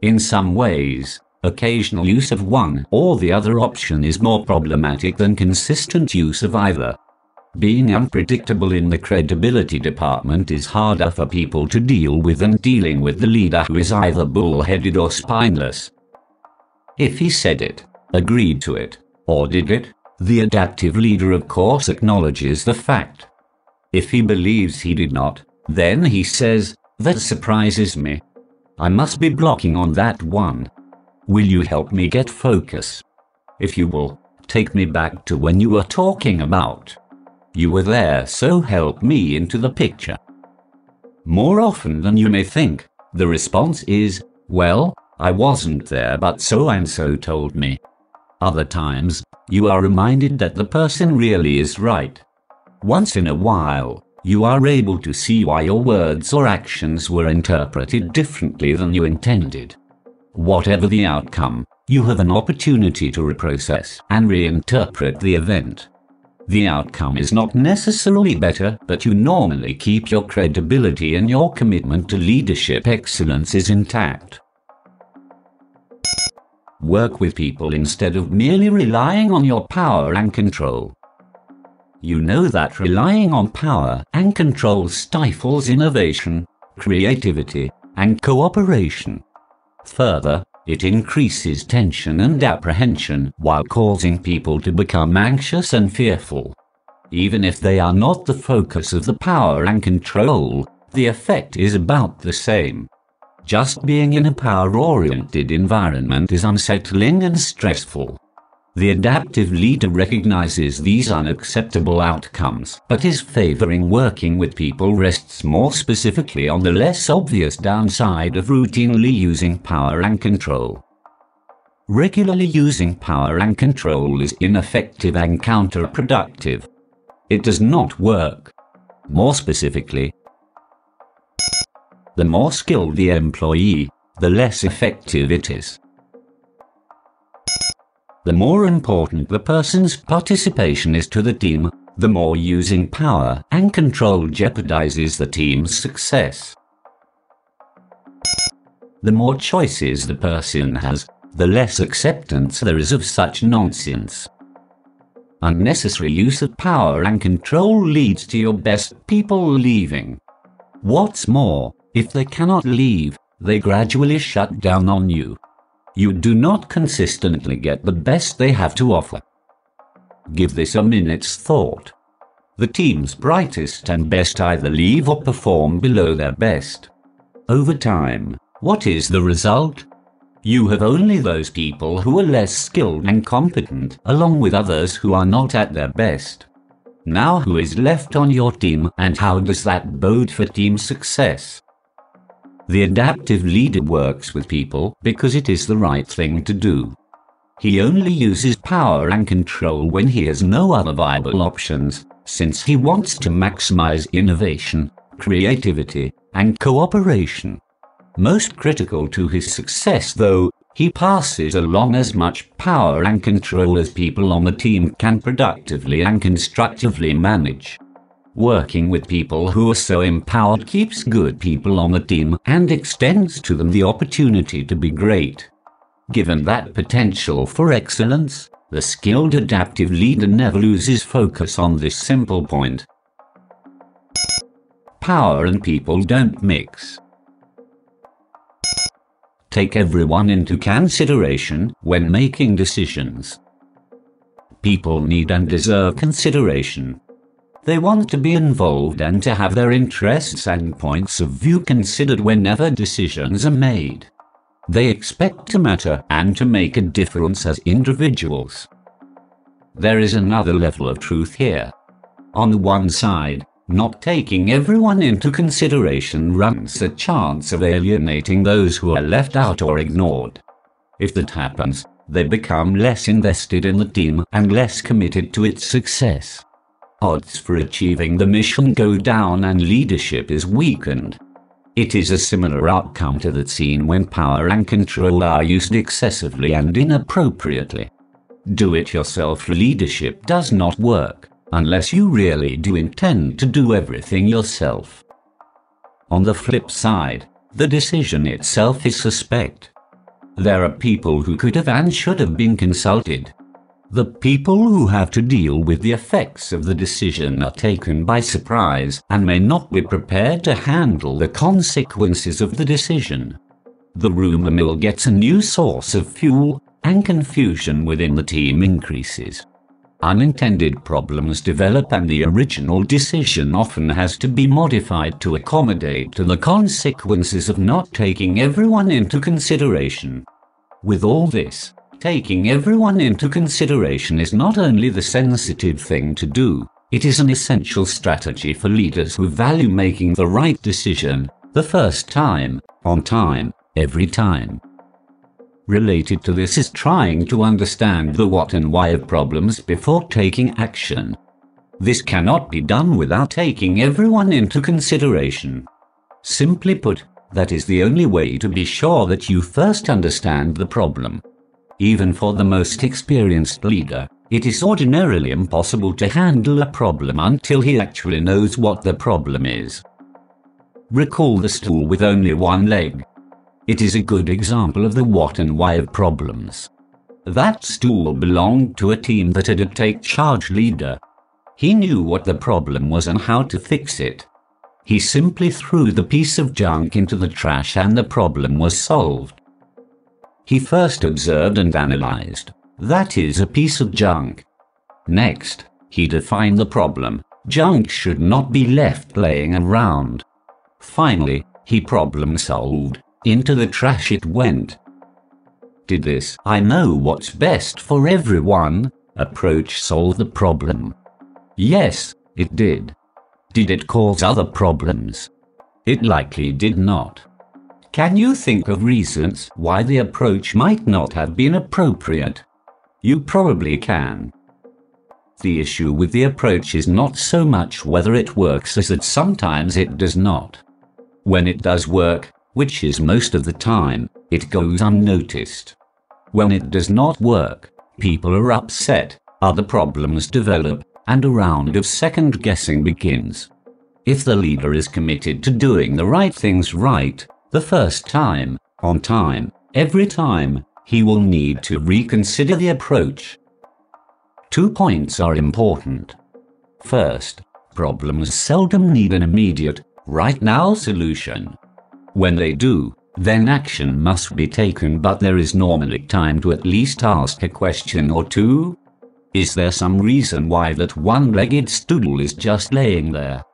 In some ways, Occasional use of one or the other option is more problematic than consistent use of either. Being unpredictable in the credibility department is harder for people to deal with than dealing with the leader who is either bullheaded or spineless. If he said it, agreed to it, or did it, the adaptive leader of course acknowledges the fact. If he believes he did not, then he says, that surprises me. I must be blocking on that one. Will you help me get focus? If you will, take me back to when you were talking about. You were there, so help me into the picture. More often than you may think, the response is, well, I wasn't there but so and so told me. Other times, you are reminded that the person really is right. Once in a while, you are able to see why your words or actions were interpreted differently than you intended. Whatever the outcome, you have an opportunity to reprocess and reinterpret the event. The outcome is not necessarily better, but you normally keep your credibility and your commitment to leadership excellence is intact. Work with people instead of merely relying on your power and control. You know that relying on power and control stifles innovation, creativity, and cooperation. Further, it increases tension and apprehension while causing people to become anxious and fearful. Even if they are not the focus of the power and control, the effect is about the same. Just being in a power-oriented environment is unsettling and stressful. The adaptive leader recognizes these unacceptable outcomes, but his favoring working with people rests more specifically on the less obvious downside of routinely using power and control. Regularly using power and control is ineffective and counterproductive. It does not work. More specifically, the more skilled the employee, the less effective it is. The more important the person's participation is to the team, the more using power and control jeopardizes the team's success. The more choices the person has, the less acceptance there is of such nonsense. Unnecessary use of power and control leads to your best people leaving. What's more, if they cannot leave, they gradually shut down on you you do not consistently get the best they have to offer. Give this a minute's thought. The team's brightest and best either leave or perform below their best. Over time, what is the result? You have only those people who are less skilled and competent, along with others who are not at their best. Now who is left on your team and how does that bode for team success? The adaptive leader works with people because it is the right thing to do. He only uses power and control when he has no other viable options, since he wants to maximize innovation, creativity, and cooperation. Most critical to his success, though, he passes along as much power and control as people on the team can productively and constructively manage. Working with people who are so empowered keeps good people on the team and extends to them the opportunity to be great. Given that potential for excellence, the skilled adaptive leader never loses focus on this simple point. Power and people don't mix. Take everyone into consideration when making decisions. People need and deserve consideration. They want to be involved and to have their interests and points of view considered whenever decisions are made. They expect to matter and to make a difference as individuals. There is another level of truth here. On the one side, not taking everyone into consideration runs a chance of alienating those who are left out or ignored. If that happens, they become less invested in the team and less committed to its success odds for achieving the mission go down and leadership is weakened. It is a similar outcome to that seen when power and control are used excessively and inappropriately. Do-it-yourself leadership does not work unless you really do intend to do everything yourself. On the flip side, the decision itself is suspect. There are people who could have and should have been consulted. The people who have to deal with the effects of the decision are taken by surprise and may not be prepared to handle the consequences of the decision. The rumor mill gets a new source of fuel, and confusion within the team increases. Unintended problems develop and the original decision often has to be modified to accommodate to the consequences of not taking everyone into consideration. With all this, taking everyone into consideration is not only the sensitive thing to do, it is an essential strategy for leaders who value making the right decision, the first time, on time, every time. Related to this is trying to understand the what and why of problems before taking action. This cannot be done without taking everyone into consideration. Simply put, that is the only way to be sure that you first understand the problem. Even for the most experienced leader, it is ordinarily impossible to handle a problem until he actually knows what the problem is. Recall the stool with only one leg. It is a good example of the what and why of problems. That stool belonged to a team that had a take charge leader. He knew what the problem was and how to fix it. He simply threw the piece of junk into the trash and the problem was solved. He first observed and analyzed. That is a piece of junk. Next, he defined the problem. Junk should not be left laying around. Finally, he problem solved. Into the trash it went. Did this I know what's best for everyone approach solve the problem? Yes, it did. Did it cause other problems? It likely did not. Can you think of reasons why the approach might not have been appropriate? You probably can. The issue with the approach is not so much whether it works as that sometimes it does not. When it does work, which is most of the time, it goes unnoticed. When it does not work, people are upset, other problems develop, and a round of second guessing begins. If the leader is committed to doing the right things right, the first time, on time, every time, he will need to reconsider the approach. Two points are important. First, problems seldom need an immediate, right now solution. When they do, then action must be taken but there is normally time to at least ask a question or two. Is there some reason why that one-legged stool is just laying there?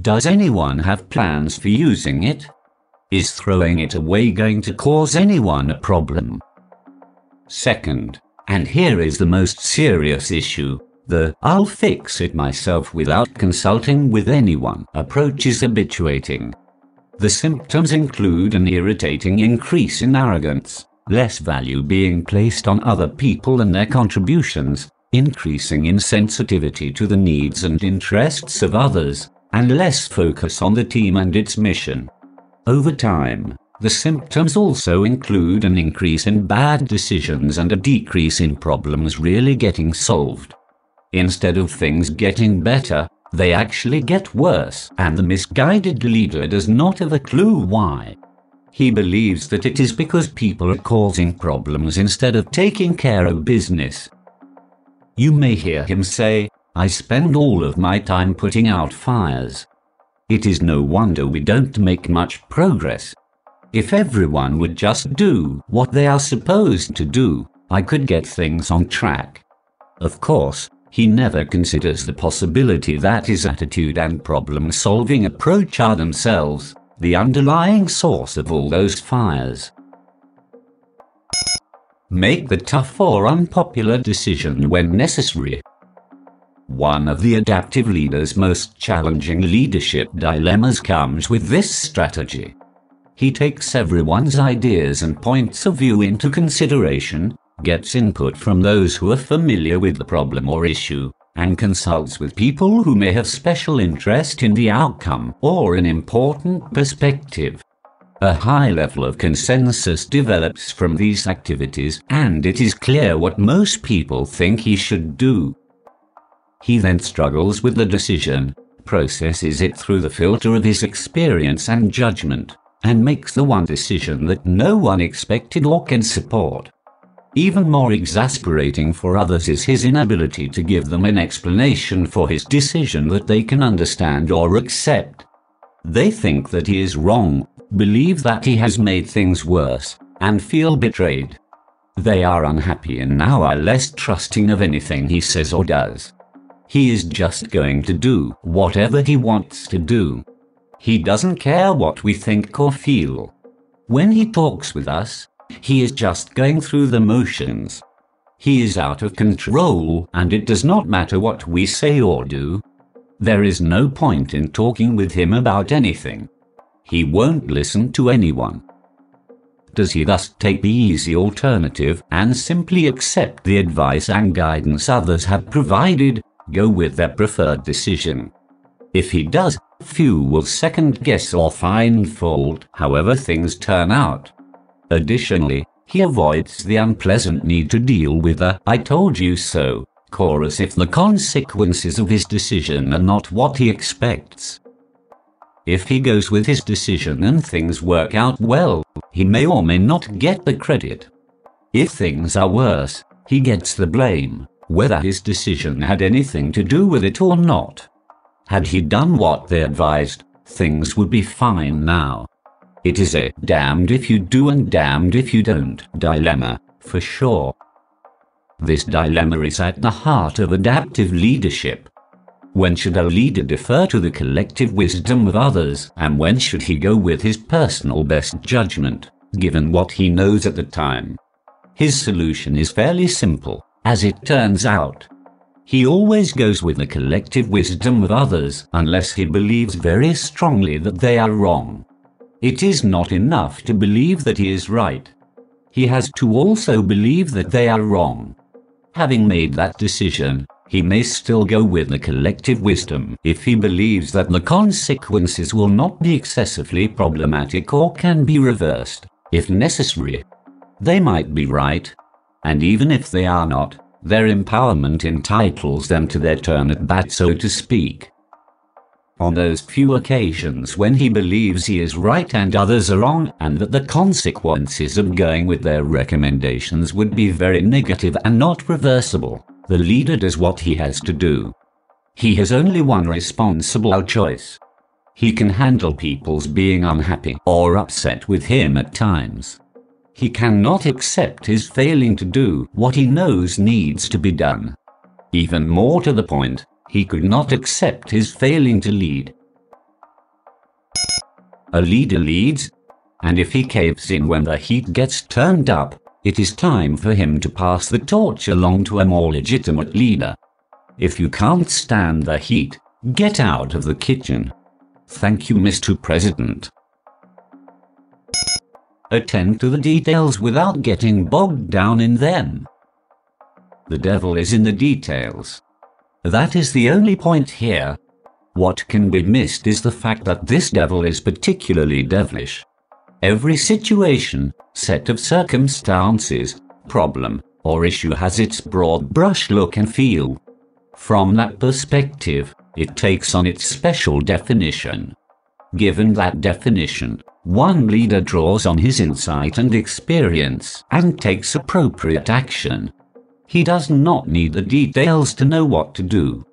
Does anyone have plans for using it? Is throwing it away going to cause anyone a problem? Second, and here is the most serious issue, the I'll fix it myself without consulting with anyone approach is habituating. The symptoms include an irritating increase in arrogance, less value being placed on other people and their contributions, increasing insensitivity to the needs and interests of others, and less focus on the team and its mission. Over time, the symptoms also include an increase in bad decisions and a decrease in problems really getting solved. Instead of things getting better, they actually get worse, and the misguided leader does not have a clue why. He believes that it is because people are causing problems instead of taking care of business. You may hear him say, I spend all of my time putting out fires. It is no wonder we don't make much progress. If everyone would just do what they are supposed to do, I could get things on track. Of course, he never considers the possibility that his attitude and problem-solving approach are themselves the underlying source of all those fires. Make the tough or unpopular decision when necessary. One of the adaptive leader's most challenging leadership dilemmas comes with this strategy. He takes everyone's ideas and points of view into consideration gets input from those who are familiar with the problem or issue, and consults with people who may have special interest in the outcome or an important perspective. A high level of consensus develops from these activities, and it is clear what most people think he should do. He then struggles with the decision, processes it through the filter of his experience and judgment, and makes the one decision that no one expected or can support. Even more exasperating for others is his inability to give them an explanation for his decision that they can understand or accept. They think that he is wrong, believe that he has made things worse, and feel betrayed. They are unhappy and now are less trusting of anything he says or does. He is just going to do whatever he wants to do. He doesn't care what we think or feel. When he talks with us, he is just going through the motions. He is out of control, and it does not matter what we say or do. There is no point in talking with him about anything. He won't listen to anyone. Does he thus take the easy alternative and simply accept the advice and guidance others have provided, go with their preferred decision? If he does, few will second guess or find fault however things turn out. Additionally, he avoids the unpleasant need to deal with a I told you so chorus if the consequences of his decision are not what he expects. If he goes with his decision and things work out well, he may or may not get the credit. If things are worse, he gets the blame, whether his decision had anything to do with it or not. Had he done what they advised, things would be fine now. It is a damned if you do and damned if you don't dilemma, for sure. This dilemma is at the heart of adaptive leadership. When should a leader defer to the collective wisdom of others, and when should he go with his personal best judgment, given what he knows at the time? His solution is fairly simple, as it turns out. He always goes with the collective wisdom of others unless he believes very strongly that they are wrong. It is not enough to believe that he is right. He has to also believe that they are wrong. Having made that decision, he may still go with the collective wisdom if he believes that the consequences will not be excessively problematic or can be reversed, if necessary. They might be right, and even if they are not, their empowerment entitles them to their turn at bat, so to speak. On those few occasions when he believes he is right and others are wrong, and that the consequences of going with their recommendations would be very negative and not reversible, the leader does what he has to do. He has only one responsible choice. He can handle people's being unhappy or upset with him at times. He cannot accept his failing to do what he knows needs to be done. Even more to the point, he could not accept his failing to lead. A leader leads, and if he caves in when the heat gets turned up, it is time for him to pass the torch along to a more legitimate leader. If you can't stand the heat, get out of the kitchen. Thank you, Mr. President. Attend to the details without getting bogged down in them. The devil is in the details. That is the only point here. What can be missed is the fact that this devil is particularly devilish. Every situation, set of circumstances, problem, or issue has its broad brush look and feel. From that perspective, it takes on its special definition. Given that definition, one leader draws on his insight and experience and takes appropriate action. He does not need the details to know what to do.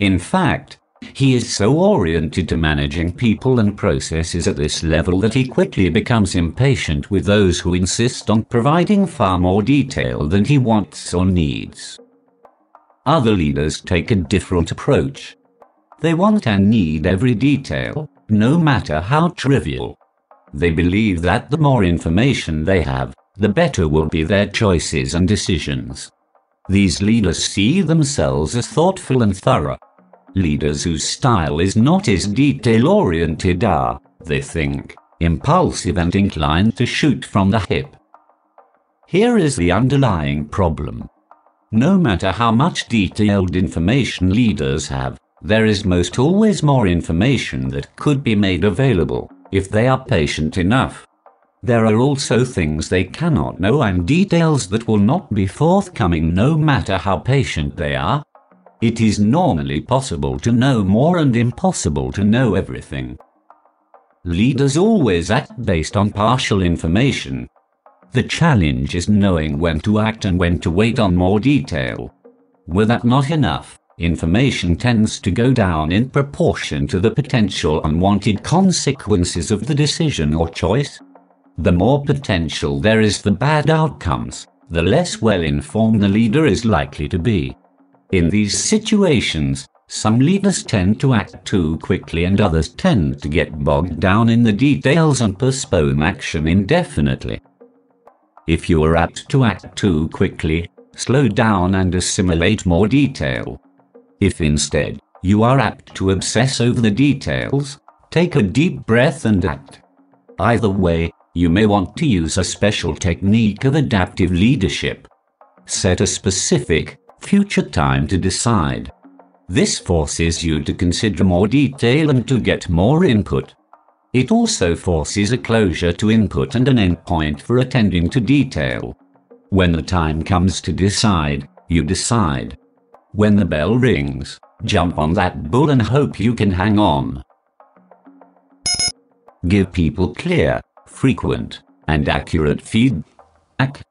In fact, he is so oriented to managing people and processes at this level that he quickly becomes impatient with those who insist on providing far more detail than he wants or needs. Other leaders take a different approach. They want and need every detail, no matter how trivial. They believe that the more information they have, the better will be their choices and decisions. These leaders see themselves as thoughtful and thorough. Leaders whose style is not as detail oriented are, they think, impulsive and inclined to shoot from the hip. Here is the underlying problem. No matter how much detailed information leaders have, there is most always more information that could be made available if they are patient enough. There are also things they cannot know and details that will not be forthcoming no matter how patient they are. It is normally possible to know more and impossible to know everything. Leaders always act based on partial information. The challenge is knowing when to act and when to wait on more detail. Were that not enough, information tends to go down in proportion to the potential unwanted consequences of the decision or choice. The more potential there is for bad outcomes, the less well informed the leader is likely to be. In these situations, some leaders tend to act too quickly and others tend to get bogged down in the details and postpone action indefinitely. If you are apt to act too quickly, slow down and assimilate more detail. If instead, you are apt to obsess over the details, take a deep breath and act. Either way, you may want to use a special technique of adaptive leadership. Set a specific, future time to decide. This forces you to consider more detail and to get more input. It also forces a closure to input and an endpoint for attending to detail. When the time comes to decide, you decide. When the bell rings, jump on that bull and hope you can hang on. Give people clear, frequent, and accurate feedback.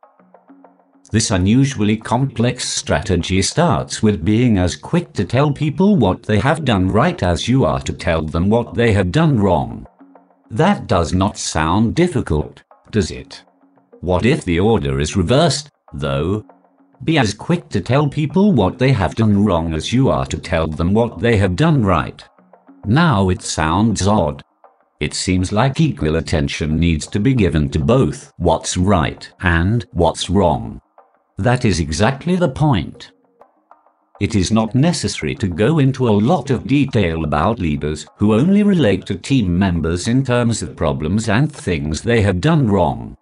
This unusually complex strategy starts with being as quick to tell people what they have done right as you are to tell them what they have done wrong. That does not sound difficult, does it? What if the order is reversed, though? Be as quick to tell people what they have done wrong as you are to tell them what they have done right. Now it sounds odd, it seems like equal attention needs to be given to both what's right and what's wrong. That is exactly the point. It is not necessary to go into a lot of detail about leaders who only relate to team members in terms of problems and things they have done wrong.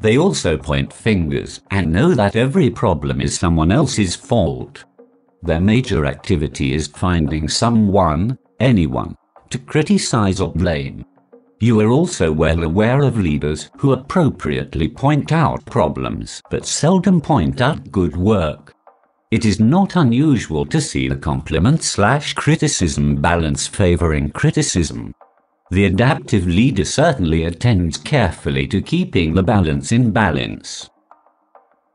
They also point fingers and know that every problem is someone else's fault. Their major activity is finding someone, anyone, to criticize or blame. You are also well aware of leaders who appropriately point out problems but seldom point out good work. It is not unusual to see the compliment slash criticism balance favoring criticism. The adaptive leader certainly attends carefully to keeping the balance in balance.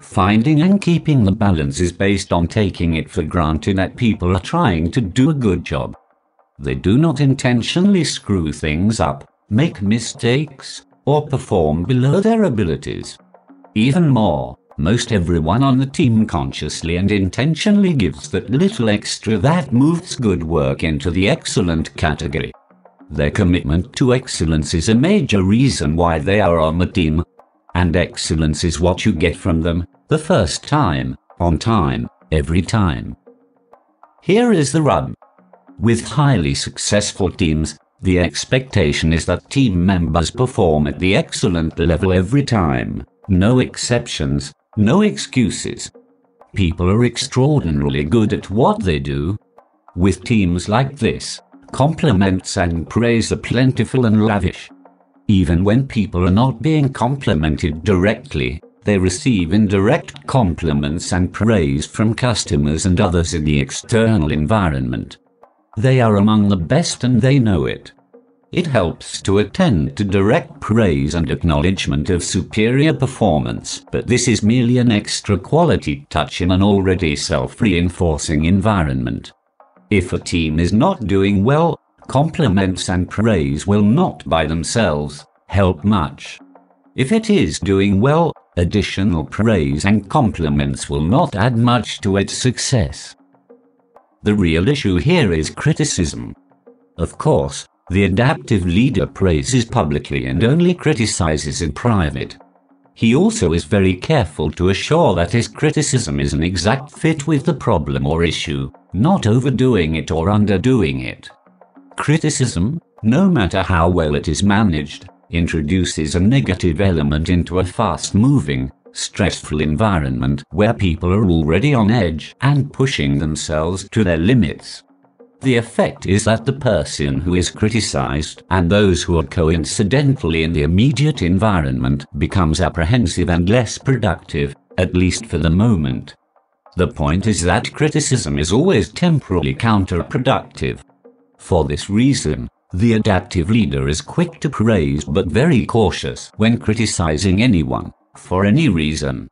Finding and keeping the balance is based on taking it for granted that people are trying to do a good job. They do not intentionally screw things up make mistakes, or perform below their abilities. Even more, most everyone on the team consciously and intentionally gives that little extra that moves good work into the excellent category. Their commitment to excellence is a major reason why they are on the team. And excellence is what you get from them, the first time, on time, every time. Here is the rub. With highly successful teams, the expectation is that team members perform at the excellent level every time. No exceptions, no excuses. People are extraordinarily good at what they do. With teams like this, compliments and praise are plentiful and lavish. Even when people are not being complimented directly, they receive indirect compliments and praise from customers and others in the external environment. They are among the best and they know it. It helps to attend to direct praise and acknowledgement of superior performance, but this is merely an extra quality touch in an already self-reinforcing environment. If a team is not doing well, compliments and praise will not by themselves help much. If it is doing well, additional praise and compliments will not add much to its success. The real issue here is criticism. Of course, the adaptive leader praises publicly and only criticizes in private. He also is very careful to assure that his criticism is an exact fit with the problem or issue, not overdoing it or underdoing it. Criticism, no matter how well it is managed, introduces a negative element into a fast-moving, stressful environment where people are already on edge and pushing themselves to their limits. The effect is that the person who is criticized and those who are coincidentally in the immediate environment becomes apprehensive and less productive, at least for the moment. The point is that criticism is always temporally counterproductive. For this reason, The adaptive leader is quick to praise but very cautious when criticizing anyone, for any reason.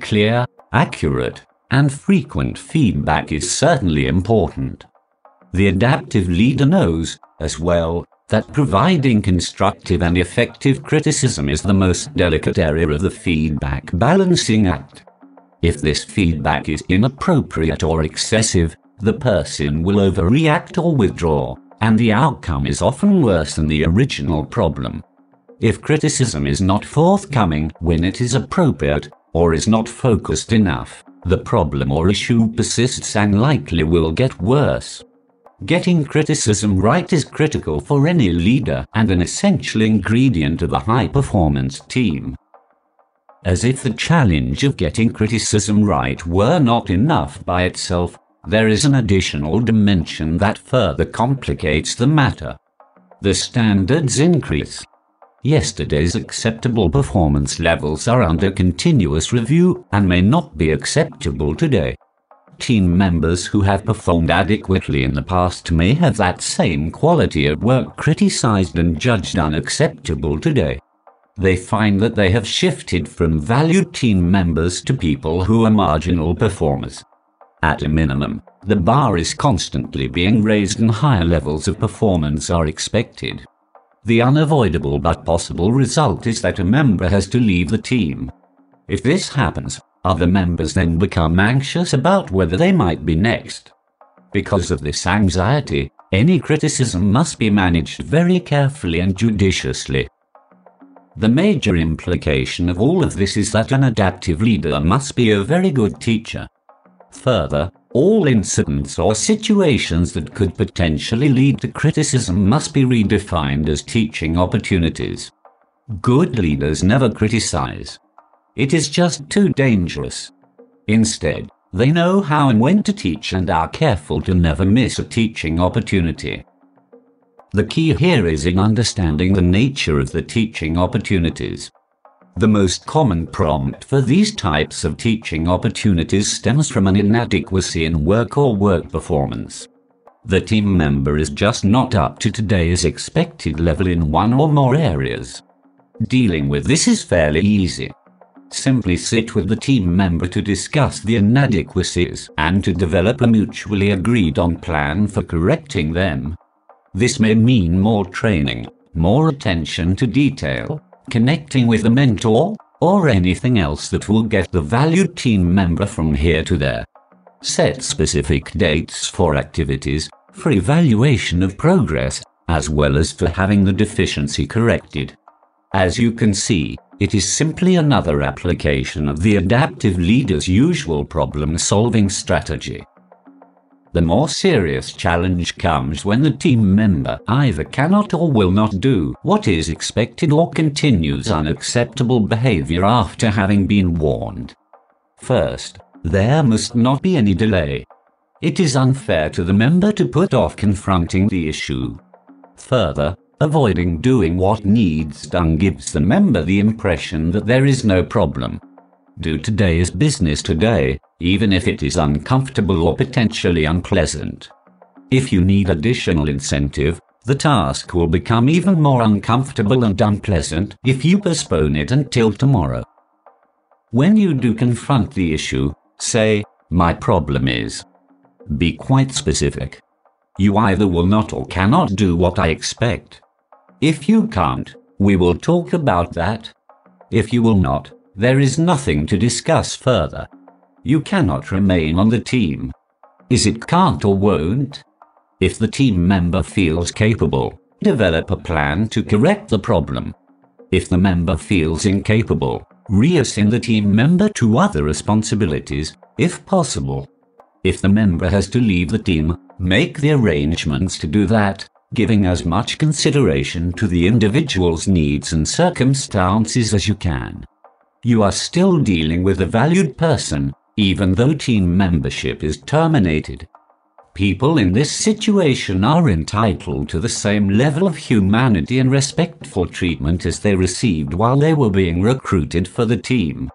Clear, accurate, and frequent feedback is certainly important. The adaptive leader knows, as well, that providing constructive and effective criticism is the most delicate area of the feedback balancing act. If this feedback is inappropriate or excessive, the person will overreact or withdraw, and the outcome is often worse than the original problem. If criticism is not forthcoming when it is appropriate, or is not focused enough, the problem or issue persists and likely will get worse. Getting criticism right is critical for any leader and an essential ingredient of a high performance team. As if the challenge of getting criticism right were not enough by itself, there is an additional dimension that further complicates the matter. The standards increase. Yesterday's acceptable performance levels are under continuous review and may not be acceptable today. Team members who have performed adequately in the past may have that same quality of work criticized and judged unacceptable today. They find that they have shifted from valued team members to people who are marginal performers. At a minimum, the bar is constantly being raised and higher levels of performance are expected. The unavoidable but possible result is that a member has to leave the team. If this happens, other members then become anxious about whether they might be next. Because of this anxiety, any criticism must be managed very carefully and judiciously. The major implication of all of this is that an adaptive leader must be a very good teacher. Further, all incidents or situations that could potentially lead to criticism must be redefined as teaching opportunities. Good leaders never criticize. It is just too dangerous. Instead, they know how and when to teach and are careful to never miss a teaching opportunity. The key here is in understanding the nature of the teaching opportunities. The most common prompt for these types of teaching opportunities stems from an inadequacy in work or work performance. The team member is just not up to today's expected level in one or more areas. Dealing with this is fairly easy. Simply sit with the team member to discuss the inadequacies and to develop a mutually agreed on plan for correcting them. This may mean more training, more attention to detail, connecting with a mentor, or anything else that will get the valued team member from here to there. Set specific dates for activities, for evaluation of progress, as well as for having the deficiency corrected. As you can see, it is simply another application of the adaptive leader's usual problem solving strategy. The more serious challenge comes when the team member either cannot or will not do what is expected or continues unacceptable behavior after having been warned. First, there must not be any delay. It is unfair to the member to put off confronting the issue. Further, avoiding doing what needs done gives the member the impression that there is no problem. Do today's business today, even if it is uncomfortable or potentially unpleasant. If you need additional incentive, the task will become even more uncomfortable and unpleasant if you postpone it until tomorrow. When you do confront the issue, say, My problem is. Be quite specific. You either will not or cannot do what I expect. If you can't, we will talk about that. If you will not, there is nothing to discuss further. You cannot remain on the team. Is it can't or won't? If the team member feels capable, develop a plan to correct the problem. If the member feels incapable, reassign the team member to other responsibilities, if possible. If the member has to leave the team, make the arrangements to do that, giving as much consideration to the individual's needs and circumstances as you can. You are still dealing with a valued person even though team membership is terminated. People in this situation are entitled to the same level of humanity and respectful treatment as they received while they were being recruited for the team.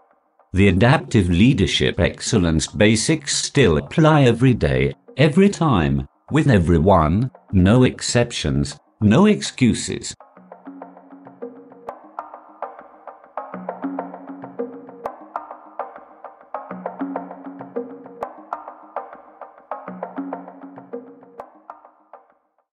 The adaptive leadership excellence basics still apply every day, every time, with everyone, no exceptions, no excuses.